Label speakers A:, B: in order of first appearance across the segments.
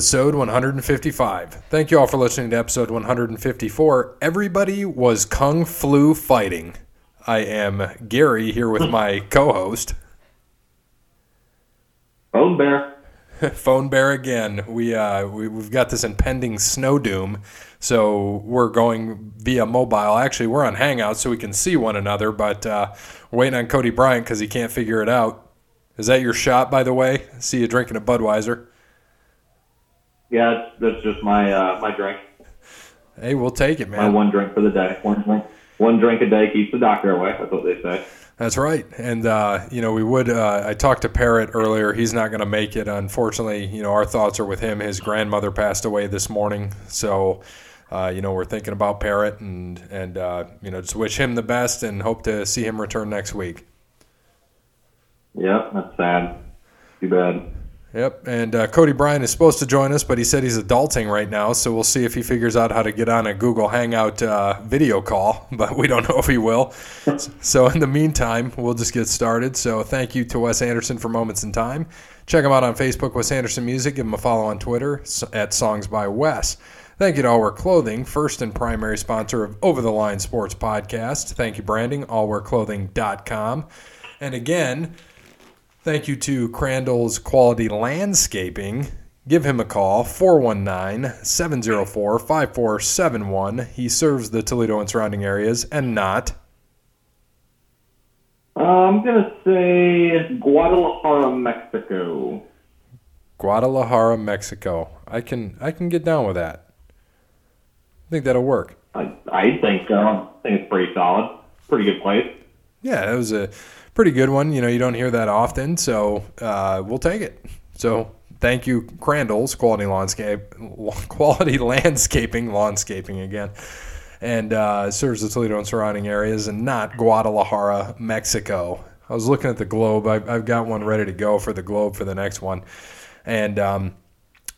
A: episode 155. Thank you all for listening to episode 154. Everybody was kung flu fighting. I am Gary here with my co-host.
B: Phone bear.
A: Phone bear again. We uh we, we've got this impending snow doom, so we're going via mobile. Actually, we're on Hangout so we can see one another, but uh, we're waiting on Cody Bryant because he can't figure it out. Is that your shot, by the way? see you drinking a Budweiser.
B: Yeah, that's, just my uh, my drink.
A: Hey, we'll take it, man.
B: My one drink for the day. One drink, one drink a day keeps the doctor away. That's what they say.
A: That's right. And, uh, you know, we would, uh, I talked to Parrot earlier. He's not going to make it. Unfortunately, you know, our thoughts are with him. His grandmother passed away this morning. So, uh, you know, we're thinking about Parrot and, and uh, you know, just wish him the best and hope to see him return next week.
B: Yep, that's sad. Too bad.
A: Yep, and uh, Cody Bryan is supposed to join us, but he said he's adulting right now, so we'll see if he figures out how to get on a Google Hangout uh, video call, but we don't know if he will. so in the meantime, we'll just get started. So thank you to Wes Anderson for Moments in Time. Check him out on Facebook, Wes Anderson Music. Give him a follow on Twitter at Songs by Wes. Thank you to All Wear Clothing, first and primary sponsor of Over the Line Sports Podcast. Thank you, branding, allwearclothing.com. And again, Thank you to Crandall's Quality Landscaping. Give him a call, 419 704 5471. He serves the Toledo and surrounding areas and not.
B: Uh, I'm going to say Guadalajara, Mexico.
A: Guadalajara, Mexico. I can I can get down with that. I think that'll work.
B: I, I think so. I think it's pretty solid. Pretty good place.
A: Yeah, it was a pretty good one. You know, you don't hear that often, so uh, we'll take it. So thank you, Crandall's Quality Landscape, Quality Landscaping, Lawnscaping again, and uh, serves the Toledo and surrounding areas, and not Guadalajara, Mexico. I was looking at the globe. I've, I've got one ready to go for the globe for the next one, and um,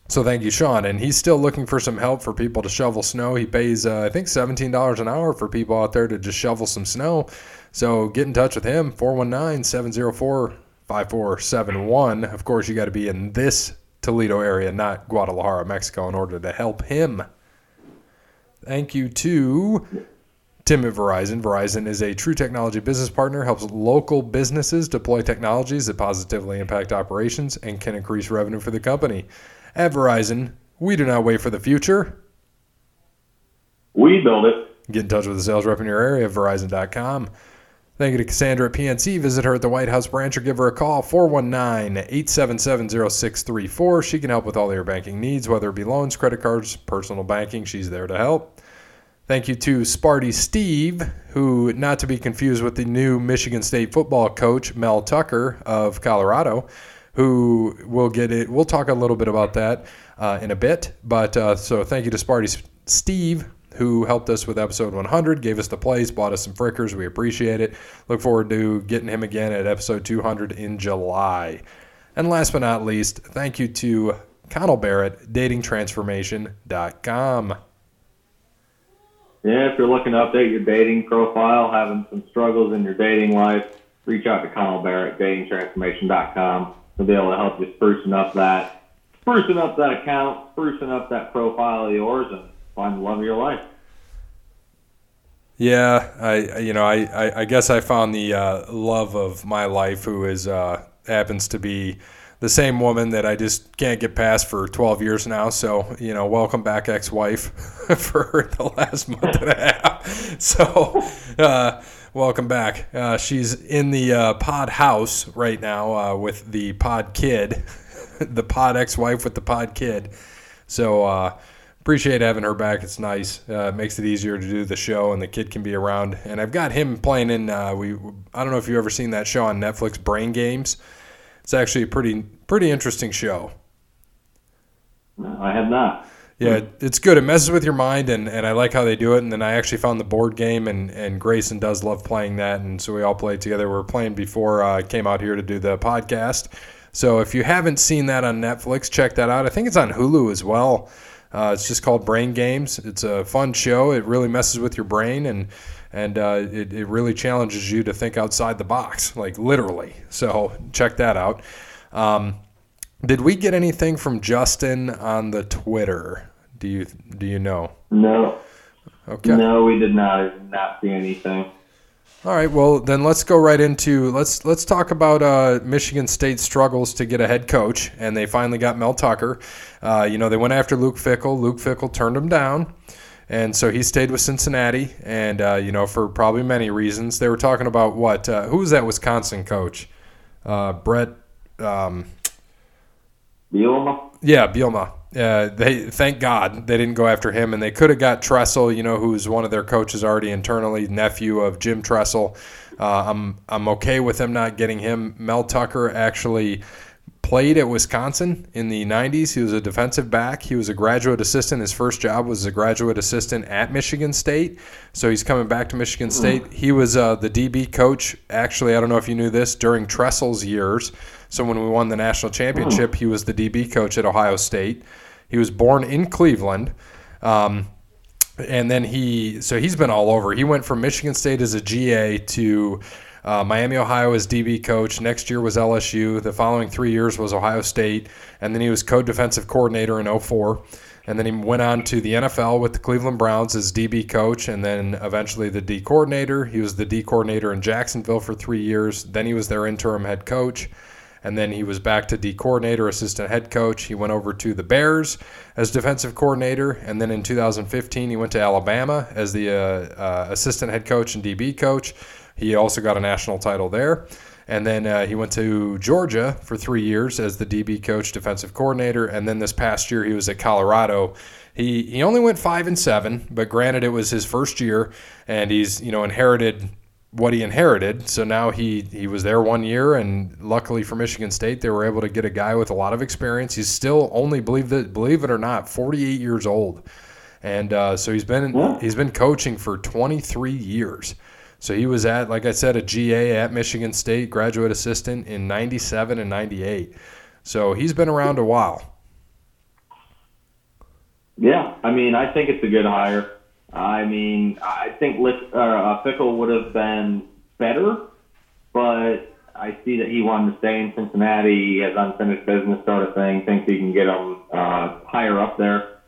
A: so thank you, Sean. And he's still looking for some help for people to shovel snow. He pays, uh, I think, seventeen dollars an hour for people out there to just shovel some snow. So get in touch with him, 419 704 5471. Of course, you got to be in this Toledo area, not Guadalajara, Mexico, in order to help him. Thank you to Tim at Verizon. Verizon is a true technology business partner, helps local businesses deploy technologies that positively impact operations and can increase revenue for the company. At Verizon, we do not wait for the future.
B: We build it.
A: Get in touch with the sales rep in your area, of verizon.com. Thank you to Cassandra at PNC. Visit her at the White House branch or give her a call, 419 877 0634. She can help with all your banking needs, whether it be loans, credit cards, personal banking. She's there to help. Thank you to Sparty Steve, who, not to be confused with the new Michigan State football coach, Mel Tucker of Colorado, who will get it. We'll talk a little bit about that uh, in a bit. But uh, so thank you to Sparty Steve who helped us with episode 100, gave us the place, bought us some frickers. We appreciate it. Look forward to getting him again at episode 200 in July. And last but not least, thank you to Connell Barrett, datingtransformation.com.
B: Yeah, if you're looking to update your dating profile, having some struggles in your dating life, reach out to Connell Barrett, datingtransformation.com. He'll be able to help you sprucing up that, sprucing up that account, sprucing up that profile of yours, and find the love of your life.
A: Yeah, I you know I, I, I guess I found the uh, love of my life, who is uh, happens to be the same woman that I just can't get past for 12 years now. So you know, welcome back, ex-wife, for the last month and a half. So. Uh, welcome back. Uh, she's in the uh, pod house right now uh, with the pod kid, the pod ex-wife with the pod kid. So uh, appreciate having her back. It's nice. Uh, it makes it easier to do the show, and the kid can be around. And I've got him playing in. Uh, we I don't know if you've ever seen that show on Netflix, Brain Games. It's actually a pretty pretty interesting show.
B: No, I have not.
A: Yeah, it's good. It messes with your mind, and, and I like how they do it. And then I actually found the board game, and, and Grayson does love playing that, and so we all played together. We were playing before uh, I came out here to do the podcast. So if you haven't seen that on Netflix, check that out. I think it's on Hulu as well. Uh, it's just called Brain Games. It's a fun show. It really messes with your brain and and uh, it, it really challenges you to think outside the box, like literally. So check that out. Um, Did we get anything from Justin on the Twitter? Do you do you know?
B: No.
A: Okay.
B: No, we did not. Did not see anything.
A: All right. Well, then let's go right into let's let's talk about uh, Michigan State struggles to get a head coach, and they finally got Mel Tucker. Uh, you know, they went after Luke Fickell. Luke Fickell turned him down, and so he stayed with Cincinnati. And uh, you know, for probably many reasons, they were talking about what? Uh, who was that Wisconsin coach? Uh, Brett. Um,
B: Bielema.
A: Yeah, Bielema. Uh, they thank God they didn't go after him, and they could have got Tressel, you know, who's one of their coaches already internally, nephew of Jim Tressel. Uh, I'm I'm okay with them not getting him. Mel Tucker actually played at Wisconsin in the 90s. He was a defensive back. He was a graduate assistant. His first job was a graduate assistant at Michigan State. So he's coming back to Michigan State. He was uh, the DB coach. Actually, I don't know if you knew this during Tressel's years. So when we won the national championship, he was the DB coach at Ohio State. He was born in Cleveland. Um, and then he, so he's been all over. He went from Michigan State as a GA to uh, Miami, Ohio as DB coach. Next year was LSU. The following three years was Ohio State. And then he was co defensive coordinator in 04. And then he went on to the NFL with the Cleveland Browns as DB coach and then eventually the D coordinator. He was the D coordinator in Jacksonville for three years. Then he was their interim head coach and then he was back to D coordinator, assistant head coach. He went over to the Bears as defensive coordinator, and then in 2015 he went to Alabama as the uh, uh, assistant head coach and DB coach. He also got a national title there. And then uh, he went to Georgia for three years as the DB coach, defensive coordinator. And then this past year, he was at Colorado. He, he only went five and seven, but granted, it was his first year, and he's you know inherited what he inherited. So now he he was there one year, and luckily for Michigan State, they were able to get a guy with a lot of experience. He's still only believe that believe it or not, 48 years old, and uh, so he's been
B: Yeah.
A: he's been coaching for 23 years. So he was at, like I said, a GA at Michigan State, graduate assistant in '97 and '98. So he's been around a while.
B: Yeah, I mean, I think it's a good hire. I mean, I think Lick, uh, Fickell would have been better, but I see that he wanted to stay in Cincinnati. He has unfinished business sort of thing. Thinks he can get him uh, higher up there.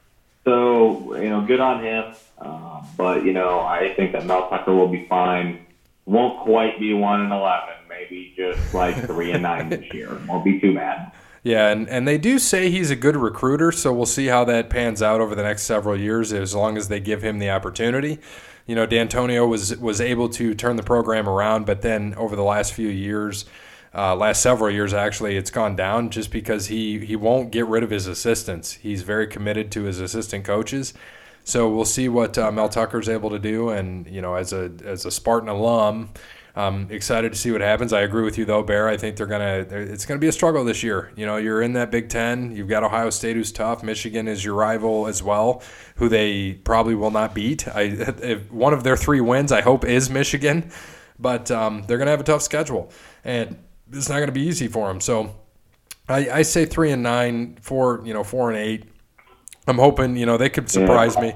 B: So you know, good on him. Uh, but you know, I think that Mel Tucker will be fine. Won't quite be one and eleven. Maybe just like three and nine this year. Won't be too bad.
A: Yeah, and, and they do say he's a good recruiter, so we'll see how that pans out over the next several years as long as they give him the opportunity. You know, Dantonio was was able to turn the program around, but then over the last few years, uh, last several years actually, it's gone down just because he he won't get rid of his assistants. He's very committed to his assistant coaches. So we'll see what uh, Mel Tucker's able to do, and you know, as a as a Spartan alum, I'm excited to see what happens. I agree with you though, Bear. I think they're gonna. they're- It's gonna be a struggle this year. You know, you're in that Big Ten. You've got Ohio State, who's tough. Michigan is your rival as well, who they probably will not beat. I if one of their three wins, I hope, is Michigan, but um, they're gonna have a tough schedule, and it's not gonna be easy for them. So, I, I say three and nine, four, you know, four and eight. I'm hoping, you know, they could surprise me.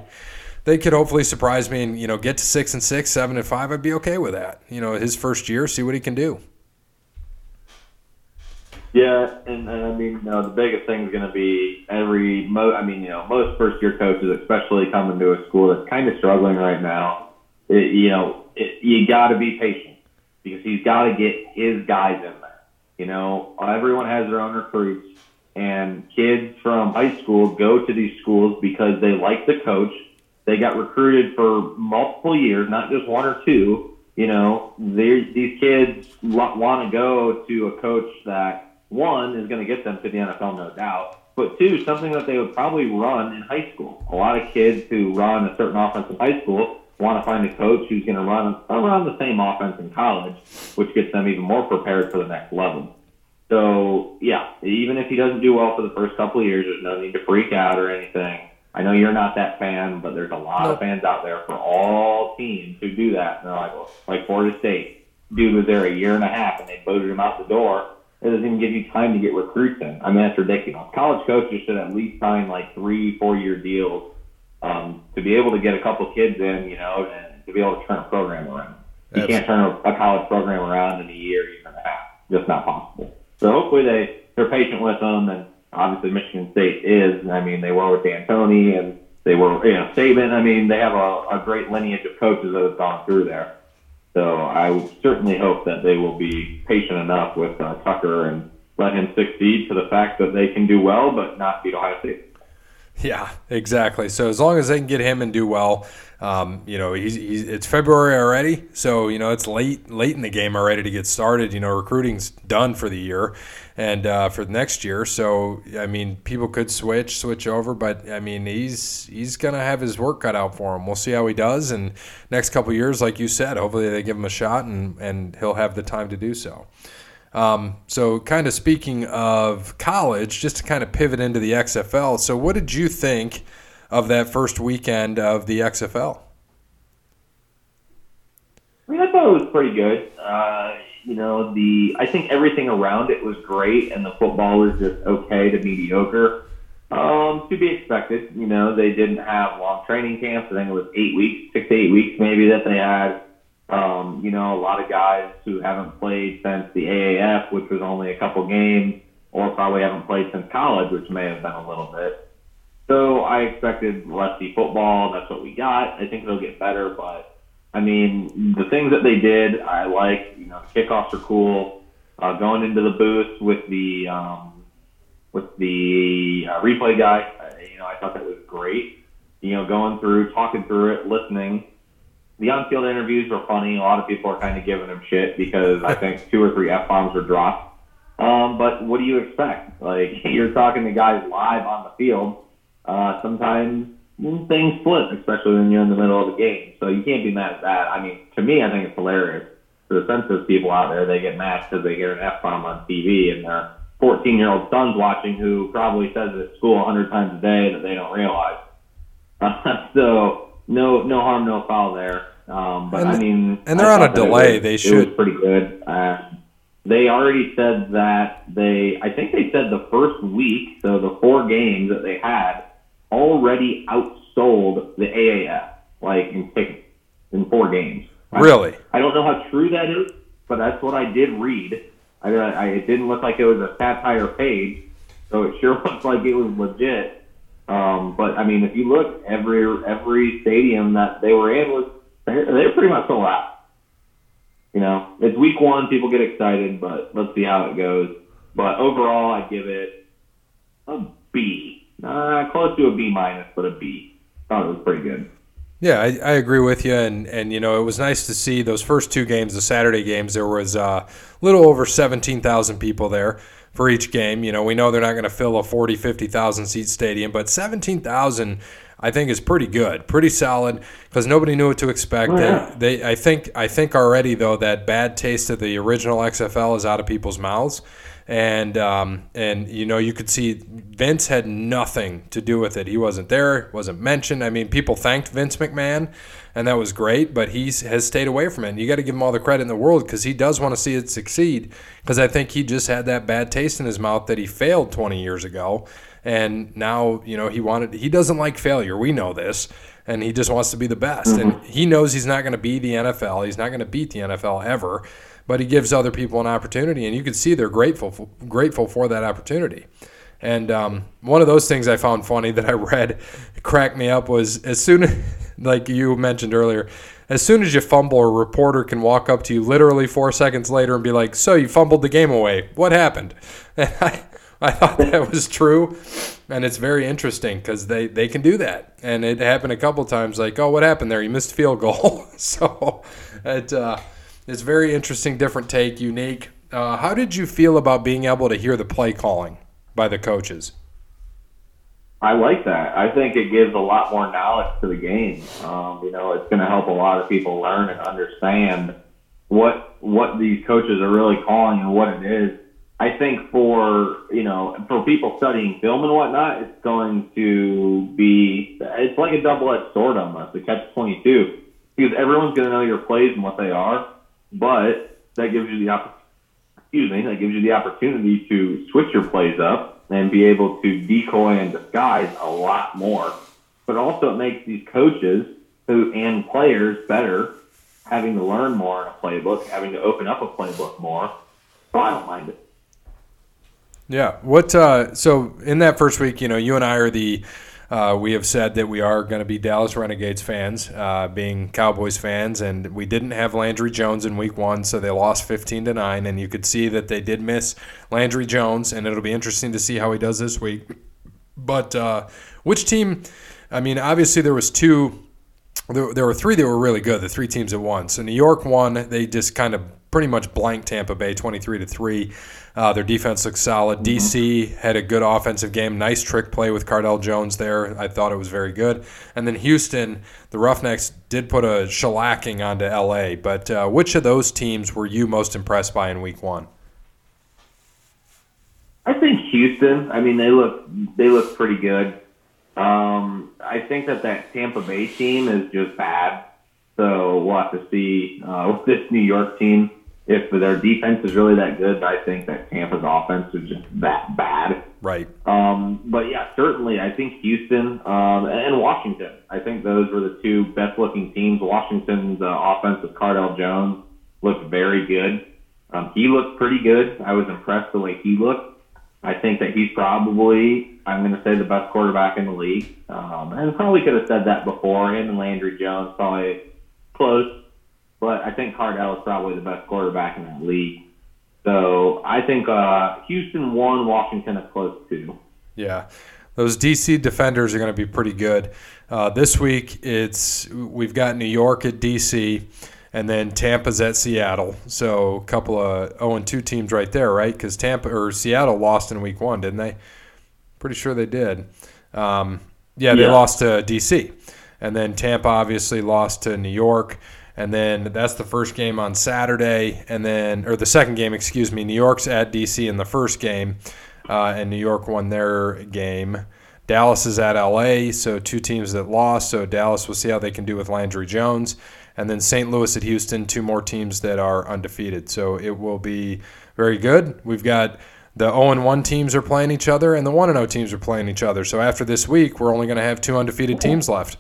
A: They could hopefully surprise me and, you know, get to six and six, seven and five. I'd be okay with that. You know, his first year, see what he can do.
B: Yeah, and, and I mean, you the biggest thing is going to be every. Mo- I mean, you know, most first year coaches, especially coming to a school that's kind of struggling right now. It, you know, it, you got to be patient because he's got to get his guys in there. You know, everyone has their own recruits, and kids from high school go to these schools because they like the coach. They got recruited for multiple years, not just one or two. You know, these kids want to go to a coach that one is going to get them to the NFL, no doubt. But two, something that they would probably run in high school. A lot of kids who run a certain offense in high school want to find a coach who's going to run around the same offense in college, which gets them even more prepared for the next level. So yeah, even if he doesn't do well for the first couple of years, there's no need to freak out or anything. I know you're not that fan, but there's a lot
A: Nope.
B: of fans out there for all teams who do that. And they're like, well, like Florida State, dude was there a year and a half, and they voted him out the door. It doesn't even give you time to get recruits in. I mean, that's ridiculous. College coaches should at least sign like three, four year deals um, to be able to get a couple kids in, you know, and to be able to turn a program around. You can't turn a, a college program around in a year, year and a half. Just not possible. So hopefully they they're patient with them and obviously Michigan State is. I mean, they were with Dantonio and they were, you know, Saban. I mean, they have a, a great lineage of coaches that have gone through there. So I certainly hope that they will be patient enough with uh, Tucker and let him succeed to the fact that they can do well, but not beat Ohio State.
A: Yeah, exactly. So as long as they can get him and do well, um, you know, he's, he's, it's February already, so you know it's late late in the game already to get started. You know, recruiting's done for the year and uh, for next year. So I mean, people could switch switch over, but I mean, he's he's gonna have his work cut out for him. We'll see how he does, and next couple years, like you said, hopefully they give him a shot, and and he'll have the time to do so. Um, so, kind of speaking of college, just to kind of pivot into the XFL. So, what did you think of that first weekend of the XFL?
B: I mean, I thought it was pretty good. Uh, you know, the I think everything around it was great, and the football was just okay to mediocre. Um, to be expected. You know, they didn't have long training camps. I think it was eight weeks, six to eight weeks maybe that they had. Um, you know, a lot of guys who haven't played since the AAF, which was only a couple games, or probably haven't played since college, which may have been a little bit. So I expected lefty football. That's what we got. I think it'll get better, but I mean, the things that they did, I like. You know, kickoffs are cool. Uh, going into the booth with the um, with the uh, replay guy, uh, you know, I thought that was great. You know, going through, talking through it, listening the on-field interviews were funny. A lot of people are kind of giving him shit because I think two or three f bombs were dropped. Um, but what do you expect? Like you're talking to guys live on the field. Uh, sometimes things flip, especially when you're in the middle of the game. So you can't be mad at that. I mean, to me, I think it's hilarious. For the sensitive people out there, they get mad because they hear an f bomb on TV and their 14 year old son's watching who probably says it at school 100 times a day that they don't realize. Uh, so no no harm, no foul there. Um, but
A: and,
B: I mean,
A: and they're on a delay.
B: Was,
A: they should.
B: It was pretty good. Uh, they already said that they. I think they said the first week, so the four games that they had, already outsold the AAF, like in tickets, in four games.
A: Really?
B: I, I don't know how true that is, but that's what I did read. I, I it didn't look like it was a satire page, so it sure looks like it was legit. Um, but I mean, if you look, every every stadium that they were in was they're, they're pretty much sold out. You know, it's week one, people get excited, but let's see how it goes. But overall, I give it a B, uh, close to a B minus, but a B. Thought it was pretty good.
A: Yeah, I, I, agree with you, and and you know it was nice to see those first two games, the Saturday games. There was a uh, little over seventeen thousand people there for each game. You know, we know they're not going to fill a 40, 50,000 seat stadium, but 17,000 I think is pretty good, pretty solid because nobody knew what to expect. Oh, yeah. they, they, I think, I think already though that bad taste of the original XFL is out of people's mouths, and um, and you know you could see Vince had nothing to do with it. He wasn't there, wasn't mentioned. I mean, people thanked Vince McMahon and that was great. But he has stayed away from it. And you got to give him all the credit in the world because he does want to see it succeed. Because I think he just had that bad taste in his mouth that he failed 20 years ago, and now you know he wanted. He doesn't like failure. We know this. And he just wants to be the best. And mm-hmm. he knows he's not going to be the NFL. He's not going to beat the NFL ever. But he gives other people an opportunity, and you can see they're grateful for, grateful for that opportunity. And um, one of those things I found funny that I read cracked me up was as soon like you mentioned earlier, as soon as you fumble, a reporter can walk up to you literally four seconds later and be like, "So you fumbled the game away? What happened?" And I, I thought that was true, and it's very interesting because they they can do that, and it happened a couple times. Like, "Oh, what happened there? You missed field goal." so it uh, it's very interesting, different take, unique. Uh, how did you feel about being able to hear the play calling by the coaches?
B: I like that. I think it gives a lot more knowledge to the game. Um, you know, it's going to help a lot of people learn and understand what what these coaches are really calling and what it is. I think for you know for people studying film and whatnot, it's going to be it's like a double edged sword almost. The catch twenty two because everyone's going to know your plays and what they are, but that gives you the. Excuse me, that gives you the opportunity to switch your plays up and be able to decoy and disguise a lot more. But also, it makes these coaches who and players better, having to learn more in a playbook, having to open up a playbook more. So I don't mind it.
A: Yeah. What? Uh, so in that first week, you know, you and I are the. Uh, we have said that we are going to be Dallas Renegades fans, uh, being Cowboys fans, and we didn't have Landry Jones in Week One, so they lost 15 to nine, and you could see that they did miss Landry Jones, and it'll be interesting to see how he does this week. But uh, which team? I mean, obviously there was two. There, there were three that were really good. The three teams that won. So New York won. They just kind of pretty much blank Tampa Bay, 23 to three. Uh, their defense looks solid. Mm-hmm. DC had a good offensive game. Nice trick play with Cardale Jones there. I thought it was very good. And then Houston, the Roughnecks did put a shellacking onto LA. But uh, which of those teams were you most impressed by in Week One?
B: I think Houston. I mean, they look they look pretty good. Um, I think that that Tampa Bay team is just bad. So we'll have to see uh, with this New York team if their defense is really that good. I think that Tampa's offense is just that bad.
A: Right.
B: Um, but yeah, certainly, I think Houston um, and Washington. I think those were the two best looking teams. Washington's uh, offense with Cardale Jones looked very good. Um, he looked pretty good. I was impressed the way he looked. I think that he's probably, I'm going to say, the best quarterback in the league. Um, and probably could have said that before. Him and Landry Jones probably close, but I think Cardale is probably the best quarterback in that league. So I think uh, Houston won, Washington is close too.
A: Yeah, those DC defenders are going to be pretty good. Uh, this week, it's we've got New York at DC and then Tampa's at Seattle. So a couple of 0 and 2 teams right there, right? Because Tampa or Seattle lost in week one, didn't they? Pretty sure they did. Um, yeah, they yeah. lost to DC. And then Tampa obviously lost to New York. And then that's the first game on Saturday. And then, or the second game, excuse me. New York's at DC in the first game. Uh, and New York won their game. Dallas is at LA, so two teams that lost. So Dallas will see how they can do with Landry Jones and then St. Louis at Houston, two more teams that are undefeated. So it will be very good. We've got the 0 1 teams are playing each other, and the 1 and 0 teams are playing each other. So after this week, we're only going to have two undefeated teams left.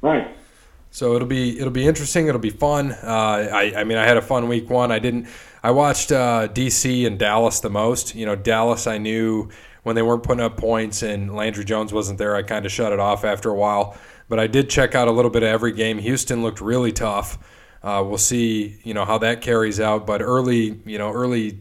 B: Right.
A: So it'll be it'll be interesting. It'll be fun. Uh, I I mean I had a fun week one. I didn't. I watched uh, DC and Dallas the most. You know Dallas I knew when they weren't putting up points and Landry Jones wasn't there. I kind of shut it off after a while. But I did check out a little bit of every game. Houston looked really tough. Uh, we'll see, you know, how that carries out. But early, you know, early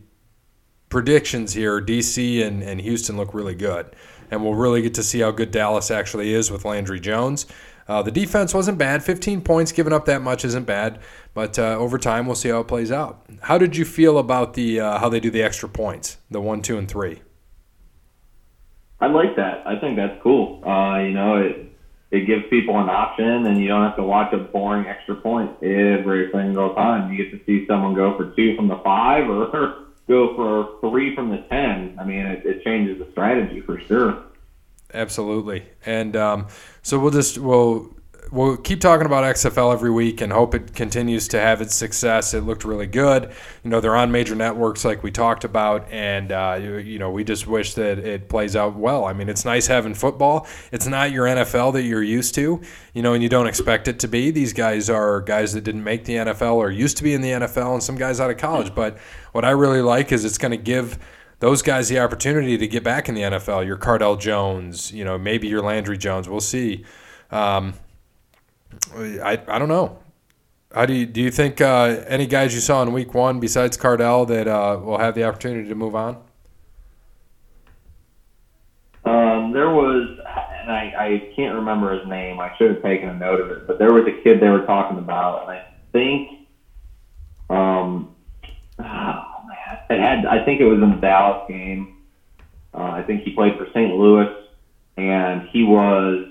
A: predictions here, DC and, and Houston look really good. And we'll really get to see how good Dallas actually is with Landry Jones. Uh, the defense wasn't bad. 15 points given up that much isn't bad. But uh, over time, we'll see how it plays out. How did you feel about the uh, how they do the extra points, the one, two, and three?
B: I like that. I think that's cool. Uh, you know, it, it gives people an option, and you don't have to watch a boring extra point every single time. You get to see someone go for two from the five or go for three from the ten. I mean, it, it changes the strategy for sure.
A: Absolutely, and um, so we'll just we'll we'll keep talking about XFL every week and hope it continues to have its success. It looked really good. You know, they're on major networks like we talked about, and uh, you, you, know, we just wish that it plays out well. I mean, it's nice having football. It's not your NFL that you're used to, you know, and you don't expect it to be. These guys are guys that didn't make the NFL or used to be in the NFL, and some guys out of college. But what I really like is it's going to give those guys the opportunity to get back in the NFL. Your Cardale Jones, you know, maybe your Landry Jones. We'll see. Um, I, I don't know. How do you do you think uh, any guys you saw in week one besides Cardale that uh, will have the opportunity to move on?
B: Um, there was, and I, I can't remember his name. I should have taken a note of it, but there was a kid they were talking about, and I think, um, it had. I think it was in the Dallas game. Uh, I think he played for St. Louis, and he was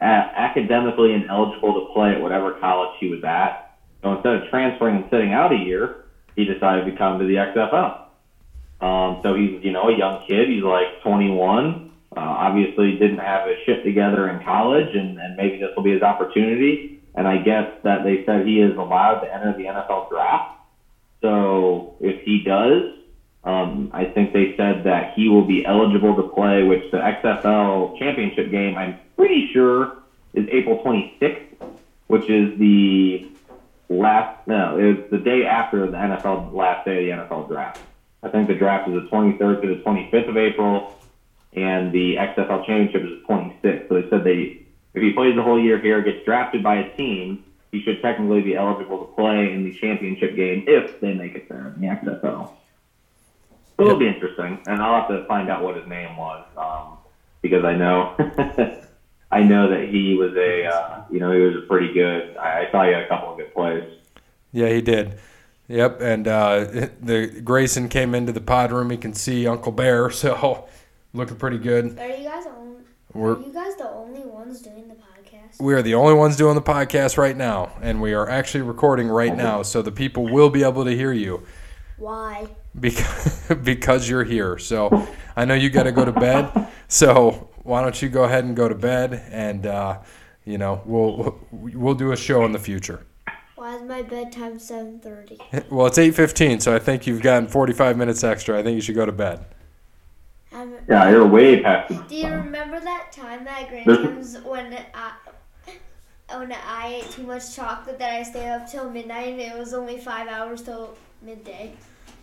B: academically ineligible to play at whatever college he was at. So instead of transferring and sitting out a year, he decided to come to the XFL. Um, so he's, you know, a young kid. He's like 21. Uh, obviously didn't have his shit together in college, and, and maybe this will be his opportunity. And I guess that they said he is allowed to enter the NFL draft. So if he does, um, I think they said that he will be eligible to play, which the XFL championship game, I'm pretty sure, is April 26th, which is the last, no, it's the day after the NFL, last day of the NFL draft. I think the draft is the 23rd to the 25th of April, and the XFL championship is the 26th. So they said they, if he plays the whole year here, gets drafted by a team, he should technically be eligible to play in the championship game if they make it there in the XFL. So it'll be interesting, and I'll have to find out what his name was um, because I know. I know that he was a, uh, you know, he was a pretty good. I, I saw he had a couple of good plays.
A: Yeah, he did. Yep, and uh, the Grayson came into the pod room. He can see Uncle Bear, so looking pretty good.
C: Are you guys only,
A: We're
C: are you guys the only ones doing the podcast?
A: we are the only ones doing the podcast right now, and we are actually recording right now, so the people will be able to hear you
C: Why?
A: because because you're here. So I know you got to go to bed. So why don't you go ahead and go to bed, and uh, you know we'll we'll do a show in the future.
C: Why is my bedtime seven thirty?
A: Well, it's eight fifteen, so I think you've gotten forty five minutes extra. I think you should go to bed.
B: Yeah, you're way past the
C: Do you remember that time at
B: There's-
C: Graham's when I when I ate too much chocolate that I stayed up till midnight and it was only five hours till midday?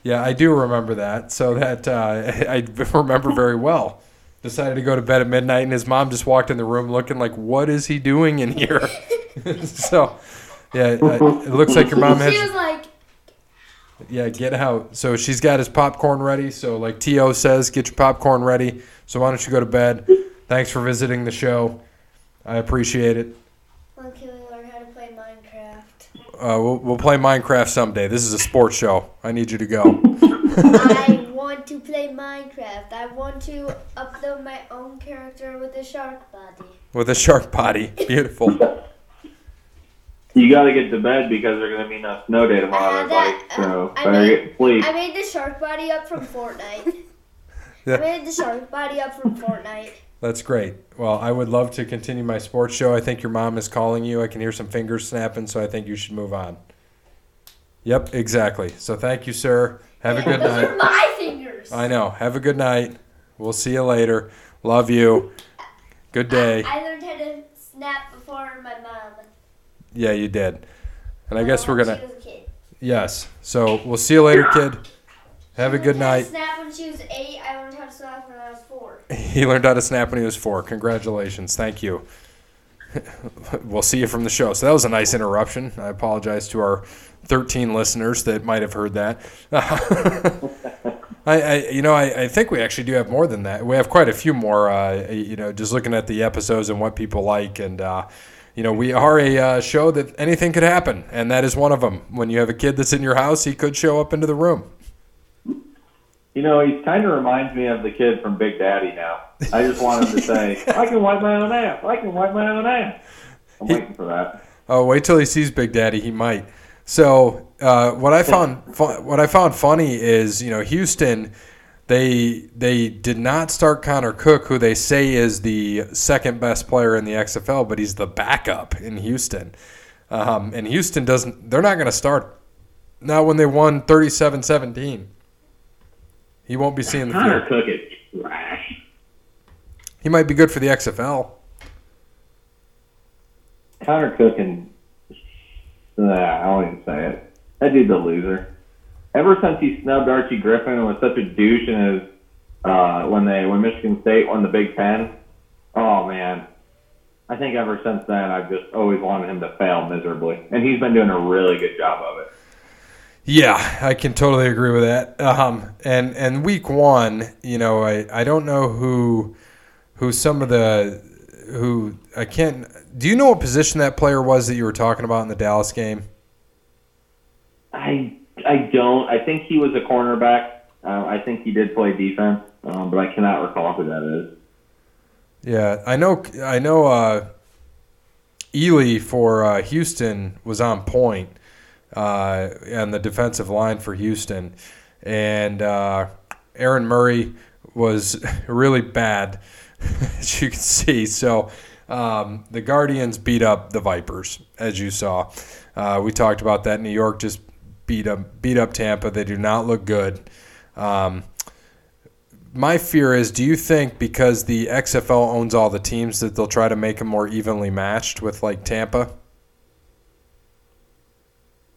A: Yeah, I do remember that. So that uh, I remember very well. Decided to go to bed at midnight, and his mom just walked in the room looking like, "What is he doing in here?" so, yeah, uh, it looks like your mom has.
C: She was like,
A: Yeah, get out. So she's got his popcorn ready. So like T.O. says, get your popcorn ready. So why don't you go to bed? Thanks for visiting the show. I appreciate it.
C: "When can we learn how to play Minecraft?"
A: Uh, we'll, we'll play Minecraft someday. This is a sports show. I need you to go.
C: I want to play Minecraft. I want to upload my own character with a shark body.
A: With a shark body. Beautiful.
B: You got to get to bed because there's going to be no snow day tomorrow,
C: had
B: everybody.
C: that,
B: So
C: uh, I
B: better
C: made-
B: get sleep.
C: I made the shark body up from Fortnite.
A: Yeah.
C: I made the shark body up from Fortnite.
A: That's great. Well, I would love to continue my sports show. I think your mom is calling you. I can hear some fingers snapping, so I think you should move on. Yep, exactly. So thank you, sir. Have a good
C: Those
A: night.
C: are my fingers.
A: I know. Have a good night. We'll see you later. Love you. Good day.
C: I, I learned how to snap before my mom.
A: Yeah, you did. And I guess we're gonna
C: She was a kid.
A: yes. So we'll see you later, kid. Have a good night.
C: Snap when she was eight. I learned how to snap when I was four.
A: He learned how to snap when he was four. Congratulations. Thank you. we'll see you from the show. So that was a nice interruption. I apologize to our 13 listeners that might have heard that. I, I, you know, I, I think we actually do have more than that. We have quite a few more. Uh, you know, just looking at the episodes and what people like, and uh, you know, we are a uh, show that anything could happen, and that is one of them. When you have a kid that's in your house, he could show up into the room.
B: You know, he kind of reminds me of the kid from Big Daddy now. I just wanted to say, I can wipe my own ass. I can wipe my own ass. I'm
A: He-
B: waiting for that.
A: Oh, wait till he sees Big Daddy. He might. So uh, what I found what I found funny is you know Houston, they they did not start Connor Cook, who they say is the second best player in the XFL, but he's the backup in Houston. Um, and Houston doesn't. They're not going to start. Not when they won 37-17. He won't be seeing the
B: Connor
A: field.
B: Cook is trash.
A: He might be good for the XFL.
B: Connor Cook and nah, I won't even say it. That dude's a loser. Ever since he snubbed Archie Griffin and was such a douche in his uh, when they when Michigan State won the Big Ten, oh man. I think ever since then I've just always wanted him to fail miserably. And he's been doing a really good job of it.
A: Yeah, I can totally agree with that. Um, and and week one, you know, I, I don't know who who some of the who I can't. Do you know what position that player was that you were talking about in the Dallas game?
B: I I don't. I think he was a cornerback. Uh, I think he did play defense, um, but I cannot recall who that is.
A: Yeah, I know. I know. Uh, Ely for uh, Houston was on point uh, on the defensive line for Houston, and uh, Aaron Murray was really bad, as you can see. So um, the Guardians beat up the Vipers, as you saw. Uh, we talked about that. In New York just beat up beat up Tampa. They do not look good. Um, my fear is do you think because the XFL owns all the teams that they'll try to make them more evenly matched with like Tampa?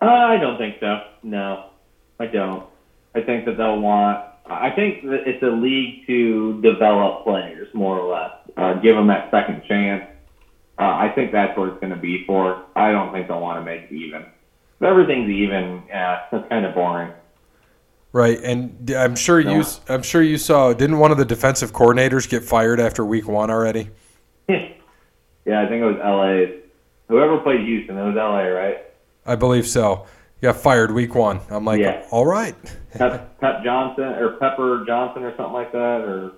B: Uh, I don't think so. No, I don't. I think that they'll want. I think that it's a league to develop players more or less, uh, give them that second chance. Uh, I think that's what it's going to be for. I don't think they'll want to make it even. If everything's even, yeah, that's kind of boring.
A: Right, and I'm sure you. I'm sure you saw. Didn't one of the defensive coordinators get fired after week one already?
B: yeah, I think it was L.A. Whoever played Houston, it was L.A. Right?
A: I believe so. Got fired week one. I'm like,
B: Yeah.
A: all right.
B: Pep, Pep Johnson or Pepper Johnson or something like that, or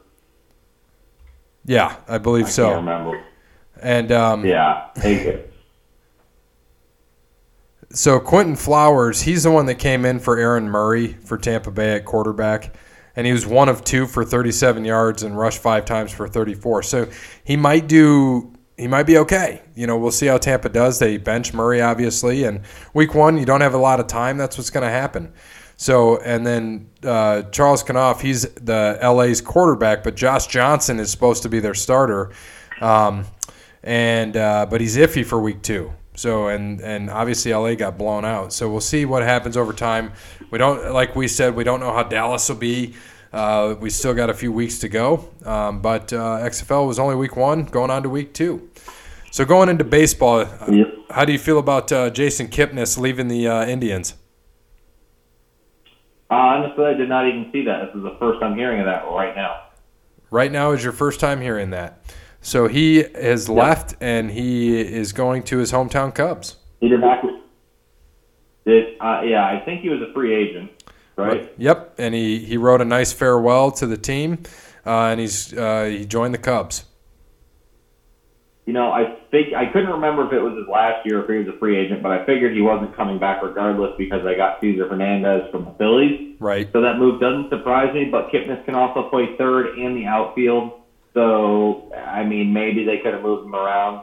A: Yeah, I believe
B: I
A: so.
B: can't remember.
A: And um,
B: Yeah, take it.
A: So Quinton Flowers, he's the one that came in for Aaron Murray for Tampa Bay at quarterback, and he was one of two for 37 yards and rushed five times for 34. So he might do. He might be okay. You know, we'll see how Tampa does. They bench Murray obviously, and week one you don't have a lot of time. That's what's going to happen. So and then uh, Charles Kanoff, he's the LA's quarterback, but Josh Johnson is supposed to be their starter, um, and uh, but he's iffy for week two. So and and obviously LA got blown out. So we'll see what happens over time. We don't like we said we don't know how Dallas will be. Uh, we still got a few weeks to go, um, but uh, XFL was only week one, going on to week two. So going into baseball,
B: Yep.
A: how do you feel about uh, Jason Kipnis leaving the uh, Indians?
B: Uh, honestly, I did not even see that. This is the first I'm hearing of that right now.
A: Right now is your first time hearing that. So he has left and he is going to his hometown Cubs.
B: He did not. Did uh, yeah? I think he was a free agent, right?
A: Yep, and he, he wrote a nice farewell to the team, uh, and he's uh, he joined the Cubs.
B: You know, I think I couldn't remember if it was his last year or if he was a free agent, but I figured he wasn't coming back regardless because I got Cesar Hernandez from the Phillies.
A: Right.
B: So that move doesn't surprise me, but Kipnis can also play third and the outfield. So, I mean, maybe they could have moved him around.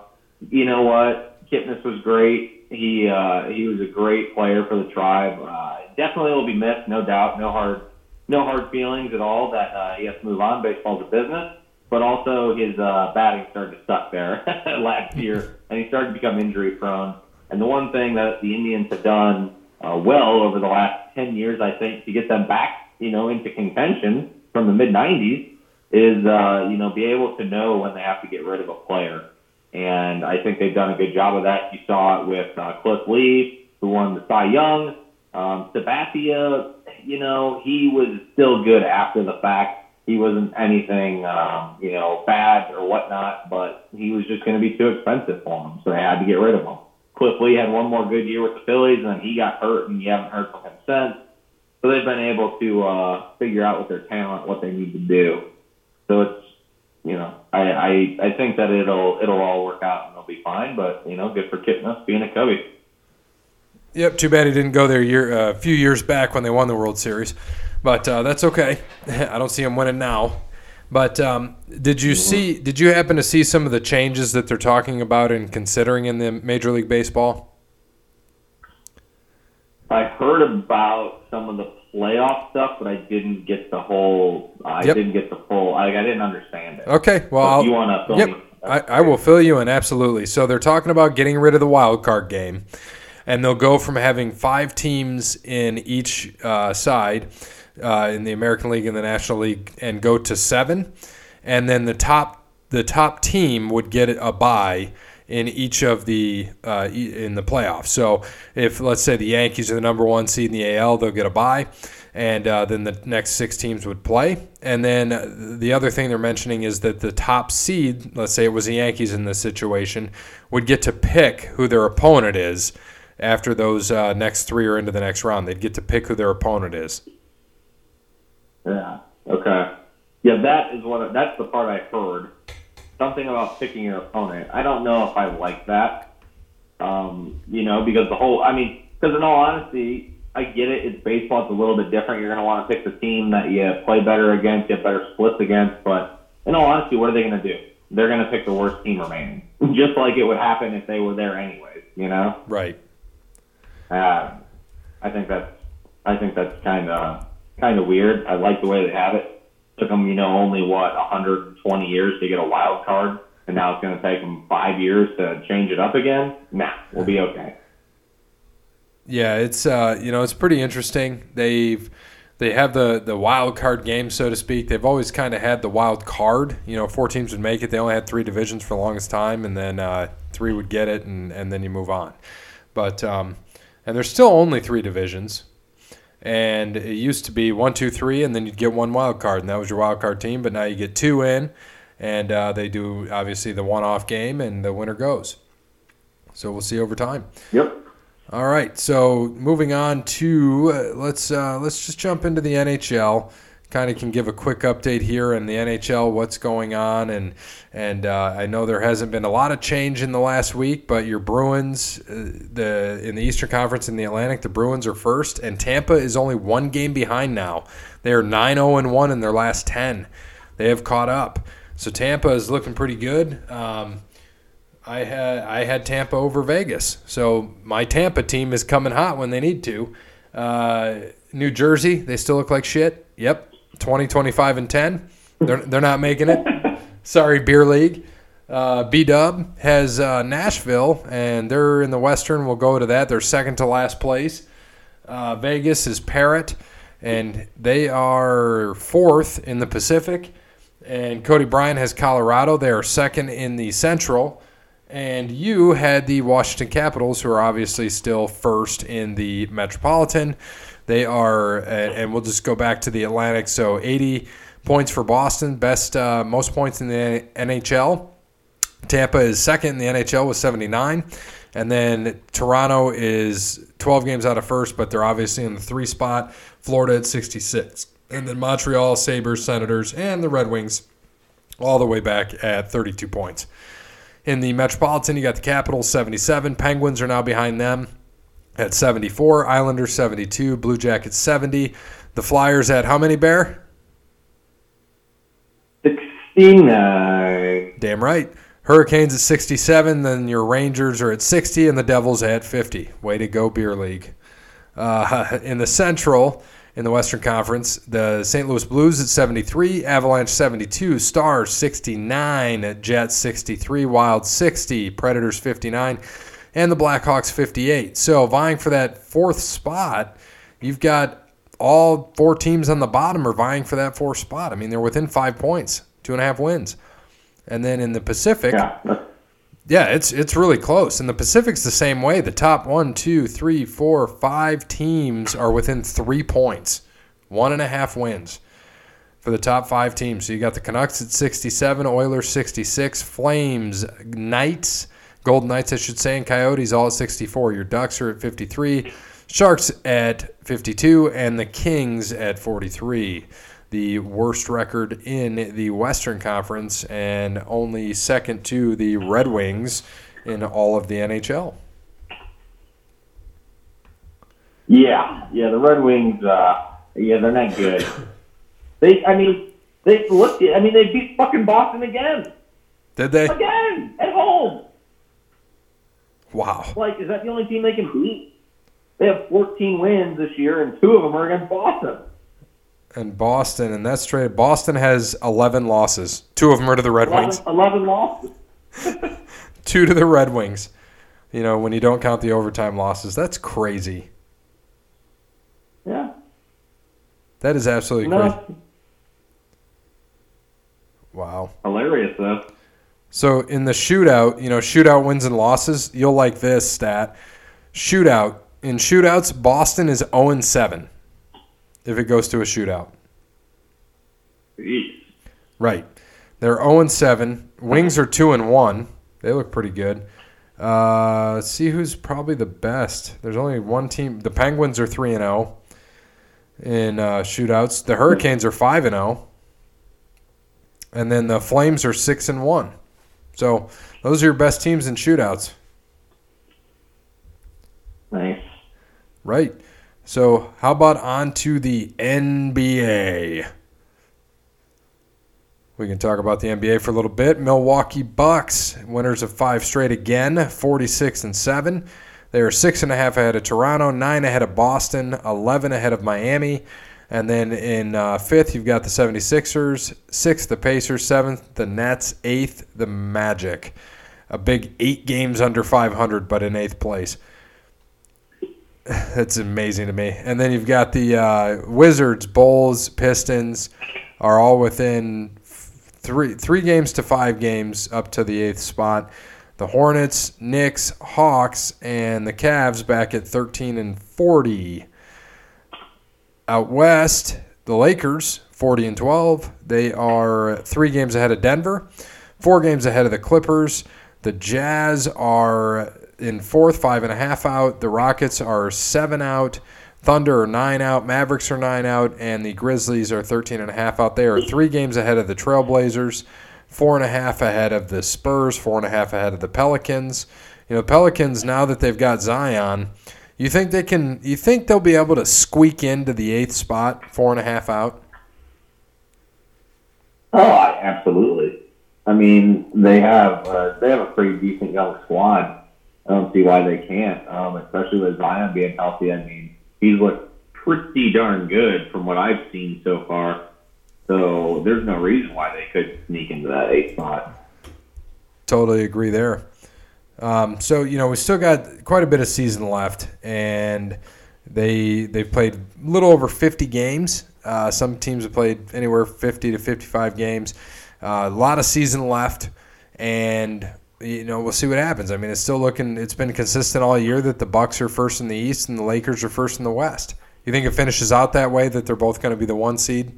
B: You know what? Kipnis was great. He uh, he was a great player for the tribe. Uh, definitely will be missed, no doubt. No hard no hard feelings at all that uh, he has to move on. Baseball's a business. But also his uh, batting started to suck there last year, and he started to become injury prone. And the one thing that the Indians have done uh, well over the last 10 years, I think, to get them back, you know, into contention from the mid 90s is, uh, you know, be able to know when they have to get rid of a player. And I think they've done a good job of that. You saw it with uh, Cliff Lee, who won the Cy Young. Um, Sabathia, you know, he was still good after the fact. He wasn't anything, um, you know, bad or whatnot, but he was just going to be too expensive for them, so they had to get rid of him. Cliff Lee had one more good year with the Phillies, and then he got hurt, and you haven't heard from him since. So they've been able to uh, figure out with their talent what they need to do. So it's, you know, I, I I think that it'll it'll all work out and they'll be fine. But you know, good for Kipnis being a Cubby.
A: Yep. Too bad he didn't go there a year, uh, a few years back when they won the World Series, but uh, that's okay. I don't see him winning now. But um, did you see? Did you happen to see some of the changes that they're talking about and considering in the Major League Baseball?
B: I heard about some of the playoff stuff, but I didn't get the whole. I
A: Yep.
B: didn't get the full. I, I didn't understand it.
A: Okay. Well,
B: So you want to fill
A: Yep,
B: me?
A: I, I will fill you in absolutely. So they're talking about getting rid of the wild card game, and they'll go from having five teams in each uh, side uh, in the American League and the National League, and go to seven, and then the top the top team would get a bye in each of the uh, in the playoffs. So if let's say the Yankees are the number one seed in the AL, they'll get a bye, and uh, then the next six teams would play. And then the other thing they're mentioning is that the top seed, let's say it was the Yankees in this situation, would get to pick who their opponent is after those uh, next three are into the next round. They'd get to pick who their opponent is.
B: Yeah. Okay. Yeah, that is what. That's the part I heard. Something about picking your opponent. I don't know if I like that. Um, you know, because the whole. I mean, because in all honesty, I get it. It's baseball. It's a little bit different. You're going to want to pick the team that you play better against, you have better splits against. But in all honesty, what are they going to do? They're going to pick the worst team remaining, just like it would happen if they were there anyways. You know.
A: Right.
B: Uh, I think that's I think that's kind of kind of weird. I like the way they have it. Took them, you know, only what 120 years to get a wild card, and now it's going to take them five years to change it up again. Nah, we'll be okay.
A: Yeah, it's uh, you know it's pretty interesting. They've they have the the wild card game, so to speak. They've always kind of had the wild card. You know, four teams would make it. They only had three divisions for the longest time, and then uh, three would get it, and, and then you move on. But um, and there's still only three divisions, and it used to be one, two, three, and then you'd get one wild card, and that was your wild card team. But now you get two in, and uh, they do obviously the one-off game, and the winner goes. So we'll see over time.
B: Yep.
A: All right, so moving on to uh, let's uh, let's just jump into the NHL. Kind of can give a quick update here in the NHL, what's going on, and and uh, I know there hasn't been a lot of change in the last week, but your Bruins, uh, the in the Eastern Conference in the Atlantic, the Bruins are first, and Tampa is only one game behind now. They are nine zero and one in their last ten. They have caught up, so Tampa is looking pretty good. Um, I had I had Tampa over Vegas, so my Tampa team is coming hot when they need to. Uh, New Jersey, they still look like shit. Yep, 20, 25, and 10. They're, they're not making it. Sorry, Beer League. Uh, B Dub has uh, Nashville, and they're in the Western. We'll go to that. They're second to last place. Uh, Vegas is Parrot, and they are fourth in the Pacific. And Cody Bryant has Colorado. They are second in the Central. And you had the Washington Capitals, who are obviously still first in the Metropolitan. They are, and we'll just go back to the Atlantic. So 80 points for Boston, best, uh, most points in the NHL. Tampa is second in the NHL with 79. And then Toronto is 12 games out of first, but they're obviously in the three spot. Florida at 66. And then Montreal, Sabres, Senators, and the Red Wings all the way back at 32 points. In the Metropolitan, you got the Capitals 77. Penguins are now behind them at 74. Islanders 72. Blue Jackets 70. The Flyers at how many, Bear?
B: 69.
A: Damn right. Hurricanes at 67. Then your Rangers are at 60. And the Devils at 50. Way to go, Beer League. Uh, in the Central, in the Western Conference. The St. Louis Blues at 73, Avalanche 72, Stars 69, Jets 63, Wild 60, Predators 59, and the Blackhawks 58. So vying for that fourth spot, you've got all four teams on the bottom are vying for that fourth spot. I mean, they're within five points, two and a half wins. And then in the Pacific,
B: Yeah.
A: yeah, it's it's really close. And the Pacific's the same way. The top one, two, three, four, five teams are within three points, one and a half wins for the top five teams. So you got the Canucks at 67, Oilers 66, Flames, Knights, Golden Knights, I should say, and Coyotes all at 64. Your Ducks are at 53, Sharks at 52, and the Kings at 43 the worst record in the Western Conference and only second to the Red Wings in all of the NHL.
B: Yeah, yeah, the Red Wings, uh, yeah, they're not good. they, I mean, they looked. I mean, they beat fucking Boston again,
A: Did they?
B: again at home.
A: Wow.
B: Like, is that the only team they can beat? They have 14 wins this year, and two of them are against Boston.
A: And Boston, and that's straight. Boston has 11 losses. Two of them are to the Red
B: 11,
A: Wings,
B: 11 losses.
A: two to the Red Wings. You know, when you don't count the overtime losses, that's crazy.
B: Yeah,
A: That is absolutely crazy. Wow.
B: hilarious though.
A: So in the shootout, you know, shootout wins and losses, you'll like this stat. Shootout. In shootouts, Boston is 0 7 if it goes to a shootout. Right. They're 0 7. Wings are 2 and 1. They look pretty good. Uh, see who's probably the best. There's only one team. The Penguins are 3 and 0 in uh, shootouts. The Hurricanes are 5 and 0. And then the Flames are 6 and 1. So those are your best teams in shootouts.
B: Nice.
A: Right. So how about on to the NBA? We can talk about the NBA for a little bit. Milwaukee Bucks, winners of five straight again, 46 and 7. They are six and a half ahead of Toronto, nine ahead of Boston, 11 ahead of Miami. And then in uh, fifth, you've got the 76ers, sixth, the Pacers, seventh, the Nets, eighth, the Magic. A big eight games under 500, but in eighth place. That's amazing to me. And then you've got the uh, Wizards, Bulls, Pistons are all within three three games to five games up to the eighth spot. The Hornets, Knicks, Hawks, and the Cavs back at 13 and 40. Out west, the Lakers, 40 and 12. They are three games ahead of Denver, four games ahead of the Clippers. The Jazz are in fourth, five and a half out. The Rockets are seven out. Thunder are nine out. Mavericks are nine out. And the Grizzlies are 13 and a half out. They are three games ahead of the Trailblazers, four and a half ahead of the Spurs, four and a half ahead of the Pelicans. You know, Pelicans, now that they've got Zion, you think they can, you think they'll be able to squeak into the eighth spot, four and a half out?
B: Oh, absolutely. I mean, they have uh, they have a pretty decent young squad. I don't see why they can't, um, especially with Zion being healthy. I mean, he's looked pretty darn good from what I've seen so far. So there's no reason why they could sneak into that eighth spot.
A: Totally agree there. Um, so you know we still got quite a bit of season left, and they they've played a little over 50 games. Uh, some teams have played anywhere 50 to 55 games. Uh, a lot of season left, and you know we'll see what happens. I mean, it's still looking. It's been consistent all year that the Bucks are first in the East and the Lakers are first in the West. You think it finishes out that way that they're both going to be the one seed?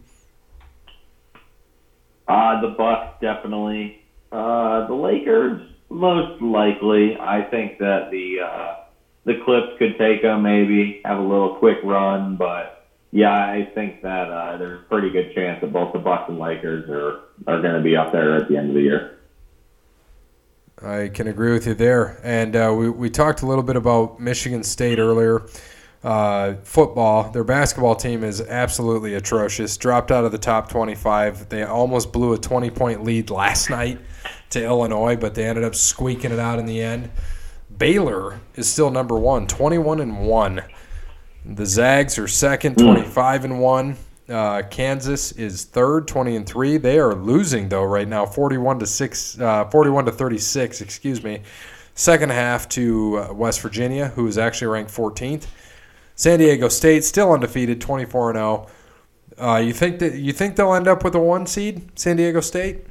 B: Uh, the Bucks definitely. Uh, the Lakers most likely. I think that the uh, the Clips could take them, maybe have a little quick run, but yeah, I think that uh, there's a pretty good chance that both the Bucks and Lakers are are going to be up there at the end of the year.
A: I can agree with you there. And uh, we, we talked a little bit about Michigan State earlier. Uh, football, their basketball team is absolutely atrocious. Dropped out of the top 25. They almost blew a 20 point lead last night to Illinois, but they ended up squeaking it out in the end. Baylor is still number one, 21 and 1. The Zags are second, 25 and 1. Uh, Kansas is third, 20 and 3. They are losing though right now, 41 to 6 uh, 41 to 36, excuse me. Second half to uh, West Virginia, who is actually ranked 14th. San Diego State still undefeated, 24 and 0. Uh, you think that you think they'll end up with a one seed, San Diego State?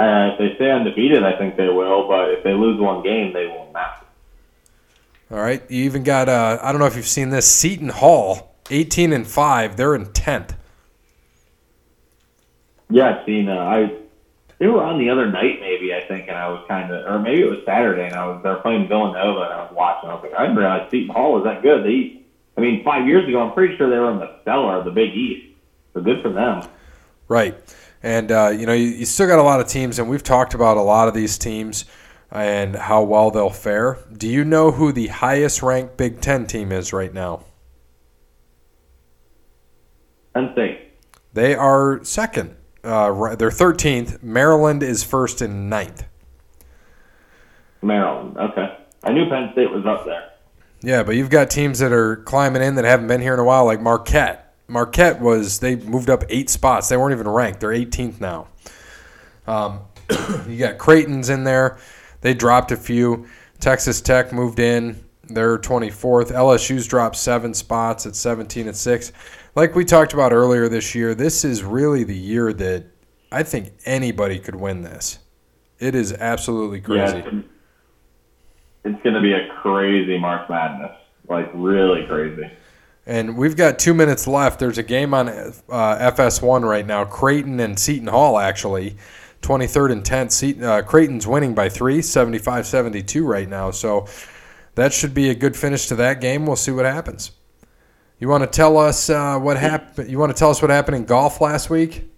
B: Uh, if they stay undefeated, I think they will. But if they lose one game, they will not.
A: All right. You even got uh, I don't know if you've seen this Seton Hall, 18 and five. They're in 10th.
B: Yeah, I've seen. Uh, I they were on the other night, maybe I think, and I was kind of, or maybe it was Saturday, and I was they're playing Villanova, and I was watching. I was like, I didn't realize Seton Hall was that good. They, I mean, five years ago, I'm pretty sure they were in the cellar of the Big East. So good for them.
A: Right. And, uh, you know, you, you still got a lot of teams, and we've talked about a lot of these teams and how well they'll fare. Do you know who the highest ranked Big Ten team is right now?
B: Penn State.
A: They are second. Uh, they're 13th. Maryland is first and ninth.
B: Maryland. Okay. I knew Penn State was up there.
A: Yeah, but you've got teams that are climbing in that haven't been here in a while, like Marquette. Marquette was they moved up eight spots. They weren't even ranked. They're 18th now. Um, you got Creighton's in there. They dropped a few. Texas Tech moved in. They're 24th. LSU's dropped seven spots at 17 and six. Like we talked about earlier this year, this is really the year that I think anybody could win this. It is absolutely crazy.
B: Yeah, it's going to be a crazy March Madness, like really crazy.
A: And we've got two minutes left. There's a game on uh, FS1 right now. Creighton and Seton Hall, actually. 23rd and 10th. Seton, uh, Creighton's winning by three, 75 72 right now. So that should be a good finish to that game. We'll see what happens. You want to tell us uh, what happened? You want to tell us what happened in golf last week?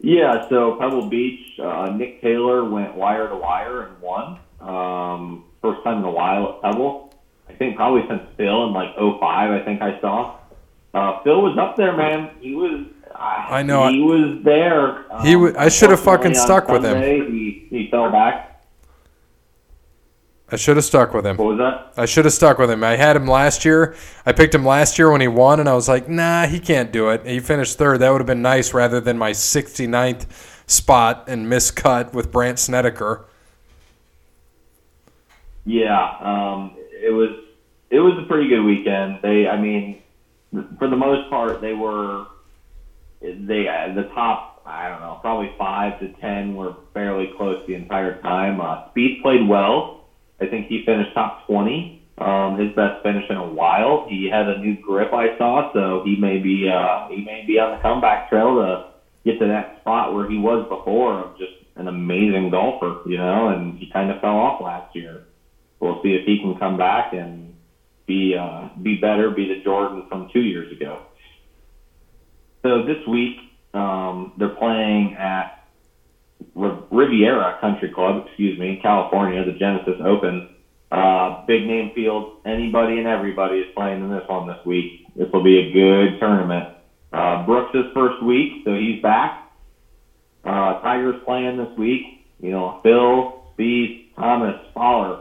B: Yeah, so Pebble Beach, uh, Nick Taylor went wire to wire and won. Um, first time in a while at Pebble. I think probably since Phil in like 05, I think I saw. Uh, Phil was up there, man. He was.
A: I know.
B: He was there. Um,
A: he. W- I should have fucking stuck with him.
B: He, he fell back.
A: I should have stuck with him.
B: What was that?
A: I should have stuck with him. I had him last year. I picked him last year when he won, and I was like, nah, he can't do it. He finished third. That would have been nice rather than my 69th spot and miscut with Brandt Snedeker.
B: Yeah, um, it was it was a pretty good weekend. They, I mean, for the most part, they were they uh, the top. I don't know, probably five to ten were fairly close the entire time. Uh, Speed played well. I think he finished top twenty. Um, his best finish in a while. He had a new grip I saw, so he may be uh, he may be on the comeback trail to get to that spot where he was before just an amazing golfer, you know. And he kind of fell off last year. We'll see if he can come back and be uh, be better, be the Jordan from two years ago. So this week um, they're playing at Riviera Country Club, excuse me, California, the Genesis Open. Uh, big name field. Anybody and everybody is playing in this one this week. This will be a good tournament. Uh, Brooks' first week, so he's back. Uh, Tiger's playing this week. You know, Phil, Speed, Thomas, Fowler,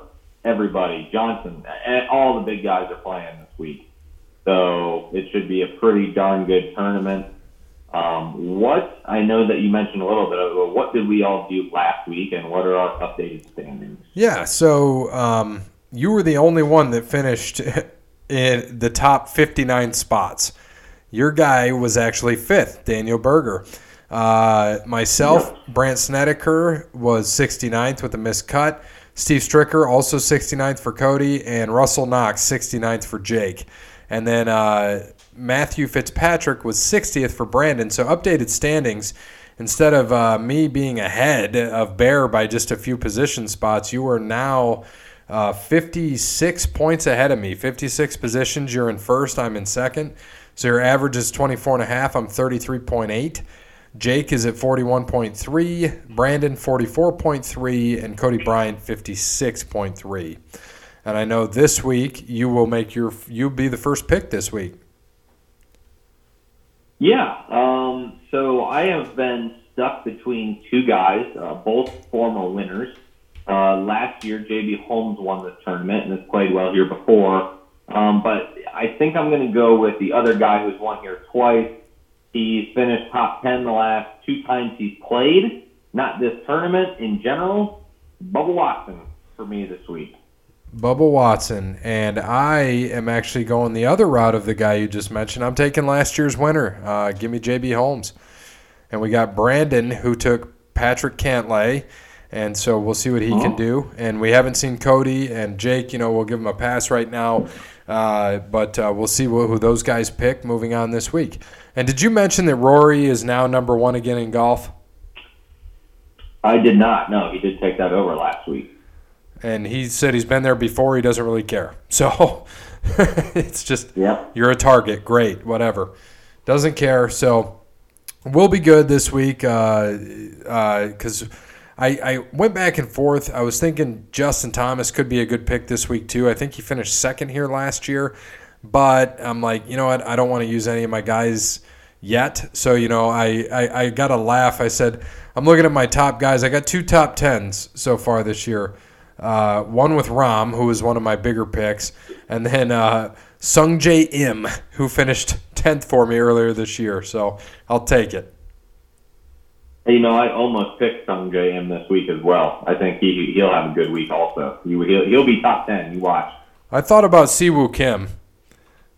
B: everybody, Johnson, all the big guys are playing this week. So it should be a pretty darn good tournament. Um, what I know that you mentioned a little bit of what did we all do last week, and what are our updated standings?
A: Yeah, so um, you were the only one that finished in the top 59 spots. Your guy was actually fifth, Daniel Berger. Uh, myself, yeah. Brandt Snedeker was 69th with a missed cut. Steve Stricker also 69th for Cody, and Russell Knox 69th for Jake. And then uh, Matthew Fitzpatrick was 60th for Brandon. So updated standings. Instead of uh, me being ahead of Bear by just a few position spots, you are now uh, 56 points ahead of me. 56 positions. You're in first. I'm in second. So your average is 24 and a half. I'm 33.8. Jake is at 41.3, Brandon 44.3, and Cody Bryant 56.3. And I know this week you will make your you be the first pick this week.
B: Yeah. Um, so I have been stuck between two guys, uh, both former winners. Uh, last year, JB Holmes won the tournament and has played well here before. Um, but I think I'm going to go with the other guy who's won here twice. He's finished top 10 the last two times he's played. Not this tournament in general. Bubba Watson for me this week.
A: Bubba Watson, and I am actually going the other route of the guy you just mentioned. I'm taking last year's winner. Uh, give me JB Holmes. And we got Brandon, who took Patrick Cantlay, and so we'll see what he can do. And we haven't seen Cody and Jake. You know, we'll give him a pass right now, uh, but uh, we'll see who those guys pick moving on this week. And did you mention that Rory is now number one again in golf?
B: I did not. No, he did take that over last week
A: and he said he's been there before. He doesn't really care. So it's just
B: yep.
A: you're a target. Great, whatever. Doesn't care. So we'll be good this week because uh, uh, I, I went back and forth. I was thinking Justin Thomas could be a good pick this week too. I think he finished second here last year, but I'm like, you know what? I don't want to use any of my guys yet. So you know, I, I, I got a laugh. I said I'm looking at my top guys. I got two top tens so far this year. Uh, one with Rahm, who was one of my bigger picks, and then uh, Sungjae Im, who finished 10th for me earlier this year. So I'll take it.
B: You know, I almost picked Sungjae Im this week as well. I think he he'll have a good week also. He, he'll, he'll be top 10. You watch.
A: I thought about Si Woo Kim.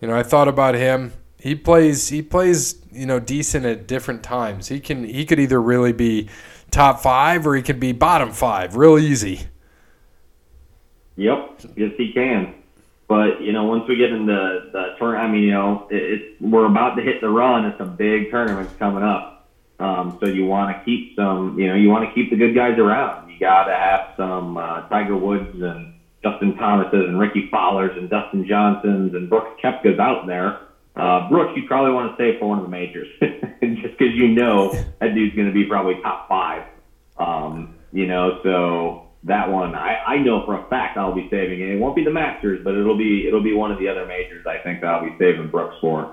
A: You know, I thought about him. He plays he plays, you know, decent at different times. He can he could either really be top 5 or he could be bottom 5 real easy.
B: Yep, yes he can. But you know, once we get into the the tournament, I mean, you know, it, it, we're about to hit the run, It's some big tournaments coming up. Um, so you want to keep some, you know, you want to keep the good guys around. You got to have some uh, Tiger Woods and Justin Thomases and Rickie Fowlers and Dustin Johnsons and Brooks Koepkas out there. Uh, Brooks, you probably want to save for one of the majors, just because you know that dude's going to be probably top five. Um, you know, so that one I, I know for a fact I'll be saving it. It won't be the Masters, but it'll be it'll be one of the other majors. I think that I'll be saving Brooks for.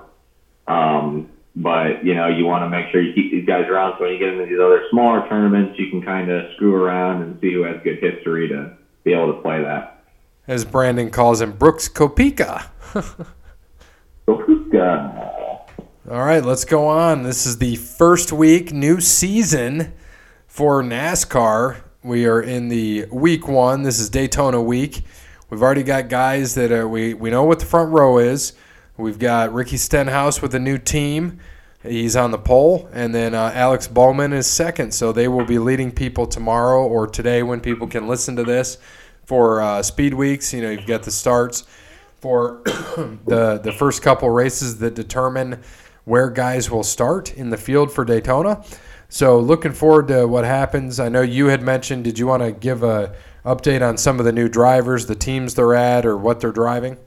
B: Um, but you know you want to make sure you keep these guys around so when you get into these other smaller tournaments, you can kind of screw around and see who has good history to be able to play that.
A: As Brandon calls him, Brooks Koepka.
B: Koepka.
A: All right, let's go on. This is the first week, new season for NASCAR. We are in the week one. This is Daytona week. We've already got guys that are, we we know what the front row is. We've got Ricky Stenhouse with a new team. He's on the pole, and then uh, Alex Bowman is second. So they will be leading people tomorrow or today when people can listen to this for uh, speed weeks. You know, you've got the starts for the the first couple races that determine where guys will start in the field for Daytona. So looking forward to what happens. I know you had mentioned. Did you want to give a update on some of the new drivers, the teams they're at, or what they're driving?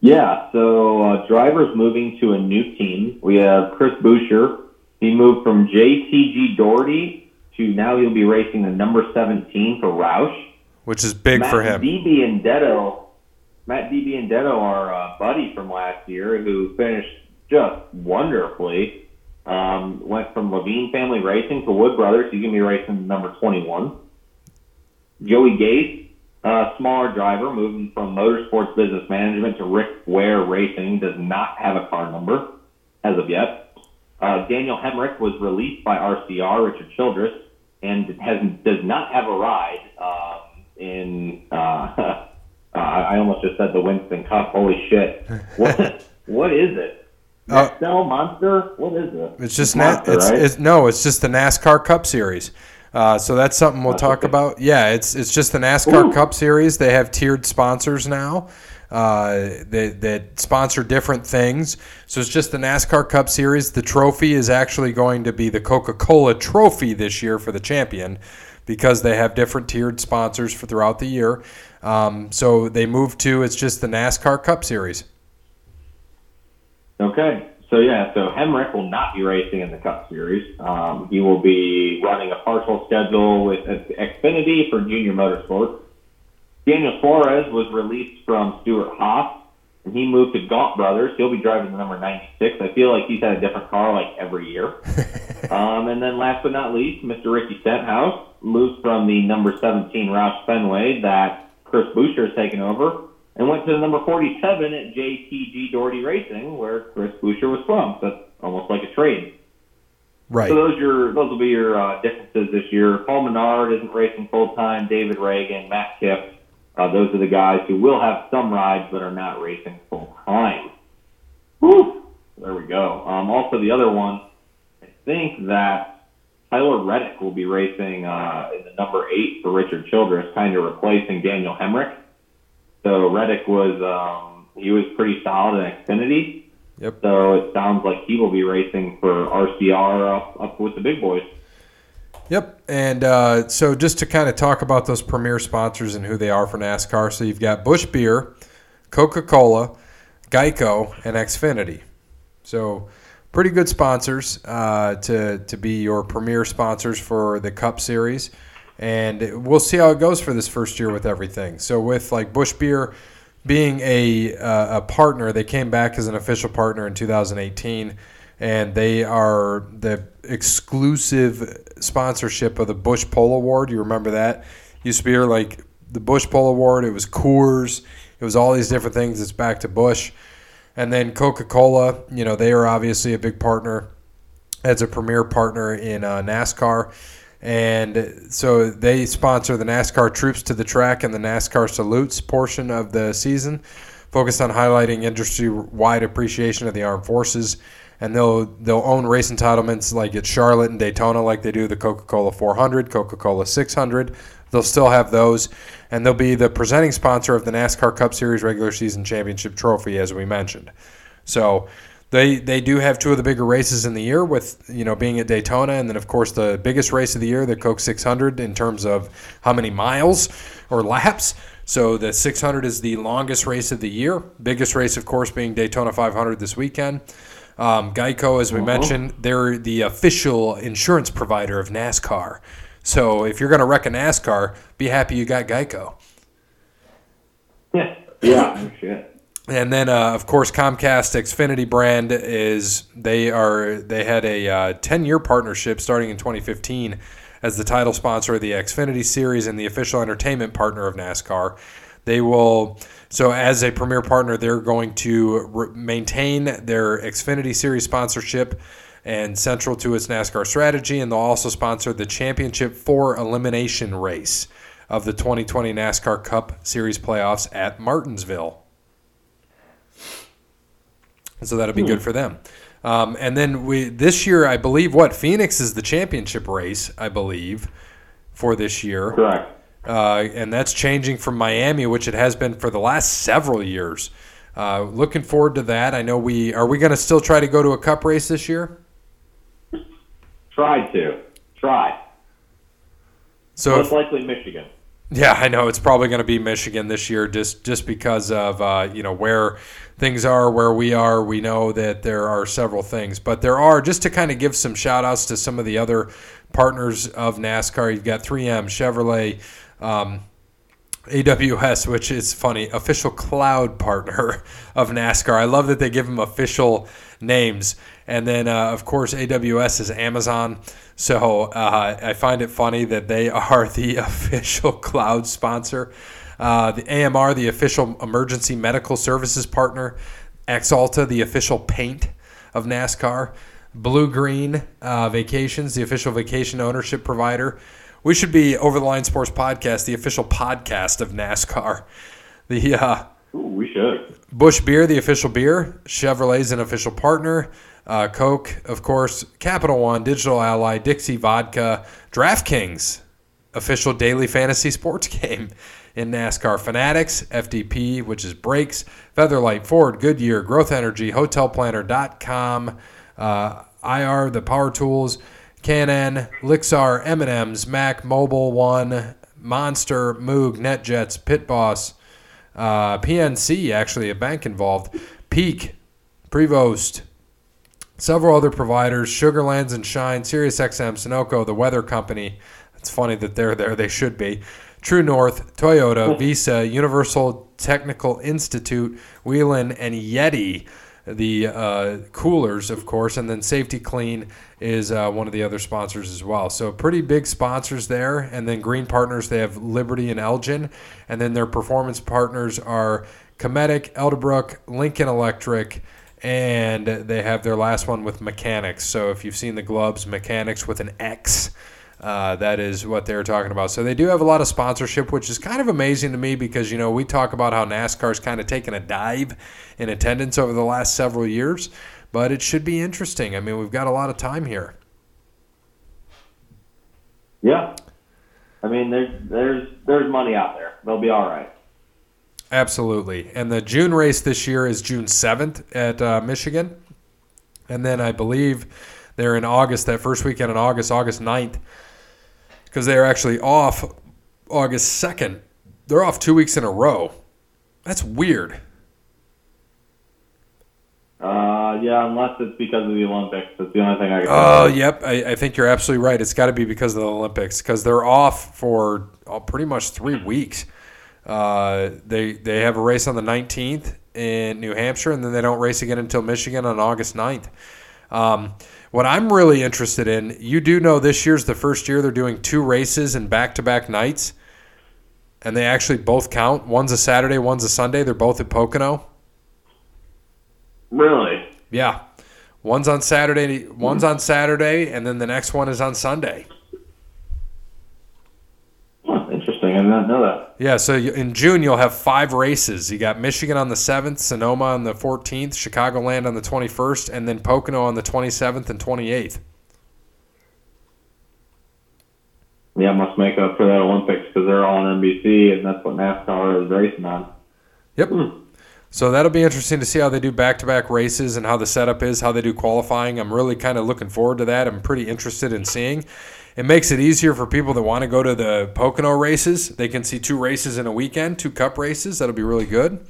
B: Yeah, so uh, drivers moving to a new team. We have Chris Buescher. He moved from JTG Daugherty to now he'll be racing the number 17 for Roush.
A: Which is big
B: Matt
A: for him.
B: DiBenedetto, Matt DiBenedetto, are a buddy from last year, who finished just wonderfully, um, went from Leavine Family Racing to Wood Brothers. He's going to be racing number 21. Joey Gase, uh, smaller driver, moving from Motorsports Business Management to Rick Ware Racing, does not have a car number as of yet. Uh, Daniel Hemric was released by RCR, Richard Childress, and has does not have a ride um, in. Uh, uh, I almost just said the Winston Cup. Holy shit! What what is it?
A: Uh,
B: Monster? What is it?
A: It's just na-
B: Monster,
A: it's,
B: right?
A: it's no, it's just the NASCAR Cup Series. Uh, so that's something we'll
B: That's
A: talk
B: okay.
A: about. Yeah, it's it's just the NASCAR
B: Ooh.
A: Cup Series. They have tiered sponsors now uh, that that sponsor different things. So it's just the NASCAR Cup Series. The trophy is actually going to be the Coca Cola Trophy this year for the champion because they have different tiered sponsors for throughout the year. Um, so they moved to it's just the NASCAR Cup Series.
B: Okay. So yeah, so Hemric will not be racing in the Cup Series. Um, he will be running a partial schedule with Xfinity for Junior Motorsports. Daniel Suarez was released from Stewart-Haas, and he moved to Gaunt Brothers. He'll be driving the number 96. I feel like he's had a different car like every year. um, and then last but not least, Mr. Ricky Stenhouse moved from the number 17 Roush Fenway that Chris Buescher has taken over and went to the number 47 at JTG Daugherty Racing, where Chris Buescher was from. So that's almost like a trade.
A: Right.
B: So those your those will be your uh, differences this year. Paul Menard isn't racing full time. David Ragan, Matt Kipp, uh, those are the guys who will have some rides but are not racing full time. Whew. There we go. Um, also, the other one, I think that Tyler Reddick will be racing uh, in the number eight for Richard Childress, kind of replacing Daniel Hemric. So Reddick was um, he was pretty solid in Xfinity.
A: Yep.
B: So it sounds like he will be racing for RCR up, up with the big boys.
A: Yep. And uh, so just to kind of talk about those premier sponsors and who they are for NASCAR. So you've got Busch Beer, Coca Cola, Geico, and Xfinity. So pretty good sponsors uh, to, to be your premier sponsors for the Cup Series. And we'll see how it goes for this first year with everything. So with like Busch Beer being a, uh, a partner, they came back as an official partner in 2018 and they are the exclusive sponsorship of the Busch Pole Award. You remember that? Used to be like the Busch Pole Award. It was Coors. It was all these different things. It's back to Busch, and then Coca Cola. You know they are obviously a big partner as a premier partner in uh, NASCAR. And so they sponsor the NASCAR Troops to the Track and the NASCAR Salutes portion of the season, focused on highlighting industry-wide appreciation of the armed forces and they'll they'll own race entitlements like at Charlotte and Daytona, like they do the Coca-Cola 400, Coca-Cola 600. They'll still have those, and they'll be the presenting sponsor of the NASCAR Cup Series regular season championship trophy, as we mentioned. So they they do have two of the bigger races in the year, with you know being at Daytona, and then of course the biggest race of the year, the Coke 600, in terms of how many miles or laps. So the 600 is the longest race of the year. Biggest race, of course, being Daytona 500 this weekend. Um, Geico, as we
B: Uh-huh.
A: mentioned, they're the official insurance provider of NASCAR. So if you're going to wreck a NASCAR, be happy you got Geico.
B: Yeah, yeah, no shit.
A: And then, uh, of course, Comcast Xfinity brand is they are they had a ten year partnership starting in 2015 as the title sponsor of the Xfinity Series and the official entertainment partner of NASCAR. They will so as a premier partner, they're going to re- maintain their Xfinity Series sponsorship and central to its NASCAR strategy, and they'll also sponsor the Championship Four Elimination Race. of the 2020 NASCAR Cup Series playoffs at Martinsville. So that'll be good for them. Um, and then we this year, I believe, what Phoenix is the championship race, I believe, for this year.
B: Correct.
A: Uh, and that's changing from Miami, which it has been for the last several years. Uh, looking forward to that. I know we are we going to still try to go to a Cup race this year.
B: Tried to. Try.
A: So
B: Most
A: if,
B: likely Michigan.
A: yeah, I know it's probably going to be Michigan this year, just just because of uh, you know where things are, where we are. We know that there are several things, but there are just to kind of give some shout outs to some of the other partners of NASCAR. You've got 3M, Chevrolet. Um, AWS, which is funny, official cloud partner of NASCAR. I love that they give them official names. And then, uh, of course, AWS is Amazon. So uh, I find it funny that they are the official cloud sponsor. Uh, the AMR, the official emergency medical services partner. Axalta, the official paint of NASCAR. Bluegreen uh, Vacations, the official vacation ownership provider. We should be Over the Line Sports Podcast, the official podcast of NASCAR. The uh,
B: Ooh, we should.
A: Busch Beer, the official beer. Chevrolet's an official partner. Uh, Coke, of course. Capital One, Digital Ally, Dixie Vodka, DraftKings, official daily fantasy sports game in NASCAR. Fanatics, FDP, which is brakes. Featherlite, Ford, Goodyear, Growth Energy, HotelPlanner.com, uh, IR, the Power Tools. Canon, Lixar, M&M's, Mac, Mobil One, Monster, Moog, NetJets, Pit Boss, uh, PNC, actually a bank involved, Peak, Prevost, several other providers, Sugarlands and Shine, SiriusXM, Sunoco, the Weather Company. It's funny that they're there. They should be. True North, Toyota, Visa, Universal Technical Institute, Whelen, and Yeti the uh, coolers, of course, and then Safety-Kleen is uh, one of the other sponsors as well. So pretty big sponsors there, and then Green Partners they have Liberty and Elgin, and then their performance partners are Cometic, Edelbrock, Lincoln Electric, and they have their last one with Mechanix. So if you've seen the gloves, Mechanix with an X. Uh, that is what they're talking about. So they do have a lot of sponsorship, which is kind of amazing to me because you know we talk about how NASCAR's kind of taken a dive in attendance over the last several years, but it should be interesting. I mean, we've got a lot of time here.
B: Yeah. I mean, there's there's there's money out there. They'll be all right.
A: Absolutely. And the June race this year is June 7th at uh, Michigan. And then I believe they're in August, that first weekend in August, August 9th, because they're actually off August 2nd. They're off two weeks in a row. That's weird.
B: Uh, yeah, unless it's because of the Olympics. That's the only thing I can.
A: Oh, yep. I, I think you're absolutely right. It's got to be because of the Olympics because they're off for oh, pretty much three weeks. Uh, they they have a race on the 19th in New Hampshire, and then they don't race again until Michigan on August 9th. Um, what I'm really interested in, you do know this year's the first year they're doing two races in back to back nights, and they actually both count. One's a Saturday, one's a Sunday. They're both at Pocono.
B: Really?
A: Yeah. One's on Saturday, one's on Saturday, and then the next one is on Sunday.
B: Interesting. I did not know that.
A: Yeah, so you- in June you'll have five races. You got Michigan on the 7th, Sonoma on the 14th, Chicagoland on the 21st, and then Pocono on the 27th and 28th.
B: Yeah, must make up for that Olympics because they're all on NBC, and that's what NASCAR is racing on.
A: Yep. Hmm. So that'll be interesting to see how they do back-to-back races and how the setup is, how they do qualifying. I'm really kind of looking forward to that. I'm pretty interested in seeing. It makes it easier for people that want to go to the Pocono races. They can see two races in a weekend, two Cup races. That'll be really good.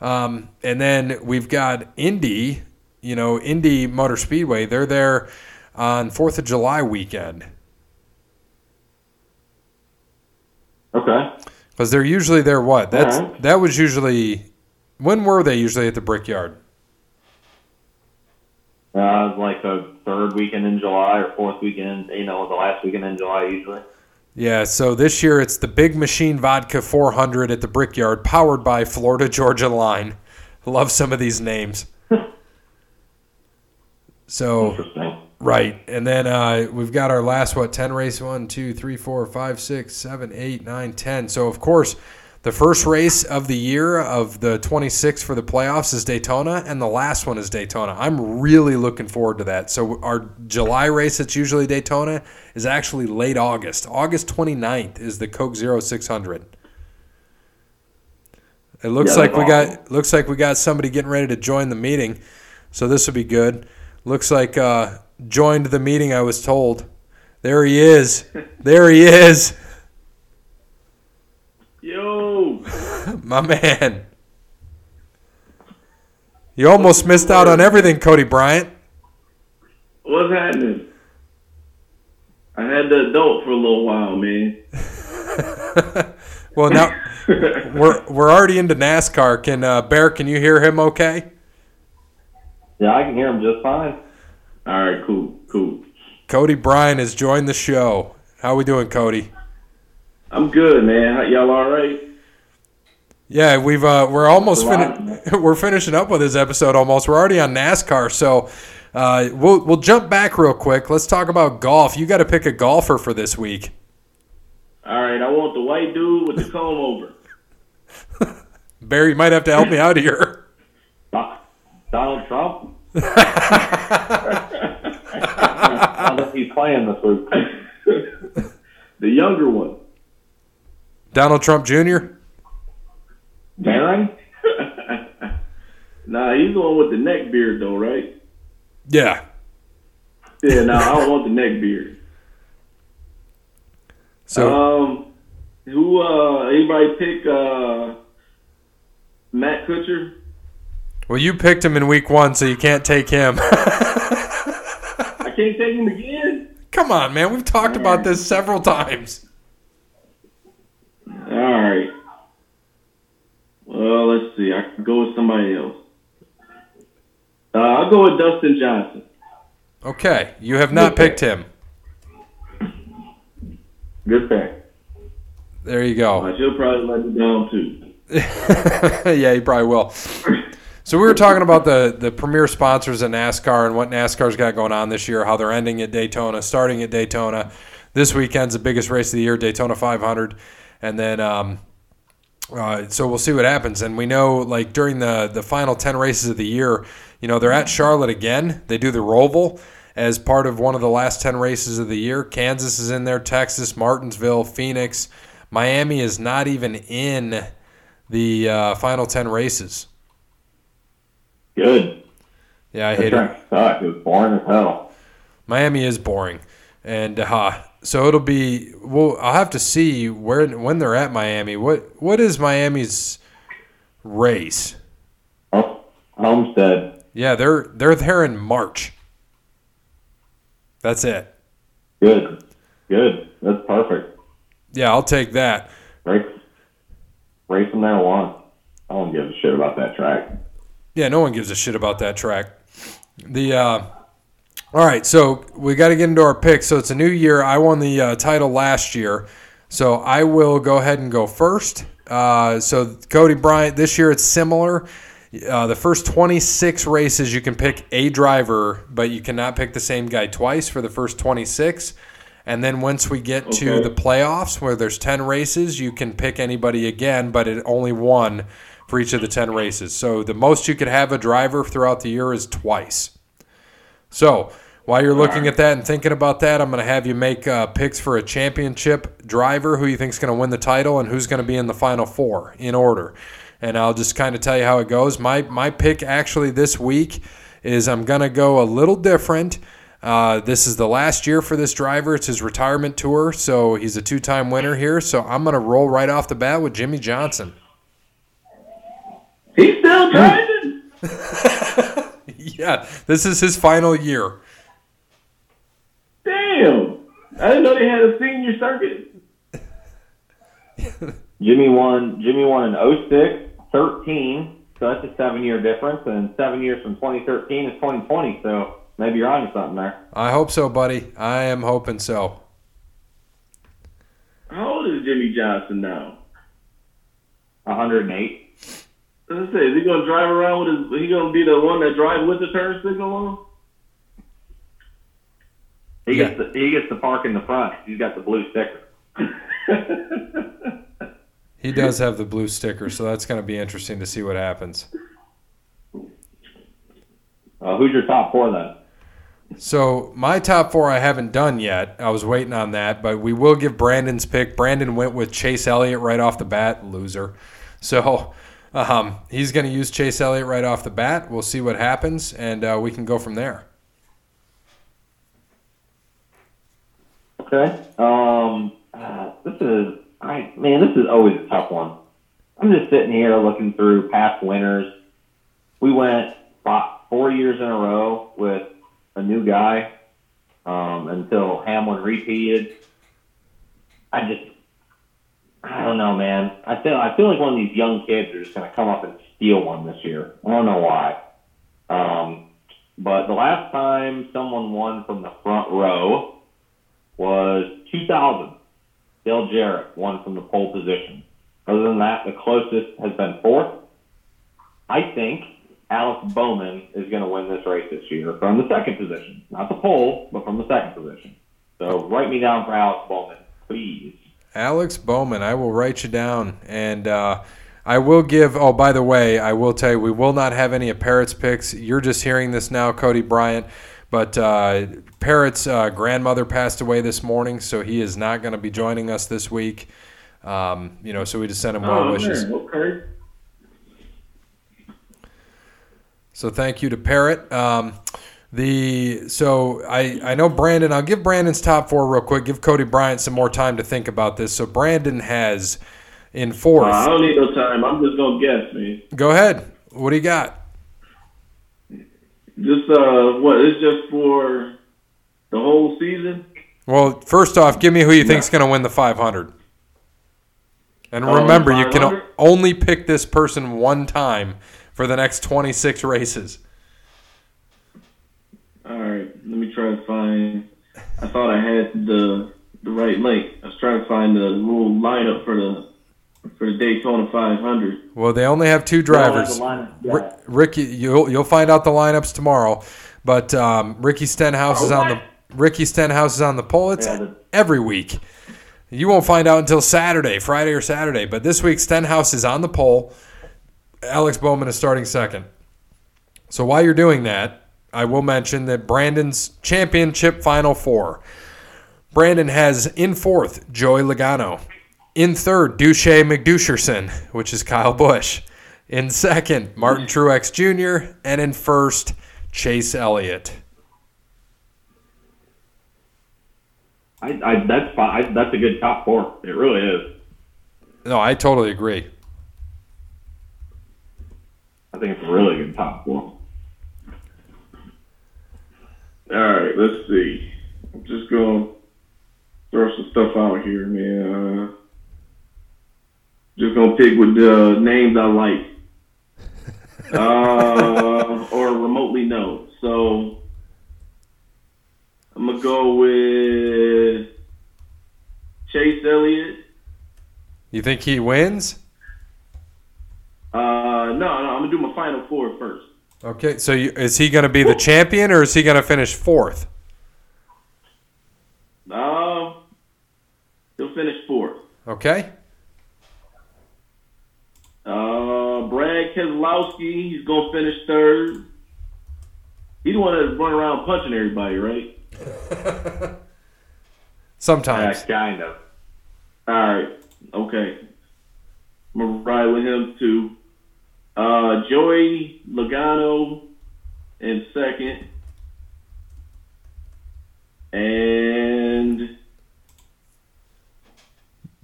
A: Um, and then we've got Indy, you know, Indy Motor Speedway. They're there on Fourth of July weekend
B: Okay.
A: because they're usually there. What? That's
B: Alright.
A: that was usually. When were they usually at the Brickyard?
B: Uh, like the third weekend in July or fourth weekend, you know, the last weekend in July usually.
A: Yeah, so this year it's the Big Machine Vodka 400 at the Brickyard, powered by Florida Georgia Line. Love some of these names. So Right, and then uh, we've got our last what ten race one, two, three, four, five, six, seven, eight, nine, ten. So of course, the first race of the year of the 26 for the playoffs is Daytona, and the last one is Daytona. I'm really looking forward to that. So our July race that's usually Daytona is actually late August. August 29th is the Coke Zero 600. It looks
B: Yeah,
A: like we
B: that's
A: got looks like we got somebody getting ready to join the meeting, so this will be good. Looks like uh, joined the meeting. I was told. There he is. There he is, my man. You almost missed out on everything, Cody Bryant.
D: what's happening? I had the adult for a little while, man.
A: well, now we're we're already into NASCAR. Can uh, Bear? Can you hear him? Okay.
B: Yeah, I can hear him just fine.
D: All right, cool, cool.
A: Cody Bryant has joined the show. How we doing, Cody?
D: I'm good, man. Y'all all right?
A: Yeah, we've uh, we're almost fin- we're finishing up with this episode almost. We're already on NASCAR, so uh, we'll we'll jump back real quick. Let's talk about golf. You got to pick a golfer for this week.
D: All right, I want the white dude with the comb over.
A: Barry, you might have to help me out here.
B: Donald Trump. He's playing this week.
D: the younger one.
A: Donald Trump Jr.
B: Darren?
D: nah, he's the one with the neck beard, though, right?
A: Yeah.
D: Yeah, no, I don't want the neck beard.
A: So
D: um, who? Uh, anybody pick uh, Matt Kuchar?
A: well, you picked him in week one, so you can't take him.
D: I can't take him again.
A: Come on, man. We've talked about this several times.
D: All right. Well, let's see. I can go with somebody else. Uh, I'll go with Dustin Johnson.
A: Okay, you have not picked him.
B: Good pick.
A: There you go.
D: Uh, she'll probably let me down too.
A: yeah, he probably will. So we were talking about the the premier sponsors of NASCAR and what NASCAR's got going on this year, how they're ending at Daytona, starting at Daytona. This weekend's the biggest race of the year, Daytona 500, and then um, uh, so we'll see what happens. And we know, like during the the final 10 races of the year, you know they're at Charlotte again. They do the Roval as part of one of the last 10 races of the year. Kansas is in there, Texas, Martinsville, Phoenix, Miami is not even in the uh, final 10 races.
B: Good.
A: Yeah, I
B: That
A: hate it.
B: sucked. It was boring as hell.
A: Miami is boring, and uh, so it'll be. Well, I'll have to see where when they're at Miami. What what is Miami's race?
B: Oh, Homestead.
A: Yeah, they're they're there in March. That's it.
B: Good. Good. That's perfect.
A: Yeah, I'll take that.
B: Race, race them there once. I don't give a shit about that track.
A: Yeah, no one gives a shit about that track. The uh, all right, so we got to get into our picks. So it's a new year. I won the uh, title last year, so I will go ahead and go first. Uh, so Cody Bryant, this year it's similar. Uh, the first 26 races you can pick a driver, but you cannot pick the same guy twice for the first 26. And then once we get to the playoffs, where there's 10 races, you can pick anybody again, but it only one for each of the 10 races. So the most you could have a driver throughout the year is twice. So while you're looking at that and thinking about that, I'm going to have you make uh, picks for a championship driver, who you think is going to win the title, and who's going to be in the final four in order. And I'll just kind of tell you how it goes. My my pick actually this week is I'm going to go a little different. Uh, this is the last year for this driver. It's his retirement tour, so he's a two-time winner here. So I'm going to roll right off the bat with Jimmie Johnson.
D: He's still driving.
A: yeah, this is his final year.
D: Damn. I didn't know they had a senior circuit.
B: Jimmie won. Jimmie won in 06, 13. So that's a seven-year difference, and seven years from 2013 is 2020. So maybe you're onto something there.
A: I hope so, buddy. I am hoping so.
D: How old is Jimmie Johnson now?
B: 108.
D: Say, is he gonna drive around with his? He gonna be the one that drive with the turn signal on?
B: He
A: Yeah.
B: gets the, he gets to park in the front. He's got the blue sticker.
A: He does have the blue sticker, so that's going to be interesting to see what happens.
B: Uh, who's your top four then?
A: So my top four I haven't done yet. I was waiting on that, but we will give Brandon's pick. Brandon went with Chase Elliott right off the bat, loser. So um, he's going to use Chase Elliott right off the bat. We'll see what happens, and uh, we can go from there.
B: Okay. Um, uh, this is I man, this is always a tough one. I'm just sitting here looking through past winners. We went four years in a row with a new guy um, until Hamlin repeated. I just, I don't know, man. I feel I feel like one of these young kids are just going to come up and steal one this year. I don't know why. Um, but the last time someone won from the front row was 2000. Dale Jarrett won from the pole position. Other than that, the closest has been fourth. I think Alex Bowman is going to win this race this year from the second position. Not the pole, but from the second position. So write me down for Alex Bowman, please.
A: Alex Bowman, I will write you down, and uh, I will give. Oh, by the way, I will tell you, we will not have any of Parrot's picks. You're just hearing this now, Cody Bryant. But uh, Parrot's uh, grandmother passed away this morning, so he is not going to be joining us this week. Um, you know, so we just sent him well
D: Oh,
A: wishes.
D: okay.
A: So thank you to Parrot. Um, the so I I know Brandon. I'll give Brandon's top four real quick. Give Cody Bryant some more time to think about this. So Brandon has in fourth.
D: Uh, I don't need no time. I'm just gonna guess, man.
A: Go ahead. What do you got?
D: Just uh, what? It's just for the whole season.
A: Well, first off, give me who you think's going to win the 500. And
D: Oh,
A: remember, you can only pick this person one time for the next 26 races.
D: All right, let me try to find. I thought I had the the right link. I was trying to find the little lineup for the for the Daytona 500.
A: Well, they only have two drivers. Ri- Ricky, you'll you'll find out the lineups tomorrow. But um, Ricky Stenhouse is on the Ricky Stenhouse is on the pole. It's
B: Yeah, the-
A: every week. You won't find out until Saturday, Friday or Saturday. But this week, Stenhouse is on the pole. Alex Bowman is starting second. So while you're doing that, I will mention that Brandon's championship final four. Brandon has in fourth Joey Logano. In third, Duche McDusherson, which is Kyle Busch. In second, Martin Truex Jr. And in first, Chase Elliott.
B: I, I that's. I, that's a good top four. It really is.
A: No, I totally agree.
B: I think it's a really good top four.
D: All right, let's see. I'm just gonna throw some stuff out here, man. Uh, just gonna pick with the names I like, uh, or remotely know. So I'm gonna go with Chase Elliott.
A: You think he wins?
D: Uh, no, no, I'm gonna do my final four first.
A: Okay, so you, is he going to be the champion or is he going to finish fourth?
D: Uh, he'll finish fourth.
A: Okay.
D: Uh, Brad Keselowski, he's gonna finish third. He's the one that's running around punching everybody, right?
B: Yeah,
A: Sometimes.
B: kind of.
D: All right, okay. I'm gonna ride with him too. Uh, Joey Logano in second, and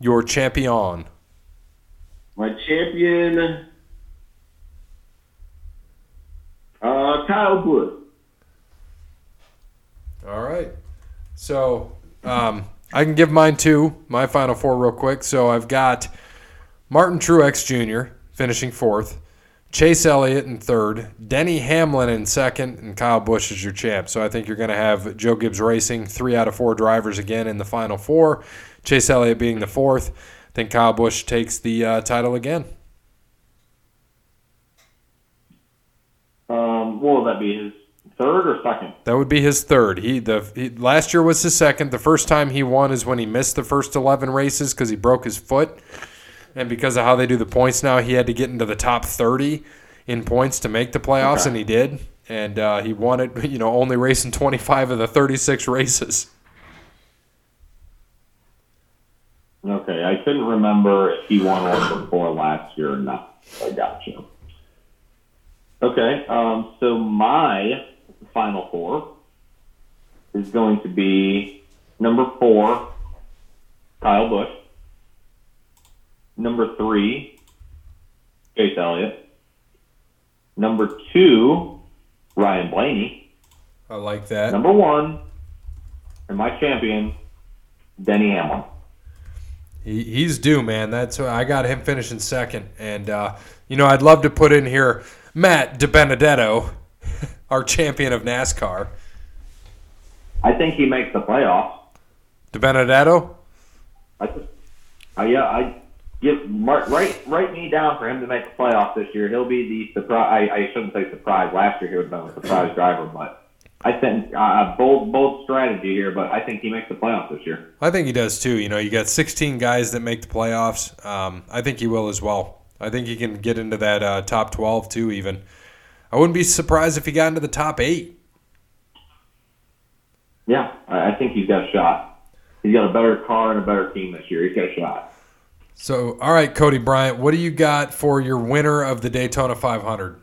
A: Your champion.
D: my champion, uh, Kyle Busch.
A: All right. So um, I can give mine too, my final four, real quick. So I've got Martin Truex Jr. finishing fourth, Chase Elliott in third, Denny Hamlin in second, and Kyle Busch is your champ. So I think you're going to have Joe Gibbs Racing, three out of four drivers again in the final four, Chase Elliott being the fourth. I think Kyle Busch takes the uh, title again.
B: Um, what will that be? His third or second?
A: That would be his third. He the he, last year was his second. The first time he won is when he missed the first eleven races because he broke his foot, and because of how they do the points now, he had to get into the top thirty in points to make the playoffs,
B: Okay.
A: and he did. And uh, he won it. You know, only racing twenty five of the thirty six races.
B: Okay, I couldn't remember if he won one before last year or not. I got you. Okay, um, so my final four is going to be number four, Kyle Busch. Number three, Chase Elliott. Number two, Ryan Blaney.
A: I like that.
B: Number one, and my champion, Denny Hamlin.
A: He, he's due, man. That's I got him finishing second, and uh, you know I'd love to put in here Matt DiBenedetto, our champion of NASCAR.
B: I think he makes the playoffs.
A: DiBenedetto.
B: I, th- I yeah, I give mark, write write me down for him to make the playoffs this year. He'll be the surprise. I, I shouldn't say surprise. Last year he would have been a surprise driver, but I think uh, bold bold strategy here. But I think he makes the playoffs this year.
A: I think he does too. You know, you got 16 guys that make the playoffs. Um, I think he will as well. I think he can get into that uh, top 12 too. Even I wouldn't be surprised if he got into the top eight.
B: Yeah, I, I think he's got a shot. He's got a better car and a better team this year. He's got a shot.
A: So, all right, Cody Bryant, what do you got for your winner of the Daytona 500?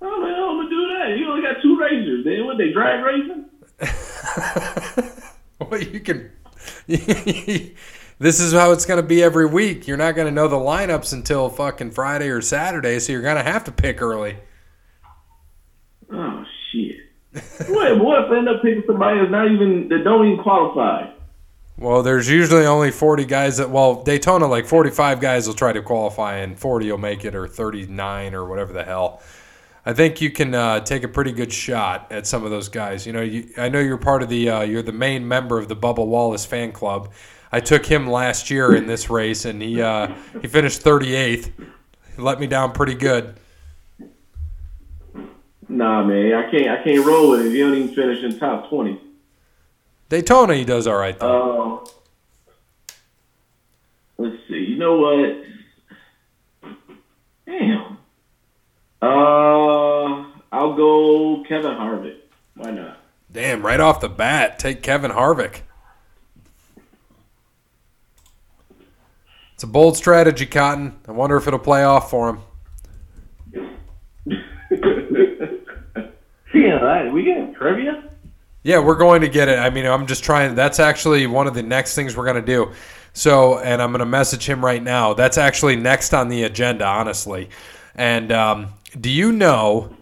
D: Oh man, I'm gonna do that. You only got two racers. Then what they drag racing?
A: well, you can. this is how it's going to be every week. You're not going to know the lineups until fucking Friday or Saturday, so you're going to have to pick early.
D: Oh shit. what? What if I end up picking somebody that's not even that don't even qualify?
A: Well, there's usually only 40 guys that, well, Daytona, like 45 guys will try to qualify and 40 will make it or 39 or whatever the hell. I think you can uh, take a pretty good shot at some of those guys. You know, you, I know you're part of the, uh, you're the main member of the Bubba Wallace fan club. I took him last year in this race and he, uh, he finished 38th. He let me down pretty good.
D: Nah, man, I can't. I can't roll with it. You don't even finish in top twenty.
A: Daytona, he does all right though.
D: Uh, let's see. You know what? Damn. Uh, I'll go Kevin Harvick. Why not?
A: Damn, right off the bat, take Kevin Harvick. It's a bold strategy, Cotton. I wonder if it'll play off for him.
B: Speaking of that, we get trivia.
A: Yeah, we're going to get it. I mean, I'm just trying. That's actually one of the next things we're going to do. So, and I'm going to message him right now. That's actually next on the agenda, honestly. And um, do you know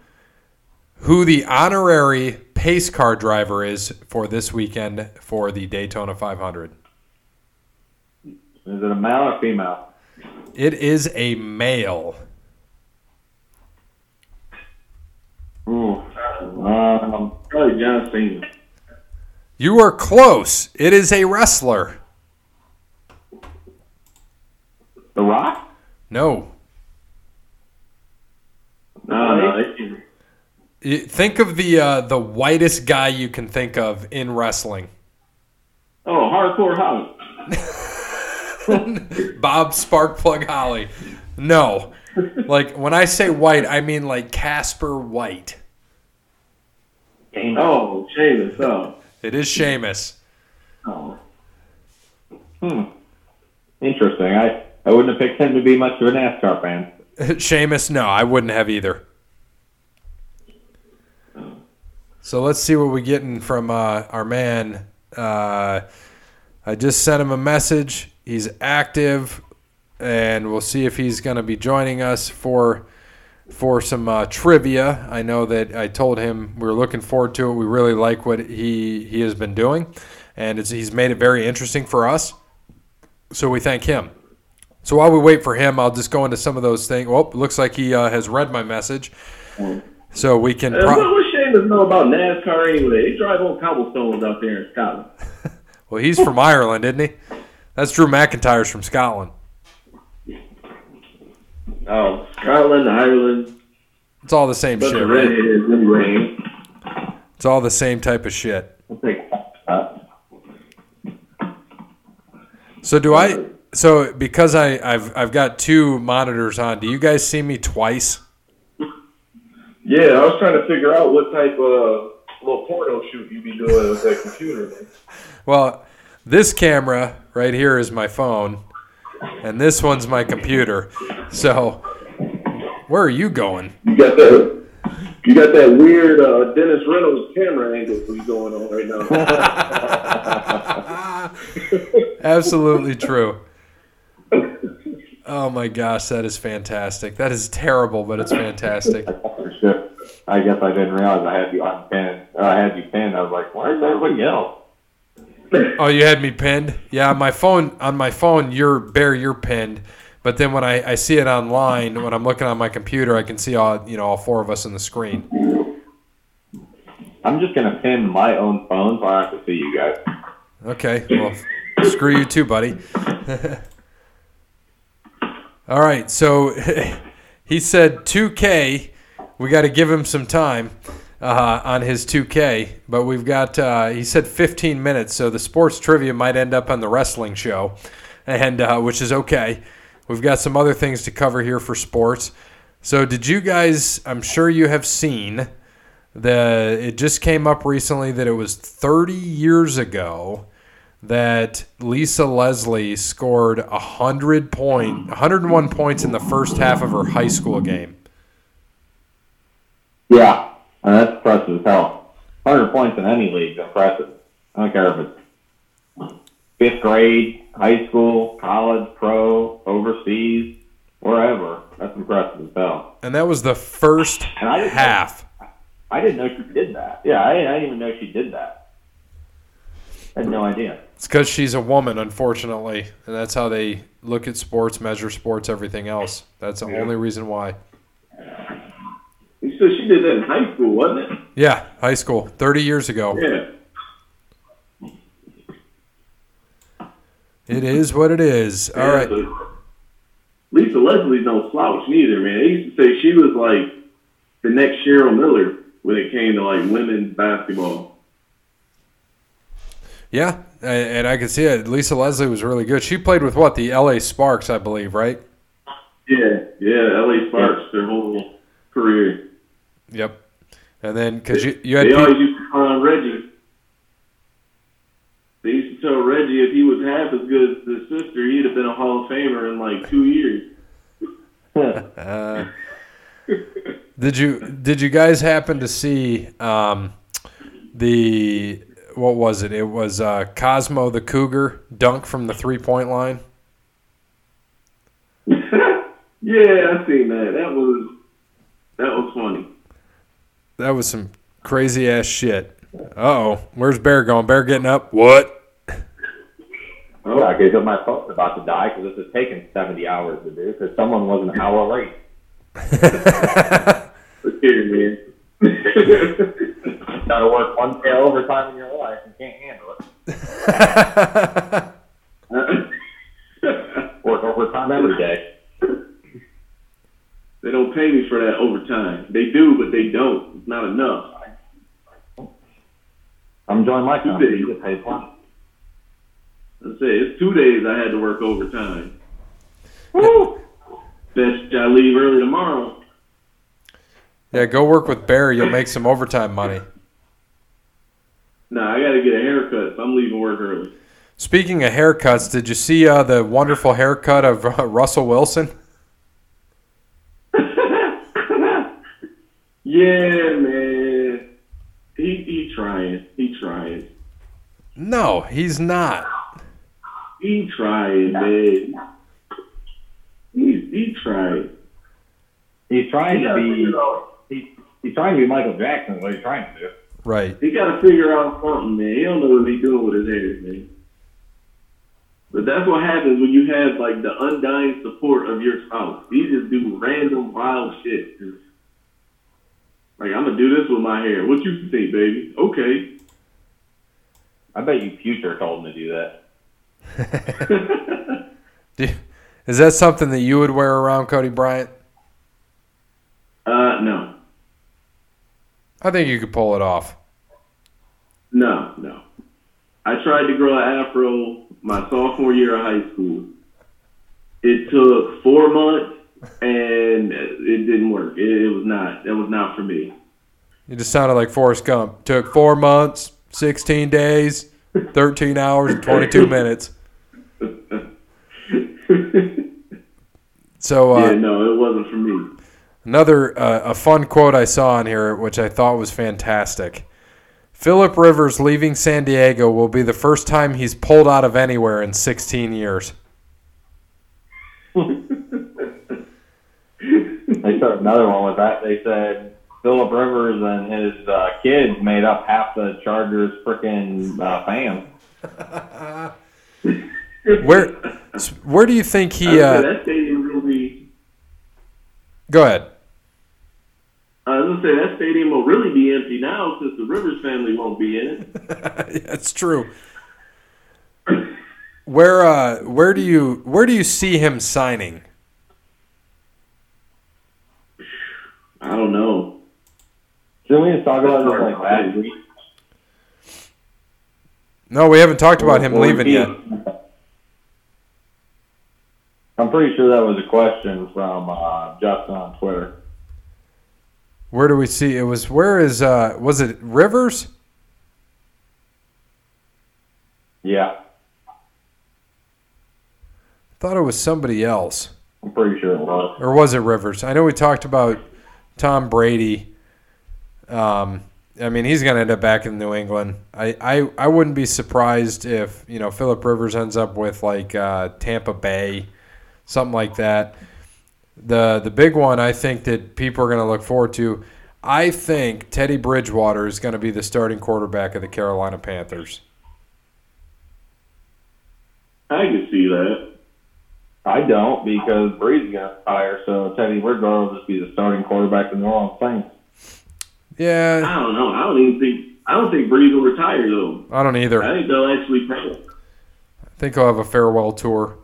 A: who the honorary pace car driver is for this weekend for the Daytona 500?
B: Is it a male or female?
A: It is a male.
B: Ooh. Um,
D: Probably John Cena.
A: You are close. It is a wrestler.
B: the Rock.
A: No.
D: No, no.
A: Think of the uh, the whitest guy you can think of in wrestling.
D: Oh, hardcore Holly.
A: Bob Sparkplug Holly. No. Like when I say white, I mean like Casper White.
D: Oh, Sheamus. Oh.
A: It is Sheamus.
D: oh.
B: Hmm. Interesting. I, I wouldn't have picked him to be much of a NASCAR fan.
A: Sheamus, no, I wouldn't have either. So let's see what we're getting from uh, our man. Uh, I just sent him a message. He's active, and we'll see if he's going to be joining us for for some uh, trivia. I know that I told him we are looking forward to it. We really like what he he has been doing, and it's, he's made it very interesting for us. So we thank him. So while we wait for him, I'll just go into some of those things. Well, looks like he uh, has read my message, so we can.
D: Uh,
A: Pro-
D: what what Sheamus know about NASCAR anyway? They drive on cobblestones out there in Scotland.
A: well, he's from Ireland, isn't he? That's Drew McIntyre's from Scotland.
D: Oh, Scotland, Ireland.
A: It's all the same
D: Bunch
A: shit, right?
D: anyway.
A: It's all the same type of shit. So do I? So because I I've I've got two monitors on. Do you guys see me twice?
D: Yeah, I was trying to figure out what type of little porno shoot you'd be doing with that computer. Man.
A: Well, this camera right here is my phone, and this one's my computer. So where are you going?
D: You got that. You got that weird uh, Dennis Reynolds camera angle going on right now.
A: Absolutely true. Oh my gosh, that is fantastic. That is terrible, but it's fantastic.
B: Shit. I guess I didn't realize I had you on pin. I had you pinned. I was like, where's everybody else?
A: Oh, you had me pinned? Yeah, on my phone on my phone you're Bear, you're pinned. But then when I, I see it online, when I'm looking on my computer, I can see all you know, all four of us on the screen.
B: I'm just gonna pin my own phone so I have to see you guys.
A: Okay, well, screw you too, buddy. All right, so he said 2K. We got to give him some time uh, on his 2K, but we've got. Uh, he said 15 minutes, so the sports trivia might end up on the wrestling show, and uh, which is okay. We've got some other things to cover here for sports. So, did you guys? I'm sure you have seen the. It just came up recently that it was 30 years ago that Lisa Leslie scored 100 point 101 points in the first half of her high school game.
B: Yeah, and that's impressive as hell. 100 points in any league is impressive. I don't care if it's fifth grade, high school, college, pro, overseas, wherever. That's impressive as hell.
A: And that was the first
B: And I didn't know-
A: half.
B: I didn't know she did that. Yeah, I, I didn't even know she did that. I had no idea.
A: It's because she's a woman, unfortunately, and that's how they look at sports, measure sports, everything else. That's the
D: Yeah.
A: only reason why.
D: You said she did that in high school, wasn't it?
A: Yeah, high school, 30 years ago.
D: Yeah.
A: It is what it is. All
D: Yeah,
A: right.
D: but Lisa Leslie's no slouch neither, man. They used to say she was like the next Cheryl Miller when it came to like women's basketball.
A: Yeah, and I can see it. Lisa Leslie was really good. She played with what? The LA Sparks, I believe, right?
D: Yeah, yeah, LA Sparks their whole career.
A: Yep. And then, because you, you had
D: They always used to call Reggie. They used to tell Reggie if he was half as good as his sister, he'd have been a Hall of Famer in like two years.
A: Uh, did you did you guys happen to see um, the what was it? It was uh, Cosmo the Cougar dunk from the three point line.
D: yeah, I seen that. That was that was funny.
A: That was some crazy ass shit. Oh, where's Bear going? Bear getting up? What?
D: Oh,
B: Yeah, because my phone's about to die because this is taking 70 hours to do because someone was an hour late.
D: Excuse me. man.
B: Got to work one day overtime in your life and can't handle it. Work overtime every day.
D: they don't pay me for that overtime. They do, but they don't. It's not enough.
B: I'm joining my company.
D: Two days.
B: You get paid plenty.
D: I say it's two days I had to work overtime. Woo! Bet I leave early tomorrow.
A: Yeah, go work with Bear. You'll make some overtime money.
D: Nah, I got to get a haircut, so I'm leaving work early.
A: Speaking of haircuts, did you see uh, the wonderful haircut of uh, Russell Wilson?
D: Yeah, man. He he trying. He trying.
A: No, he's not.
D: He trying, man. He he trying.
B: He's trying
D: He
B: to be.
D: figure out-
B: He's, he's trying to be Michael Jackson. What he's trying to do.
A: Right.
D: He got to figure out something, man. He don't know what he's doing with his hair, man. But that's what happens when you have like the undying support of your spouse. He just do random wild shit. Just, like I'm gonna do this with my hair. What you think, baby? Okay.
B: I bet you Future told him to do that.
A: Do you- Is that something that you would wear around Cody Bryant?
D: uh, no.
A: I think you could pull it off.
D: No, no. I tried to grow an afro my sophomore year of high school. It took four months, and it didn't work. It, it was not. That was not for me.
A: It just sounded like Forrest Gump. Took four months, 16 days, 13 hours, and 22 minutes. So uh,
D: yeah, no, it wasn't for me.
A: Another uh, a fun quote I saw on here, which I thought was fantastic. Philip Rivers leaving San Diego will be the first time he's pulled out of anywhere in 16 years.
B: They started another one with that. They said Philip Rivers and his uh, kids made up half the Chargers freaking uh, fans.
A: Where where do you think he?
D: would
A: Uh,
D: that stadium will be.
A: go ahead.
D: I was gonna say that stadium will really be empty now since the Rivers family won't be in it.
A: That's true. Where uh, where do you where do you see him signing?
D: I don't know.
B: Didn't we just talk about this like last week?
A: No, we haven't talked about him leaving yet.
B: I'm pretty sure that was a question from uh, Justin on Twitter.
A: Where do we see it was where is uh was it Rivers?
B: Yeah,
A: thought it was somebody else.
B: I'm pretty sure it was.
A: Or was it Rivers? I know we talked about Tom Brady. Um I mean he's gonna end up back in New England. I, I, I wouldn't be surprised if, you know, Philip Rivers ends up with like uh, Tampa Bay, something like that. The the big one I think that people are gonna look forward to, I think Teddy Bridgewater is gonna be the starting quarterback of the Carolina Panthers.
D: I can see that.
B: I don't because Brees gonna retire, so Teddy Bridgewater will just be the starting quarterback of the New Orleans Saints.
A: Yeah,
D: I don't know. I don't even think. I don't think Brees will retire though.
A: I don't either.
D: I think they'll actually pay him.
A: I think he'll have a farewell tour.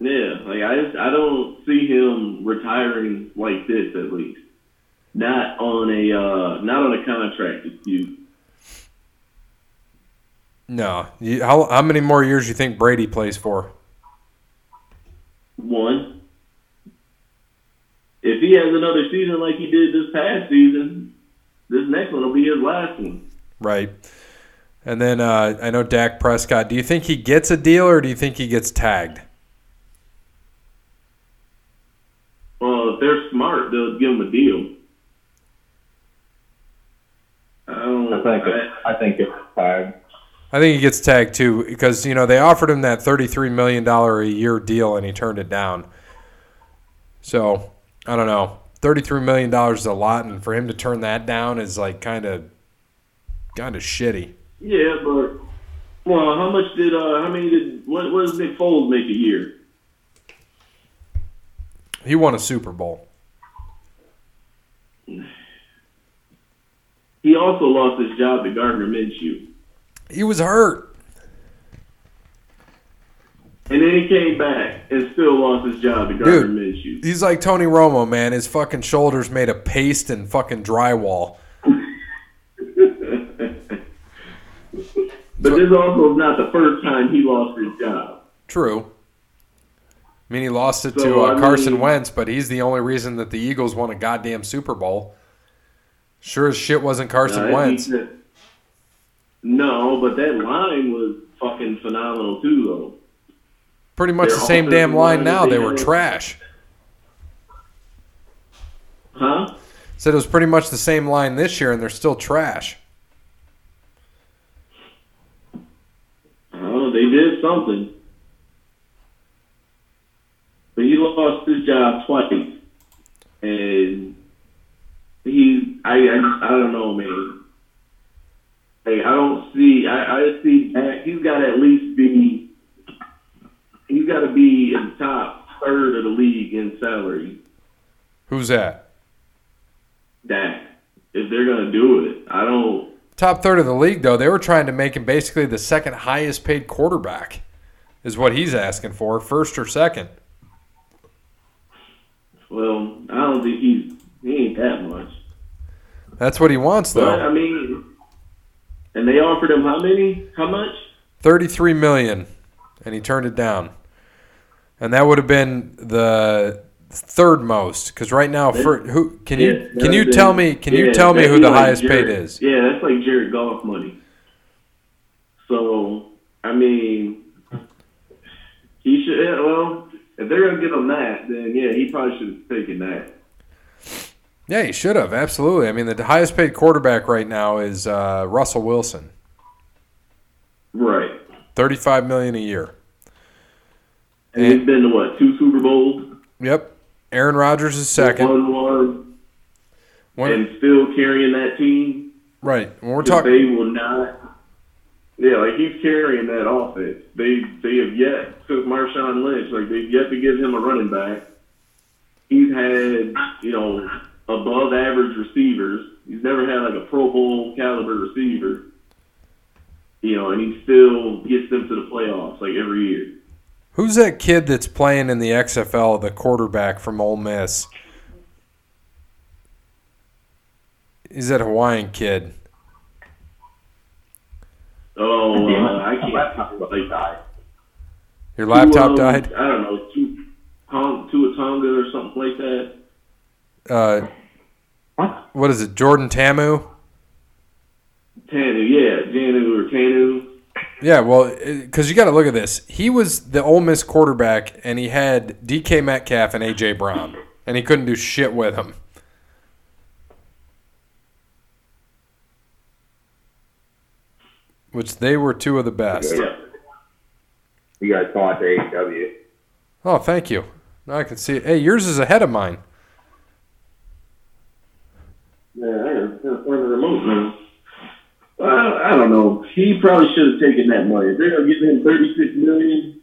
D: Yeah, like I just I don't see him retiring like this at least. Not on a uh not on a contract dispute.
A: No. You, how how many more years do you think Brady plays for?
D: One. If he has another season like he did this past season, this next one will be his last one.
A: Right. And then uh, I know Dak Prescott. Do you think he gets a deal or do you think he gets tagged?
D: Well, if they're smart, they'll give him a deal. I don't.
B: I think it, I think it's tagged.
A: I think he gets tagged too because you know they offered him that thirty-three million dollar a year deal and he turned it down. So I don't know. Thirty-three million dollars is a lot, and for him to turn that down is like kind of, kind of shitty.
D: Yeah, but well, how much did uh how many did what what does Nick Foles make a year?
A: He won a Super Bowl.
D: He also lost his job to Gardner Minshew,
A: He was hurt.
D: and then he came back and still lost his job to Gardner Minshew.
A: He's like Tony Romo, man. His fucking shoulders made of paste and fucking drywall.
D: But this also is not the first time he lost his job.
A: True. I mean, he lost it to uh, Carson
D: mean-
A: Wentz, but he's the only reason that the Eagles won a goddamn Super Bowl. Sure as shit wasn't Carson
D: Uh,
A: Wentz.
D: No, but that line was fucking phenomenal too, though.
A: Pretty much
D: their
A: the same damn line
D: line
A: now. They
D: they
A: were trash.
D: Huh?
A: Said it was pretty much the same line this year, and they're still trash.
D: Oh, they did something. But he lost his job twice, and he, I, I, I don't know, man. Hey, I don't see. I, I just see Dak. He's got to at least be. He's got to be in the top third of the league in salary.
A: Who's that?
D: Dak, if they're gonna do it, I don't.
A: Top third of the league, though. They were trying to make him basically the second highest paid quarterback, is what he's asking for, first or second.
D: Well, I don't think he's. He ain't that much.
A: That's what he wants,
D: But
A: though.
D: I mean, and they offered him how many? How much?
A: Thirty-three million, and he turned it down. And that would have been the third most, because right now, for who can you can you tell me can you tell me who the
D: like
A: highest paid is?
D: Yeah, that's like Jared Goff money. So I mean, he should. yeah, Well, if they're gonna give him that, then yeah, he probably should have taken that.
A: Yeah, he should have absolutely. I mean, the highest paid quarterback right now is uh, Russell Wilson,
D: Right.
A: thirty-five million a year.
D: And
A: And-
D: he's been to what? Two Super Bowls.
A: Yep. Aaron Rodgers is second.
D: Won one,
A: When-
D: and still carrying that team.
A: right. When we're talking,
D: They will not. Yeah, like he's carrying that offense. They they have yet since Marshawn Lynch, like they've yet to give him a running back. He's had you know above average receivers. He's never had like a Pro Bowl caliber receiver. You know, and he still gets them to the playoffs like every year.
A: who's that kid that's playing in the XFL, the quarterback from Ole Miss? He's that Hawaiian kid.
D: Oh, uh, I can't. Like,
A: Your laptop
D: Tua-
A: died.
D: I don't know, Tua Tong- Tua Tonga or something like that.
A: Uh,
B: What?
A: what is it? Jordan Ta'amu.
D: Tanu, yeah, Janu or Tanu.
A: Yeah, well, because you got to look at this. He was the Ole Miss quarterback, and he had DK Metcalf and AJ Brown, and he couldn't do shit with them. Which they were two of the best.
D: Yeah.
B: You guys saw it to.
A: Oh, thank you. Now I can see it. Hey, yours is ahead of mine.
D: Yeah, I gotta find the remote now. Well, I don't know. He probably should have taken that money. If they're gonna give him thirty six million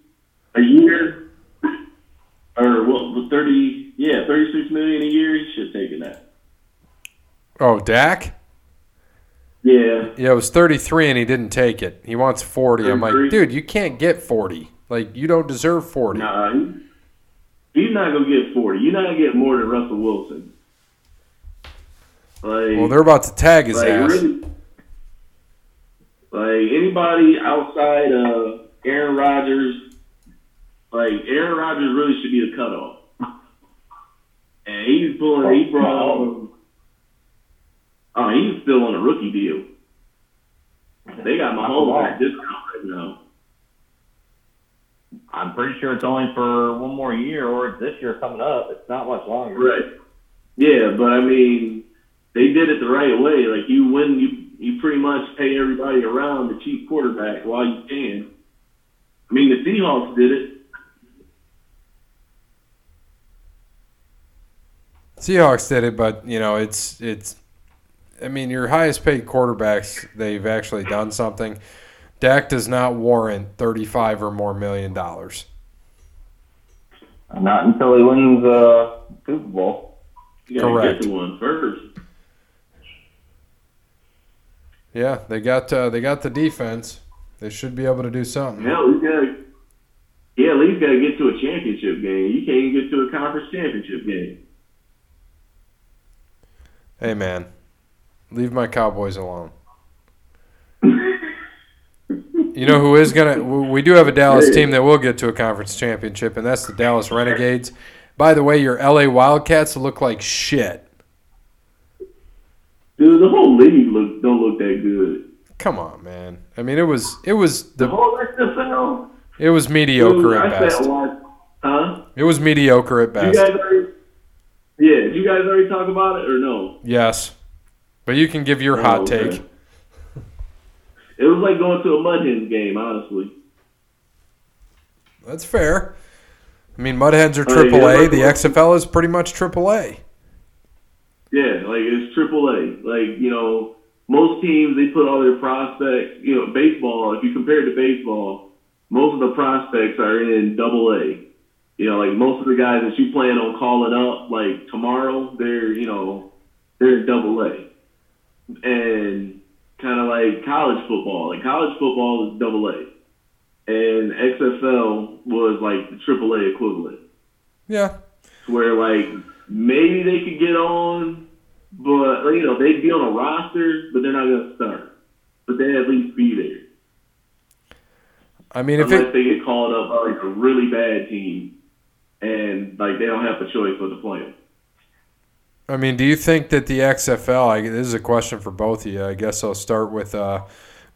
D: a year, or what? Thirty? Yeah, thirty six million a year. He should have taken that.
A: Oh, Dak?
D: Yeah,
A: Yeah, it was 33 and he didn't take it. He wants 40. I'm like, dude, you can't get 40. Like, you don't deserve 40.
D: nah, he, he's not gonna get forty. You're not gonna get more than Russell Wilson. Like,
A: Well, they're about to tag his
D: like
A: ass.
D: really, like anybody outside of Aaron Rodgers, like Aaron Rodgers really should be the cutoff. And he's pulling. He brought. Oh, he's still on a rookie deal. They got Mahomes at a discount right now.
B: I'm pretty sure it's only for one more year, or this year coming up. It's not much longer.
D: Right. Yeah, but I mean, they did it the right way. Like you win, you you pretty much pay everybody around the cheap quarterback while you can. I mean, the Seahawks did it.
A: Seahawks did it, but, you know, it's, it's, I mean, your highest paid quarterbacks, they've actually done something. Dak does not warrant 35 or more million dollars.
B: Not until he wins uh, Super Bowl.
D: You gotta
A: Correct.
D: get to one first.
A: Yeah, they got uh, they got the defense. They should be able to do something.
D: Hell, you gotta. Yeah, at least gotta get to a championship game. You can't even get to a conference championship game.
A: Hey, man, leave my Cowboys alone. You know who is gonna? We do have a Dallas team that will get to a conference championship, and that's the Dallas Renegades. By the way, your LA Wildcats look like shit.
D: Dude, the whole league look don't look that good.
A: Come on, man. I mean, it was it was
D: The
A: the
D: whole XFL.
A: it was mediocre
D: Dude,
A: at
D: I
A: best.
D: Huh?
A: It was mediocre at
D: You
A: best.
D: guys already? Yeah, did you guys already talk about it or no?
A: Yes, but you can give your
D: Oh,
A: hot
D: okay.
A: take.
D: It was like going to a Mud Hens game, honestly.
A: That's fair. I mean, Mudheads are
D: Oh, yeah,
A: The XFL is pretty much triple A.
D: Yeah, like it's triple A. Like, you know, most teams they put all their prospects you know, baseball, if you compare it to baseball, most of the prospects are in double A. You know, like most of the guys that you plan on calling up like tomorrow, they're, you know, they're in double A. And kind of like college football. Like college football is double A. And XFL was like the triple A equivalent
A: Yeah,
D: where like maybe they could get on but you know they'd be on a roster, but they're not going to start. But they at least be there.
A: I mean, if
D: Unless
A: it,
D: they get called up by like a really bad team, and like they don't have a choice but to play them.
A: I mean, do you think that the XFL? I, this is a question for both of you. I guess I'll start with uh,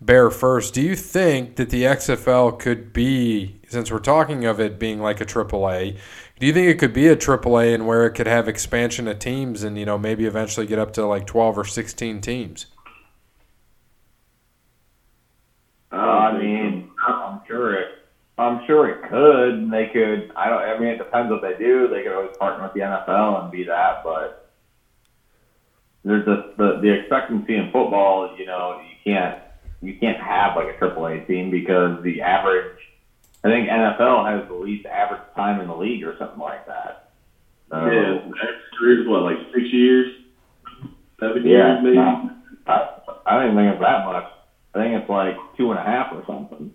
A: Bear first. Do you think that the XFL could be, since we're talking of it being like a AAA, do you think it could be a AAA and where it could have expansion of teams and you know maybe eventually get up to like twelve or sixteen teams?
B: Uh, I mean, I'm sure it. I'm sure it could. They could. I don't. I mean, it depends what they do. They could always partner with the NFL and be that, but there's a, the the expectancy in football. You know, you can't you can't have like a AAA team because the average. I think NFL has the least average time in the league or something like that. So,
D: Yeah, that's career is what like six years, seven
B: Yeah,
D: years maybe.
B: no. I, I don't even think it's that much. I think it's like two and a half or something.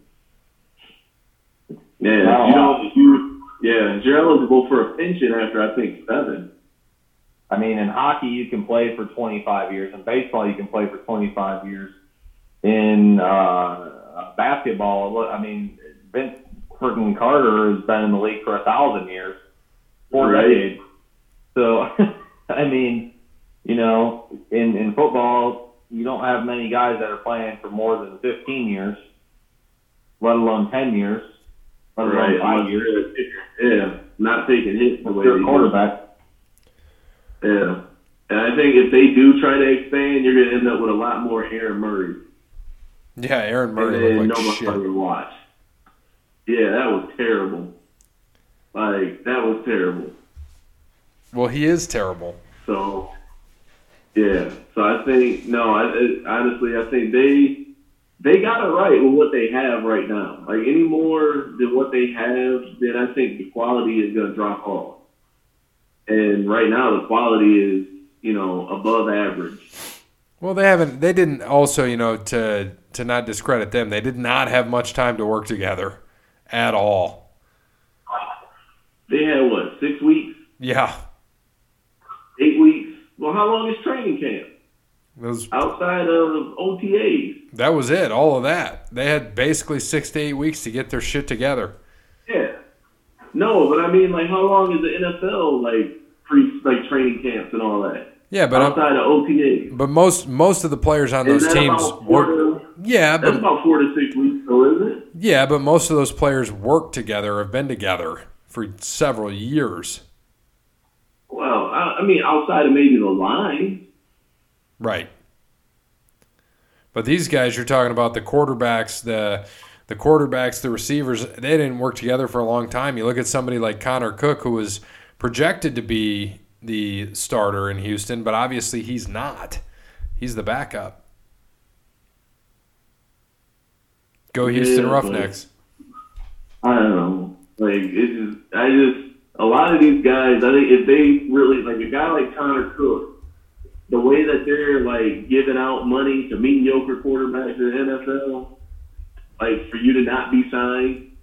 D: Yeah, you know, you, yeah, you're eligible for a pension after I think seven.
B: I mean, in hockey, you can play for 25 years. In baseball, you can play for 25 years. In uh, basketball, I mean, Vince freaking Carter has been in the league for a thousand years, four
D: Right.
B: decades. So, I mean, you know, in in football, you don't have many guys that are playing for more than 15 years, let alone 10 years, let alone
D: Right,
B: five years.
D: Yeah, not taking hits the way they
B: a
D: do.
B: quarterback.
D: Yeah, and I think if they do try to expand, you're going to end up with a lot more Aaron Murray,
A: Yeah, Aaron Murray.
D: and then
A: looked like
D: nobody
A: shit.
D: to watch. Yeah, that was terrible. Like that was terrible.
A: Well, he is terrible.
D: So, yeah. So I think no. I, I, honestly, I think they they got it right with what they have right now. Like any more than what they have, then I think the quality is going to drop off. And right now, the quality is you know above average.
A: Well, they haven't. They didn't. Also, you know, to to not discredit them, they did not have much time to work together at all.
D: They had what six weeks,
A: Yeah,
D: eight weeks. Well, how long is training camp
A: those.
D: outside of OTAs?
A: That was it. All of that. They had basically six to eight weeks to get their shit together.
D: Yeah. No, but I mean, like, how long is the NFL like pre like training camps and all that
A: Yeah, but I'm,
D: outside of OTAs?
A: but most most of the players on
D: Is
A: those teams
D: about four to,
A: Yeah,
D: that's
A: but
D: about four to six weeks, it?
A: Yeah, but most of those players work together. Have been together for several years.
D: Well, I, I mean, outside of maybe the line.
A: Right. But these guys, you're talking about the quarterbacks, the the quarterbacks, the receivers. They didn't work together for a long time. You look at somebody like Connor Cook, who was projected to be the starter in Houston, but obviously he's not. He's the backup. Go Houston
D: Yeah,
A: Roughnecks.
D: I don't know. Like it's just, I just a lot of these guys. I think if they really like a guy like Connor Cook, the way that they're like giving out money to mediocre quarterbacks in the NFL, like for you to not be signed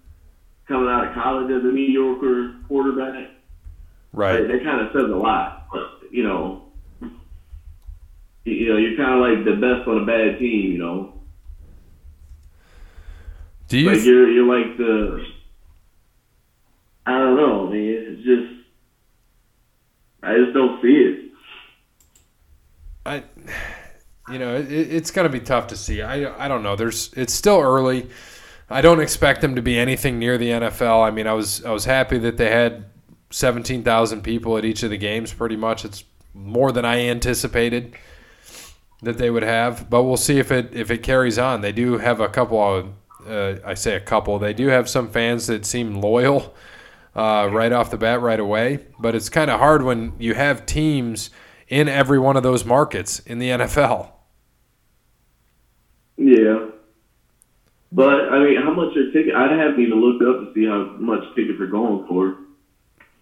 D: coming out of college as a mediocre quarterback,
A: Right.
D: like, that kind of says a lot. But, you know, you, you know, you're kind of like the best on a bad team. You know,
A: Do you
D: like you're you're like the I don't know, man. It's just I just don't see it.
A: I, you know, it, it's going to be tough to see. I, I don't know. There's, it's still early. I don't expect them to be anything near the NFL. I mean, I was, I was happy that they had seventeen thousand people at each of the games. Pretty much, it's more than I anticipated that they would have. But we'll see if it, if it carries on. They do have a couple of, uh, I say a couple. They do have some fans that seem loyal. Uh, right off the bat, right away. But it's kind of hard when you have teams in every one of those markets in the NFL.
D: Yeah. But I mean, how much are tickets? I haven't even looked up to see how much tickets are going for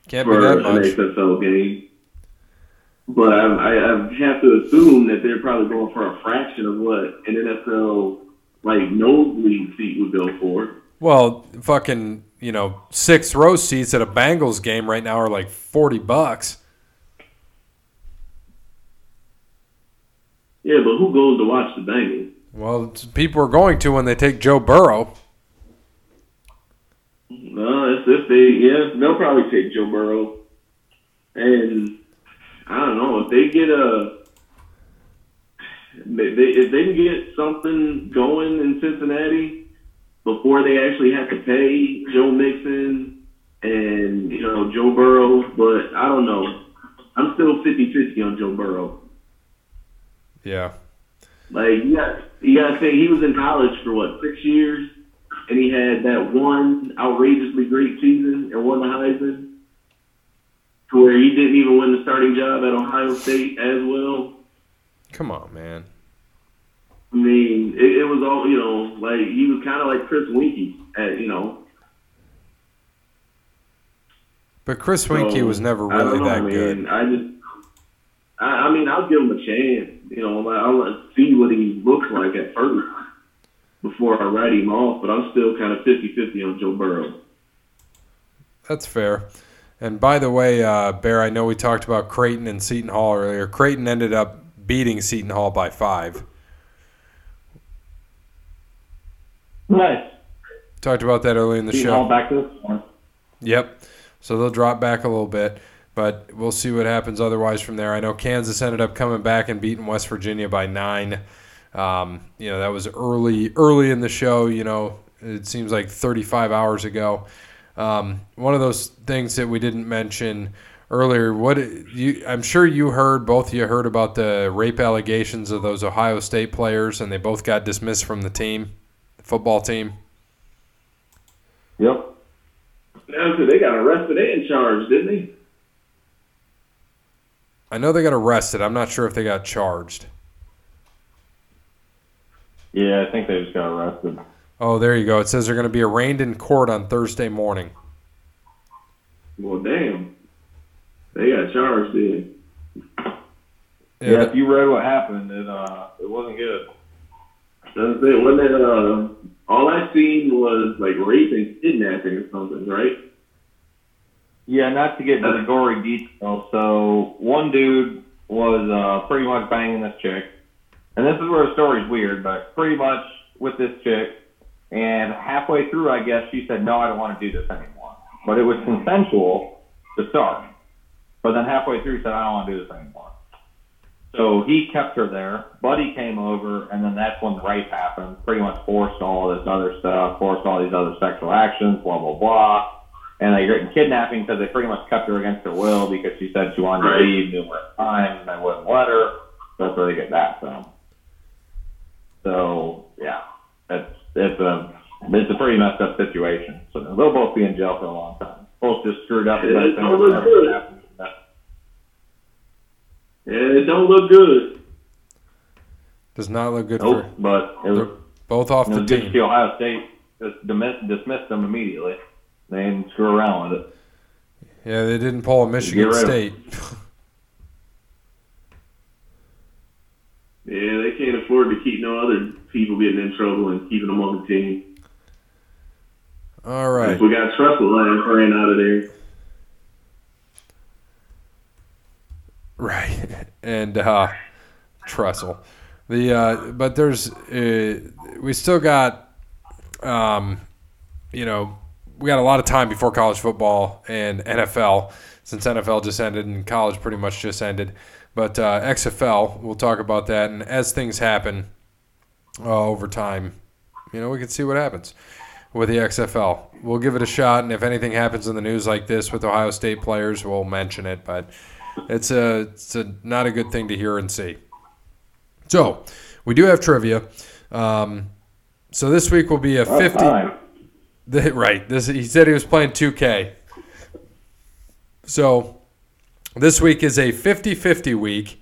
A: Can't be
D: for
A: that
D: an. XFL game. But I, I, I have to assume that they're probably going for a fraction of what an NFL like nosebleed seat would go for.
A: Well, fucking, you know, six row seats at a Bengals game right now are like forty bucks.
D: Yeah, but who goes to watch the Bengals?
A: Well, people are going to when they take Joe Burrow.
D: No, it's if they yeah, they'll probably take Joe Burrow. And I don't know if they get a they, they, if they can get something going in Cincinnati before they actually have to pay Joe Mixon and you know Joe Burrow, but I don't know. I'm still 50-50 on Joe Burrow.
A: Yeah.
D: Like you got you got to say he was in college for what six years, and he had that one outrageously great season and won the Heisman, to where he didn't even win the starting job at Ohio State as well.
A: Come on, man.
D: I mean, it, it was all you know, like he was kind of like Chris Weinke at you know.
A: But Chris
D: so,
A: was never really
D: know,
A: that
D: man.
A: good.
D: I just, I, I mean, I'll give him a chance. You know, I'll see what he looks like at first before I write him off. But I'm still kind of 50-50 on Joe Burrow.
A: That's fair. And by the way, uh, Bear, I know we talked about Creighton and Seton Hall earlier. Creighton ended up beating Seton Hall by five.
B: Nice.
A: Talked about that early in the
B: Seton
A: show.
B: Hall back to this.
A: Yep. So they'll drop back a little bit, but we'll see what happens otherwise from there. I know Kansas ended up coming back and beating West Virginia by nine. Um, you know that was early, early in the show. You know, it seems like 35 hours ago. Um, one of those things that we didn't mention earlier. What you? I'm sure you heard. Both of you heard about the rape allegations of those Ohio State players, and they both got dismissed from the team, the football team.
B: Yep.
D: Now, so they got arrested and charged, didn't they?
A: I know they got arrested. I'm not sure if they got charged.
B: Yeah, I think they just got arrested.
A: Oh, there you go. It says they're going to be arraigned in court on Thursday morning.
D: Well, damn. They got charged then.
B: Yeah, if you read what happened, it uh, it wasn't good.
D: That's it. Wasn't it, uh, all I seen was like rape and kidnapping or something, right?
B: Yeah, not to get into the gory details. So one dude was uh, pretty much banging this chick, and this is where the story's weird, but pretty much with this chick. And halfway through, I guess she said, "No, I don't want to do this anymore." But it was consensual to start. But then halfway through, said, "I don't want to do this anymore." So he kept her there. Buddy came over, and then that's when the rape happened. Pretty much forced all this other stuff, forced all these other sexual actions, blah blah blah. And they written kidnapping because they pretty much kept her against her will because she said she wanted
D: Right.
B: to leave numerous times and they wouldn't let her. That's where they get that from. So yeah, it's it's a it's a pretty messed up situation. So they'll both be in jail for a long time. Both just screwed up.
D: Yeah,
B: best
D: it's
B: thing
D: all
B: that's
D: look
B: ever
D: good.
B: happened to them.
D: Yeah, it don't look good.
A: Does not look good
B: Nope,
A: for
B: but it was
A: both off the
B: was good
A: team.
B: Ohio State just dismiss, dismissed them immediately. They didn't screw around with it.
A: Yeah, they didn't pull a Michigan State.
D: Yeah, they can't afford to keep no other people getting in trouble and keeping them on the team.
A: All right.
D: If we got ran ran out of there.
A: Right, and uh, Trussell. The uh, but there's uh, we still got, um, you know, we got a lot of time before college football and NFL since NFL just ended and college pretty much just ended. But uh, XFL, we'll talk about that, and as things happen uh, over time, you know, we can see what happens with the XFL. We'll give it a shot, and if anything happens in the news like this with Ohio State players, we'll mention it. But it's a it's a not a good thing to hear and see. So we do have trivia. Um, so this week will be a
B: About
A: fifty. The, right. This he said he was playing 2K. So this week is a 50-50 week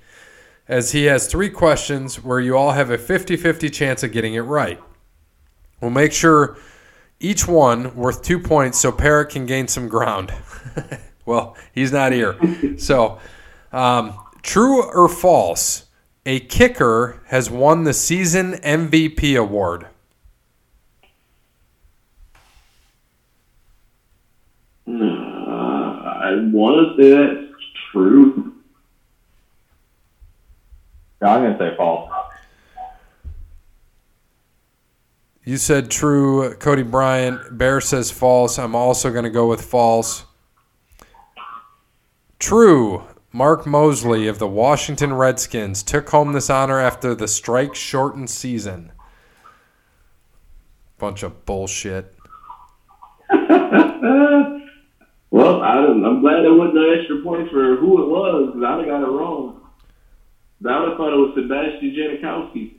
A: as he has three questions where you all have a 50-50 chance of getting it right. We'll make sure each one worth 2 points so Parrot can gain some ground. well, he's not here. So, um, true or false? A kicker has won the season MVP award.
D: Uh, I want to say that's true.
B: I'm gonna say false.
A: You said true, Cody Bryant. Bear says false. I'm also going to go with false. True. Mark Moseley of the Washington Redskins took home this honor after the strike shortened season. Bunch of bullshit.
D: Well, I, I'm glad there wasn't no extra point for who it was because I'd have got it wrong. I would have thought it was Sebastian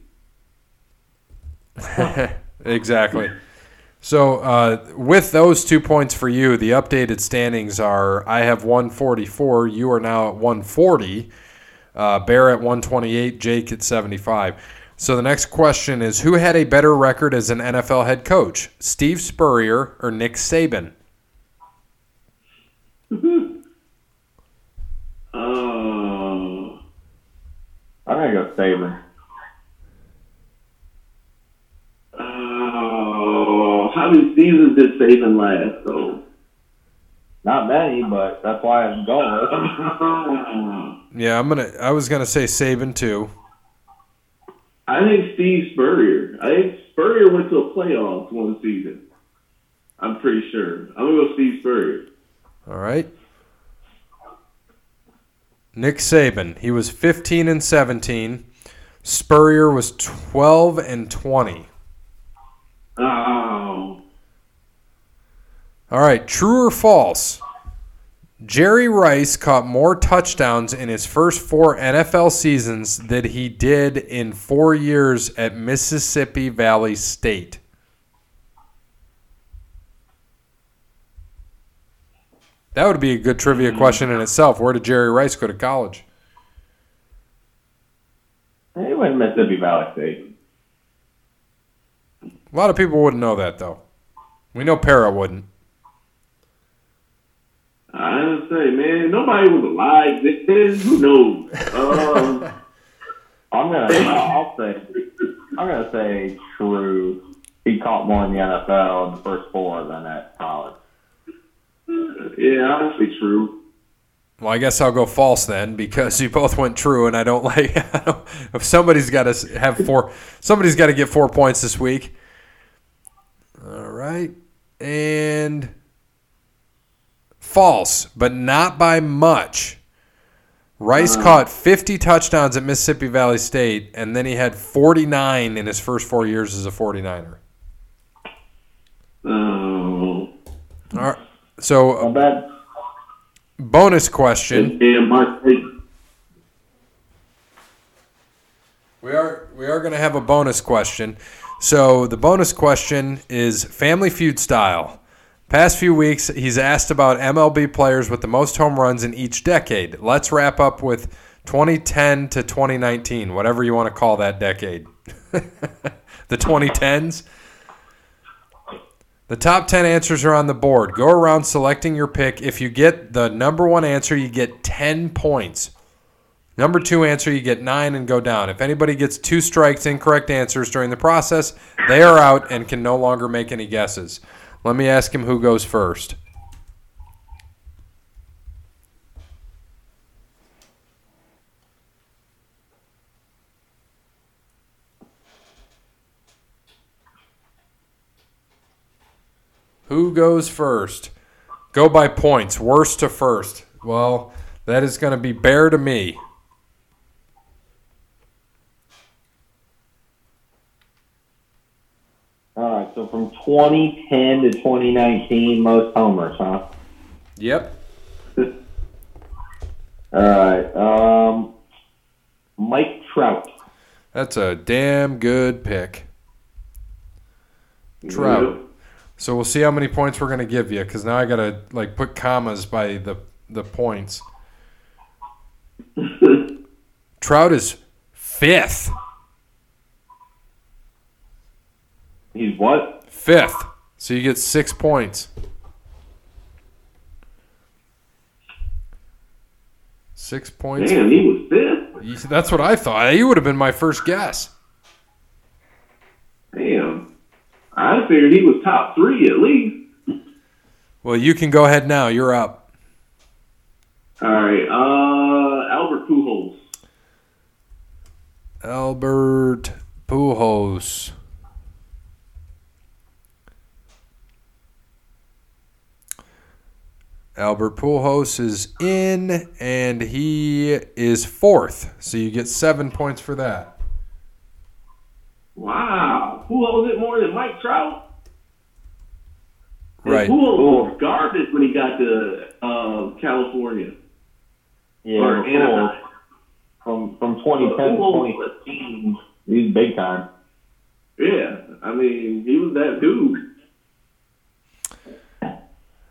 D: Janikowski.
A: exactly. So, uh, with those two points for you, the updated standings are I have 144. You are now at 140. Uh, Bear at 128. Jake at 75. So, the next question is Who had a better record as an NFL head coach, Steve Spurrier or Nick Saban?
D: Uh,
B: I'm gonna go Saban.
D: How many seasons did Saban last, though?
B: Not many, but that's why I'm going with him.
A: Yeah, I'm gonna. I was gonna say Saban too.
D: I think Steve Spurrier. I think Spurrier went to a playoffs one season. I'm pretty sure. I'm gonna go Steve Spurrier.
A: All right. Nick Saban. He was 15 and 17. Spurrier was 12 and 20.
D: Oh,
A: All right, true or false? Jerry Rice caught more touchdowns in his first four NFL seasons than he did in four years at Mississippi Valley State. That would be a good trivia hmm. question in itself. Where did Jerry Rice go to college?
B: He went to Mississippi Valley State.
A: A lot of people wouldn't know that, though. We know Para wouldn't.
D: I was say, man, nobody was alive then. Who knows? Um,
B: I'm gonna. I'll say. I'm gonna say true. He caught more in the NFL in the first four than at college.
D: yeah, honestly, true.
A: Well, I guess I'll go false then because you both went true, and I don't like. I don't, if somebody's got to have four, somebody's got to get four points this week. All right, and false, but not by much. Rice caught 50 touchdowns at Mississippi Valley State, and then he had 49 in his first four years as a 49er.
D: Oh,
A: All right, so
B: bet.
A: bonus question.
D: and Mark State.
A: We are we are going to have a bonus question. So the bonus question is Family Feud style. Past few weeks, he's asked about MLB players with the most home runs in each decade. Let's wrap up with 2010 to 2019, whatever you want to call that decade. the 2010s. The top 10 answers are on the board. Go around selecting your pick. If you get the number one answer, you get 10 points. Number two answer, you get nine and go down. If anybody gets two strikes, incorrect answers during the process, they are out and can no longer make any guesses. Let me ask him who goes first. Who goes first? Go by points, worst to first. Well, that is going to be Bear to me.
B: All right, so from 2010 to 2019, most homers, huh?
A: Yep.
B: All right. Um, Mike Trout.
A: That's a damn good pick. Trout. So we'll see how many points we're gonna give you, because now I gotta like put commas by the the points. Trout is fifth.
B: He's what?
A: Fifth. So you get six points. Six points.
D: Damn, he was fifth.
A: You- That's what I thought. He would have been my first guess.
D: Damn. I figured he was top three at least.
A: Well, you can go ahead now. You're up.
D: All right. Uh, Albert Pujols.
A: Albert Pujols. Albert Pujols is in, and he is fourth. So you get seven points for that.
D: Wow. Who owes it more than Mike Trout?
A: Right.
D: Who was garbage when he got to uh, California
B: Yeah,
D: or
B: before,
D: Anaheim?
B: from from 2010 to 2015, he's big time.
D: Yeah, I mean he was that dude.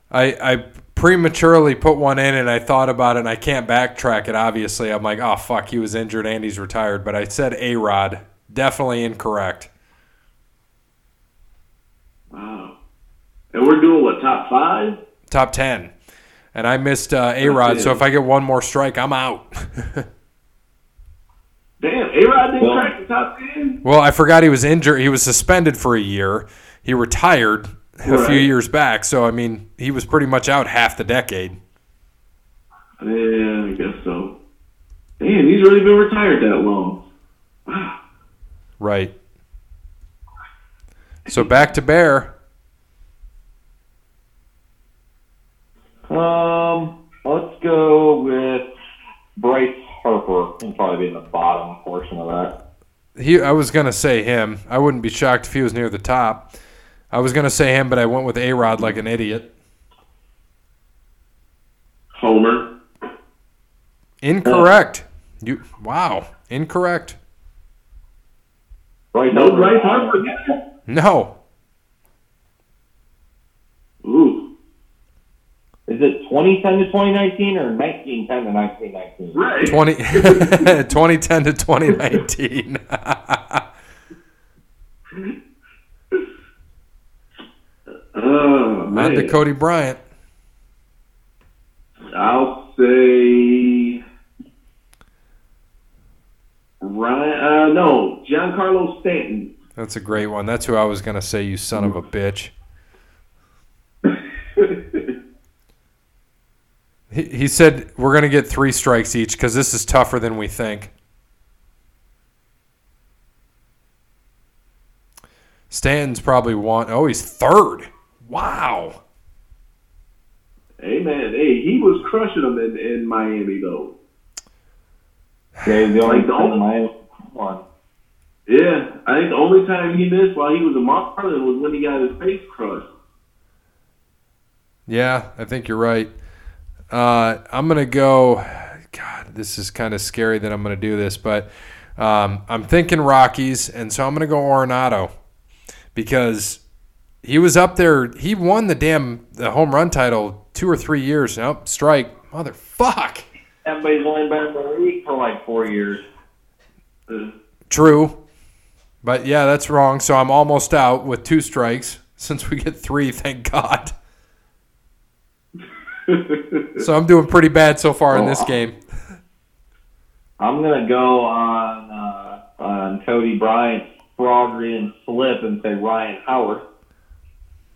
A: I, I prematurely put one in and I thought about it and I can't backtrack it, obviously. I'm like, oh, fuck, he was injured and he's retired. But I said A Rod. Definitely incorrect.
D: Wow. And we're doing what top five?
A: Top 10. And I missed uh, A Rod, so if I get one more strike, I'm out.
D: Damn, A Rod didn't
B: Well-
D: crack the top ten.
A: well, I forgot he was injured. He was suspended for a year. He retired a few years back. So, I mean, he was pretty much out half the decade.
D: Yeah, I guess so. Damn, he's really been retired that long. Wow.
A: Right. So back to Bear.
B: Um, let's go with Bryce Harper. He'll probably be in the bottom portion of that.
A: He, I was gonna say him. I wouldn't be shocked if he was near the top. I was gonna say him, but I went with A Rod like an idiot.
D: Homer.
A: Incorrect. You wow. Incorrect.
B: Bryce
D: No. Bryce Harper.
A: No.
D: Ooh.
B: Is it 2010 to 2019 or 1910 to 1919?
D: Right.
A: 20, 2010 to 2019.
D: Oh
A: On
D: man.
A: to Cody Bryant.
D: I'll say Ryan. Uh, no, Giancarlo Stanton.
A: That's a great one. That's who I was gonna say, you son of a bitch. He, he said we're gonna get three strikes each because this is tougher than we think. Stanton's probably one. Oh, he's third. Wow.
D: hey man, hey, he was crushing them in, in Miami though.
B: Yeah, the only
D: Like the only-
B: Miami one.
D: Yeah, I think the only time he missed while he was a Marlin was when he got his face crushed.
A: Yeah, I think you're right. Uh, I'm gonna go. God, this is kind of scary that I'm gonna do this, but um, I'm thinking Rockies, and so I'm gonna go Arenado because he was up there. He won the damn the home run title two or three years. Nope, strike, motherfuck.
B: Everybody's only been in the league for like four years.
A: True, but yeah, that's wrong. So I'm almost out with two strikes since we get three. Thank God. So I'm doing pretty bad so far in this game.
B: I'm gonna go on uh, on Cody Bryant's Frogrian slip and say Ryan Howard.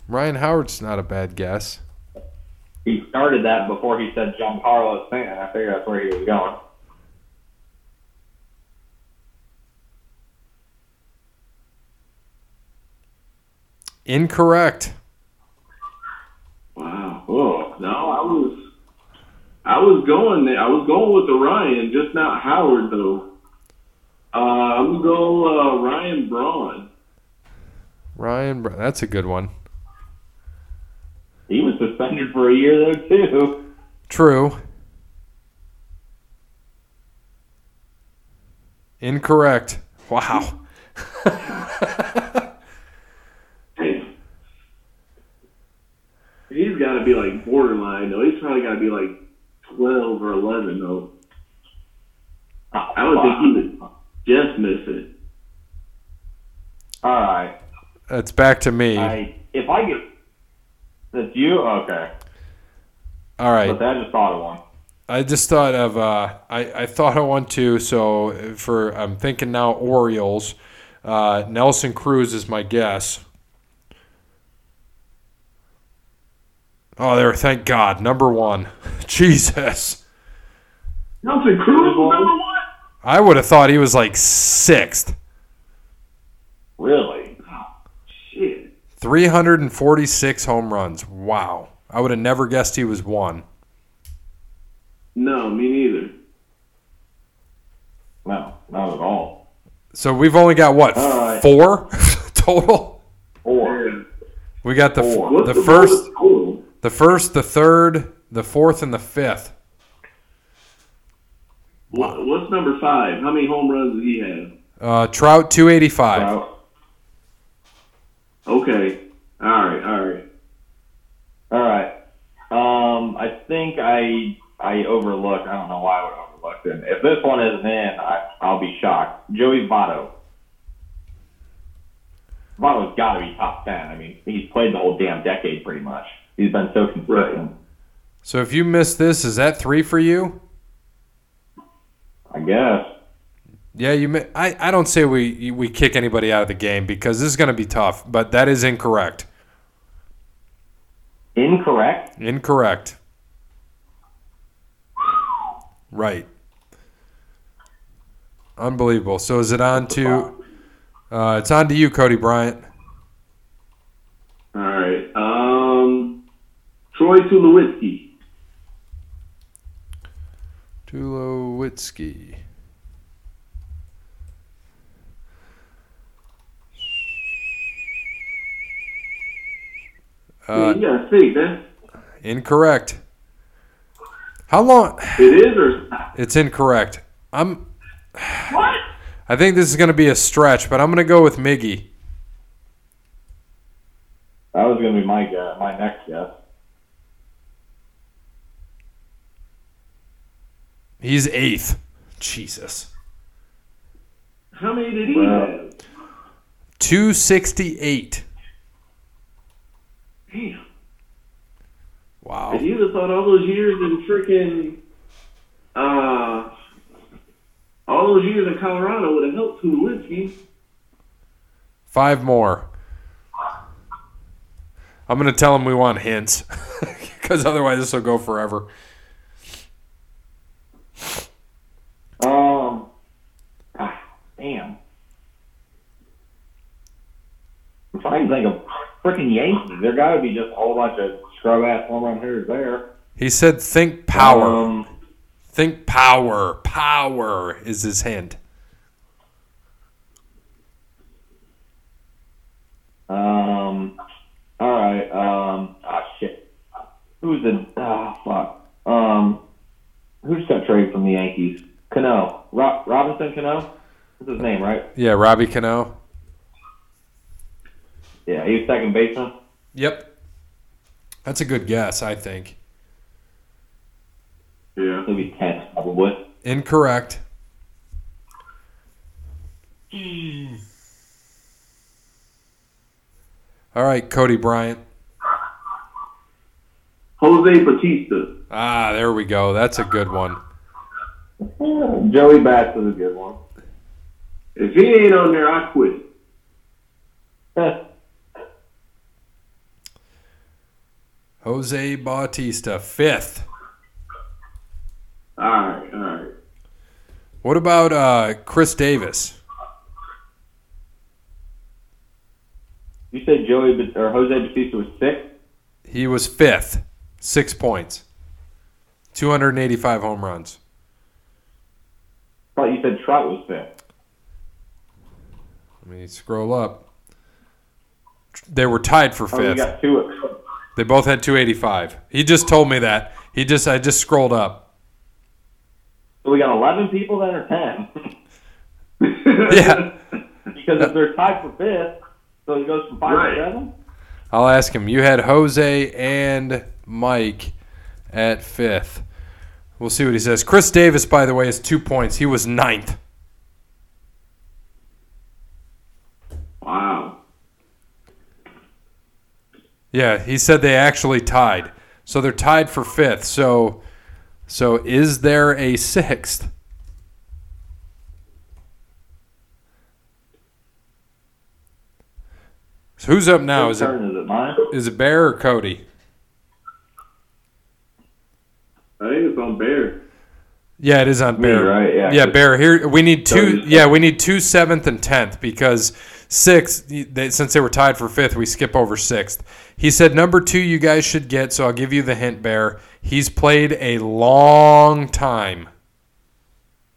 A: Ryan Howard's not a bad guess.
B: He started that before he said Giancarlo Stanton. I figured that's where he was going.
A: Incorrect.
D: wow. Oh no, I was, I was going there. I was going with the Ryan, just not Howard though. Uh, I'm gonna go uh, Ryan Braun.
A: Ryan, that's a good one.
B: He was suspended for a year though too.
A: True. Incorrect. Wow.
D: He's got to be like borderline though. He's probably got to be like twelve or eleven though. Ah, I would think he would just miss it.
B: All right.
A: It's back to me.
B: I if I get that's you okay.
A: All right.
B: But I just thought of one.
A: I just thought of uh, I, I thought of one too. So for I'm thinking now Orioles. Uh, Nelson Cruz is my guess. Oh, there! Thank God, number one. Jesus.
D: Nelson Cruz was number one.
A: I would have thought he was like sixth.
D: Really? Oh, shit.
A: 346 home runs. Wow. I would have never guessed he was one.
D: No, me neither.
B: No, not at all.
A: So we've only got what
B: right.
A: four total.
B: Four.
A: We got the
B: Four.
A: The
D: the
A: first,
D: total?
A: the first, the third, the fourth, and the fifth.
D: What, what's number five? How many home runs does he have?
A: Uh, Trout 285.
B: Trout.
D: Okay. All right. All right.
B: All right. Um, I think I I overlooked. I don't know why I would overlook it. If this one isn't in, I, I'll be shocked. Joey Votto. Votto's got to be top ten. I mean, he's played the whole damn decade pretty much. He's been so consistent.
D: Right.
A: So if you missed this, is that three for you?
B: I guess.
A: Yeah, you. mi- I, I don't say we we kick anybody out of the game because this is going to be tough, but that is incorrect.
B: Incorrect.
A: Incorrect. Right. Unbelievable. So is it on to? Uh, it's on to you, Cody Bryant.
D: All right. Um, Troy Tulowitzki.
A: Tulowitzki. Uh,
D: you gotta think that
A: incorrect. How long?
D: it is or
A: It's incorrect. I'm.
D: what?
A: I think this is going to be a stretch, but I'm going to go with Miggy.
B: That was going to be my guess. My next guess.
A: He's eighth. Jesus.
D: How many did he
B: Well,
D: have?
A: 268.
D: Damn.
A: Wow.
D: If you'd have thought all those years in freaking, uh, all those years in Colorado would have helped Tulowitzki.
A: Five more. I'm going to tell him we want hints because otherwise this will go forever.
B: Um. Ah, damn. I'm trying to think of freaking Yankees. There got to be just a whole bunch of scrub ass home run hitters there.
A: He said, think power.
B: Um,
A: think power. Power is his hint.
B: Um. All right. Um. Ah, shit. Who's the? Ah, fuck. Um. Who just got traded from the Yankees? Cano. Ro- Robinson Cano. That's his name, right?
A: Yeah, Robbie Cano.
B: Yeah, he was second baseman.
A: Yep. That's a good guess, I think.
D: Yeah.
B: Maybe tenth, probably.
A: Incorrect. All right, Cody Bryant.
D: Jose Bautista.
A: Ah, there we go. That's a good one.
B: Joey Bats is a good one.
D: If he ain't on there, I quit.
A: Jose Bautista, fifth.
D: All right. All right.
A: What about uh, Chris Davis?
B: You said Joey or Jose Bautista was sixth.
A: He was fifth, six points, 285 home runs.
B: Thought you said Trout was fifth.
A: Let me scroll up. They were tied for fifth.
B: Oh, you got two. At,
A: They both had 285. He just told me that. He just I just scrolled up.
B: so we got eleven people that are ten?
A: Yeah.
B: because if they're tied for fifth, so it goes from five
D: Right.
B: to seven.
A: I'll ask him. You had Jose and Mike at fifth. We'll see what he says. Chris Davis, by the way, is two points. He was ninth.
D: Wow.
A: Yeah, he said they actually tied. So they're tied for fifth. So so is there a sixth? So who's up now? Is it
B: is it mine?
A: is it Bear or Cody?
D: I think it's on Bear.
A: Yeah, it is on
B: Me,
A: Bear.
B: right? Yeah,
A: Yeah, Bear. Here we need two. Yeah, we need two seventh and tenth because sixth. They, since they were tied for fifth, we skip over sixth. He said number two you guys should get. So I'll give you the hint, Bear. He's played a long time.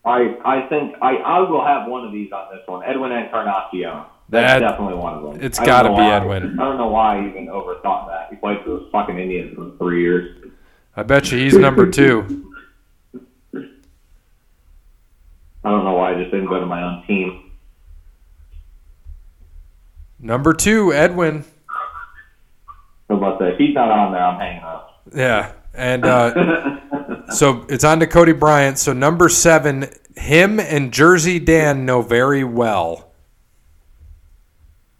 B: I I think I I will have one of these on this one. Edwin Encarnacion. That's
A: That-
B: definitely one of them.
A: It's gotta be
B: why-
A: Edwin.
B: I don't know why I even overthought that. He played for those fucking Indians for three years.
A: I bet you he's number two.
B: I don't know why I just didn't go to my own team.
A: Number two, Edwin.
B: So about that, he's not on there, I'm hanging up.
A: Yeah, and uh, so it's on to Cody Bryant. So number seven, him and Jersey Dan know very well.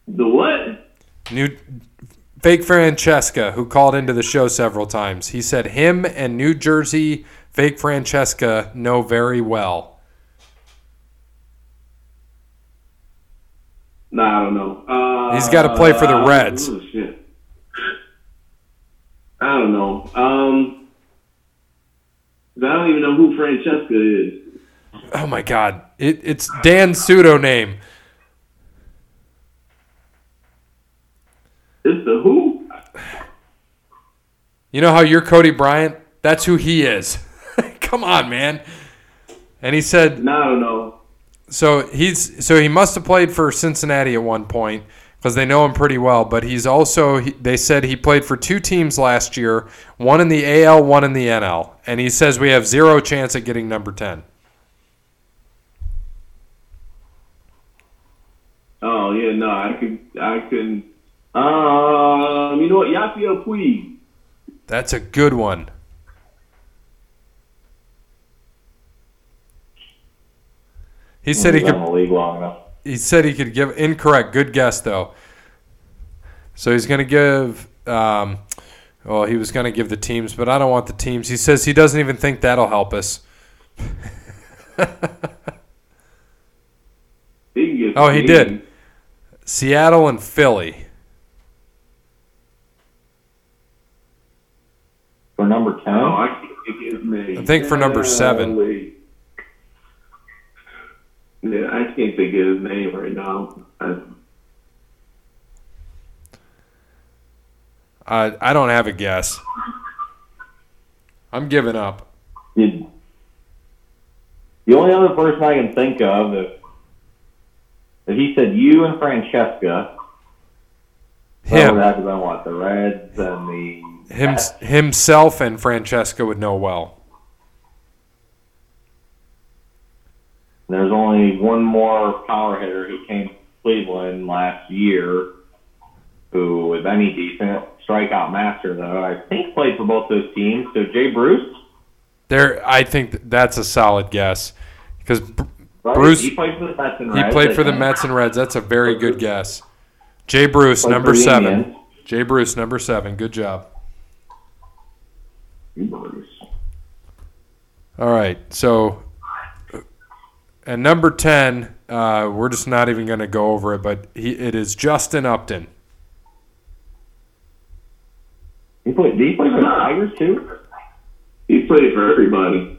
D: The what?
A: New fake Francesca, who called into the show several times. He said him and New Jersey fake Francesca know very well.
D: Nah, I don't know. Uh,
A: He's gotta play for the Reds.
D: Oh, shit. I don't know. Um, I don't even know who Francesca is.
A: Oh my God! It, it's Dan's pseudo name.
D: It's the who?
A: You know how you're Cody Bryant? That's who he is. Come on, man. And he said
D: don't know.
A: so he's so he must have played for Cincinnati at one point because they know him pretty well. But he's also he, they said he played for two teams last year, one in the AL, one in the NL, and he says we have zero chance at getting number ten.
D: Oh yeah, no, I could, I can. Um, you know what? Yasiel Puig.
A: That's a good one. He said he could
B: been in the league long enough.
A: He said he could give incorrect. Good guess though. So he's going to give. Um, well, he was going to give the teams, but I don't want the teams. He says he doesn't even think that'll help us.
D: He
A: Oh, he
D: Puig.
A: did. Seattle and Philly.
B: For number ten,
D: Oh, I can't think of his name.
A: I think for number seven.
D: Yeah, I can't think of his name right now. I,
A: I I don't have a guess. I'm giving up.
B: you, the only other person I can think of if if he said you and Francesca,
A: Him,
B: to been what the Reds and the
A: him himself, and Francesca would know well.
B: There's only one more power hitter who came to Cleveland last year who was any decent strikeout master though. I think played for both those teams. So Jay Bruce,
A: There, I think that's a solid guess because
B: right?
A: Bruce-
B: he played for the Mets and
A: he
B: Reds,
A: played for the. Mets and Reds. That's a very good guess. Jay Bruce,
B: Played
A: number seven.
B: Indians.
A: Jay Bruce, number seven. Good job. Bruce. All right. So, and number 10, uh, we're just not even going to go over it, but he, it is Justin Upton.
B: He played. Did he play for the Tigers too?
D: he played for everybody.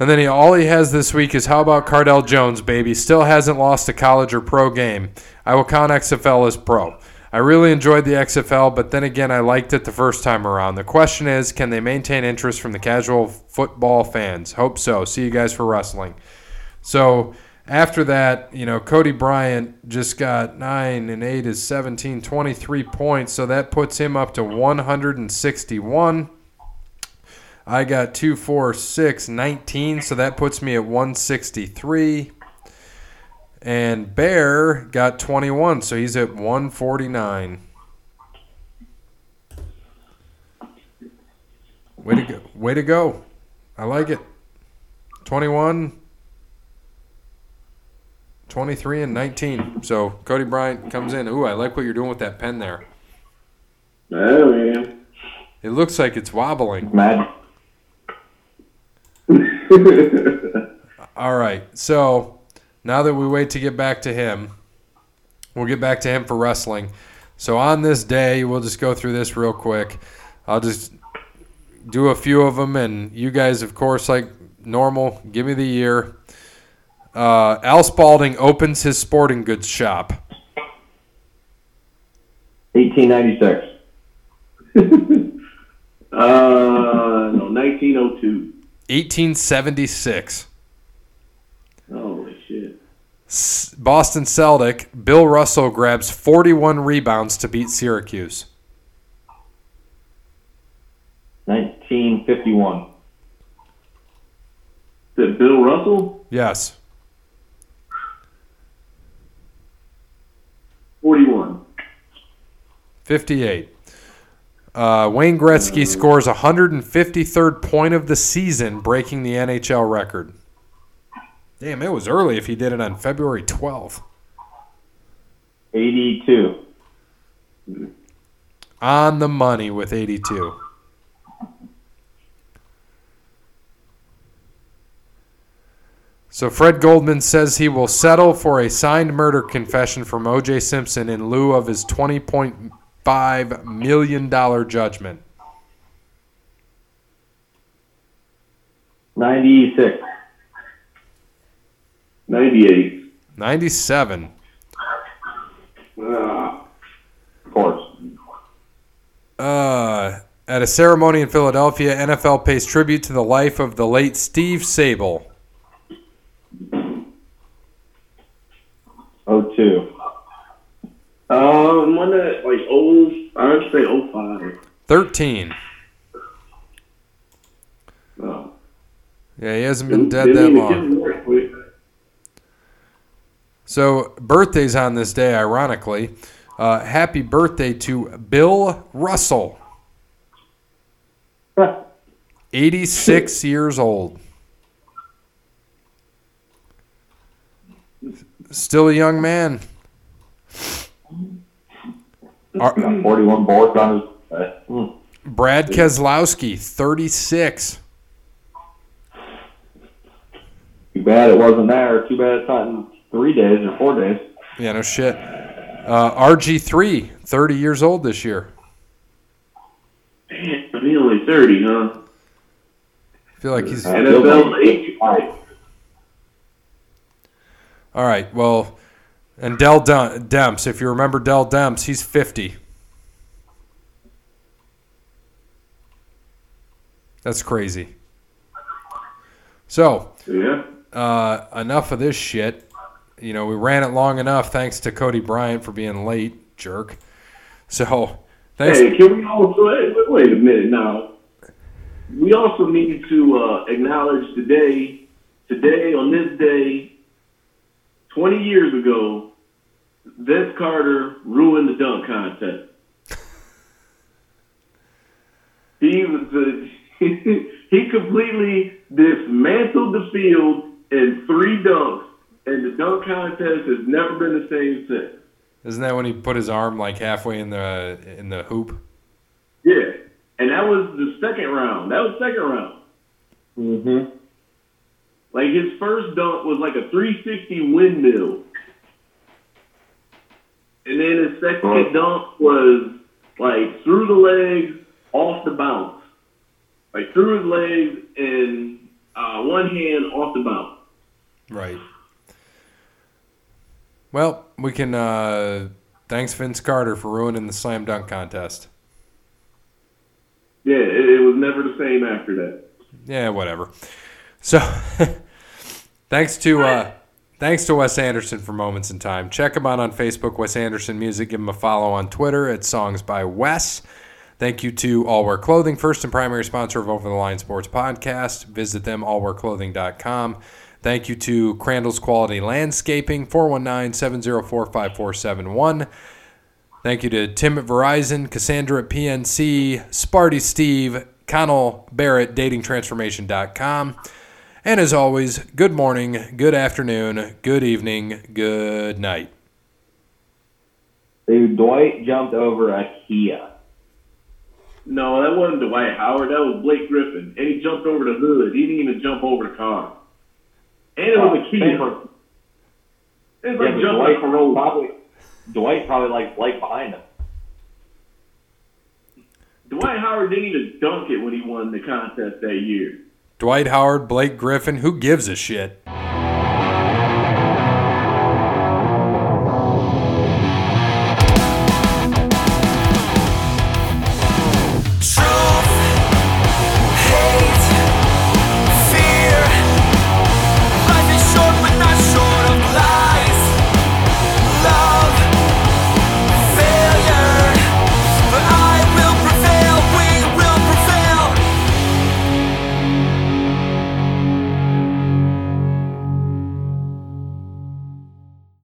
A: And then he, all he has this week is how about Cardale Jones, baby? Still hasn't lost a college or pro game. I will count XFL as pro. I really enjoyed the XFL, but then again, I liked it the first time around. The question is, can they maintain interest from the casual football fans? Hope so. See you guys for wrestling. So after that, you know, Cody Bryant just got 9 and 8 is 17, 23 points. So that puts him up to 161. I got 2, 4, 6, 19. So that puts me at 163. And Bear got 21. So he's at 149. Way to go. Way to go. I like it. 21, 23, and 19. So Cody Bryant comes in. Ooh, I like what you're doing with that pen there.
D: Oh man.
A: It looks like it's wobbling.
B: Mad.
A: All right. So now that we wait to get back to him, we'll get back to him for wrestling. So on this day, we'll just go through this real quick. I'll just do a few of them, and you guys, of course, like normal, give me the year. Uh, Al Spalding opens his sporting goods shop.
B: 1896.
D: Uh, no, 1902.
A: 1876.
D: Holy shit.
A: S- Boston Celtic, Bill Russell grabs 41 rebounds to beat Syracuse.
B: 1951.
D: Is that Bill Russell?
A: Yes.
D: 41.
A: 58. Uh, Wayne Gretzky scores 153rd point of the season, breaking the NHL record. Damn, it was early if he did it on February 12th.
B: 82.
A: On the money with 82. So Fred Goldman says he will settle for a signed murder confession from O.J. Simpson in lieu of his $20.5 million judgment.
B: 96.
D: 98.
A: 97.
D: Ah,
B: Of course.
A: Uh, at a ceremony in Philadelphia, NFL pays tribute to the life of the late Steve Sabol.
B: 02.
D: um, one that, like, old, I would say 05.
A: 13.
D: Oh.
A: Yeah, he hasn't been dead that long.
D: get him right quick.
A: So, birthdays on this day, ironically. Uh, happy birthday to Bill Russell, 86 years old. Still a young man.
B: Got 41 boards on his. Uh, hmm.
A: Brad Keselowski, 36.
B: Too bad it wasn't there. Too bad it's not in three days or four days.
A: Yeah, no shit. Uh, RG3, 30 years old this year.
D: Damn, he only 30, huh?
A: I feel like he's.
D: NFL age.
B: Right.
A: All right, well, and Dell Demps, if you remember Dell Demps, he's 50. That's crazy. So,
D: Yeah.
A: uh, enough of this shit. You know, we ran it long enough thanks to Cody Bryant for being late, jerk. So, thanks.
D: Hey, can we also wait, a minute now? We also need to uh, acknowledge today, today on this day, 20 years ago, Vince Carter ruined the dunk contest. he was the, he completely dismantled the field in three dunks, and the dunk contest has never been the same since.
A: Isn't that when he put his arm like halfway in the in the hoop?
D: Yeah, and that was the second round. That was second round.
B: Mm-hmm.
D: Like his first dunk was like a 360 windmill, and then his second
B: Oh.
D: dunk was like through the legs, off the bounce, like through his legs and uh, one hand off the bounce.
A: Right. Well, we can. Uh, thanks, Vince Carter, for ruining the slam dunk contest.
D: Yeah, it, it was never the same after that.
A: Yeah, whatever. So, thanks to uh, thanks to Wes Anderson for Moments in Time. Check him out on Facebook, Wes Anderson Music. Give him a follow on Twitter at Songs by Wes. Thank you to All Wear Clothing, first and primary sponsor of Over the Line Sports Podcast. Visit them, allwearclothing.com. Thank you to Crandall's Quality Landscaping, 419 704 5471. Thank you to Tim at Verizon, Cassandra at PNC, Sparty Steve, Connell Barrett, datingtransformation.com. And as always, good morning, good afternoon, good evening, good night.
B: Dude, Dwight jumped over a Kia.
D: No, that wasn't Dwight Howard. That was Blake Griffin, and he jumped over the hood. He didn't even jump over the car. And it was a Kia.
B: Same for-
D: It's
B: Yeah,
D: like
B: but
D: jumping
B: Dwight
D: from
B: probably Dwight probably like Blake behind him.
D: Dwight Howard didn't even dunk it when he won the contest that year.
A: Dwight Howard, Blake Griffin, who gives a shit?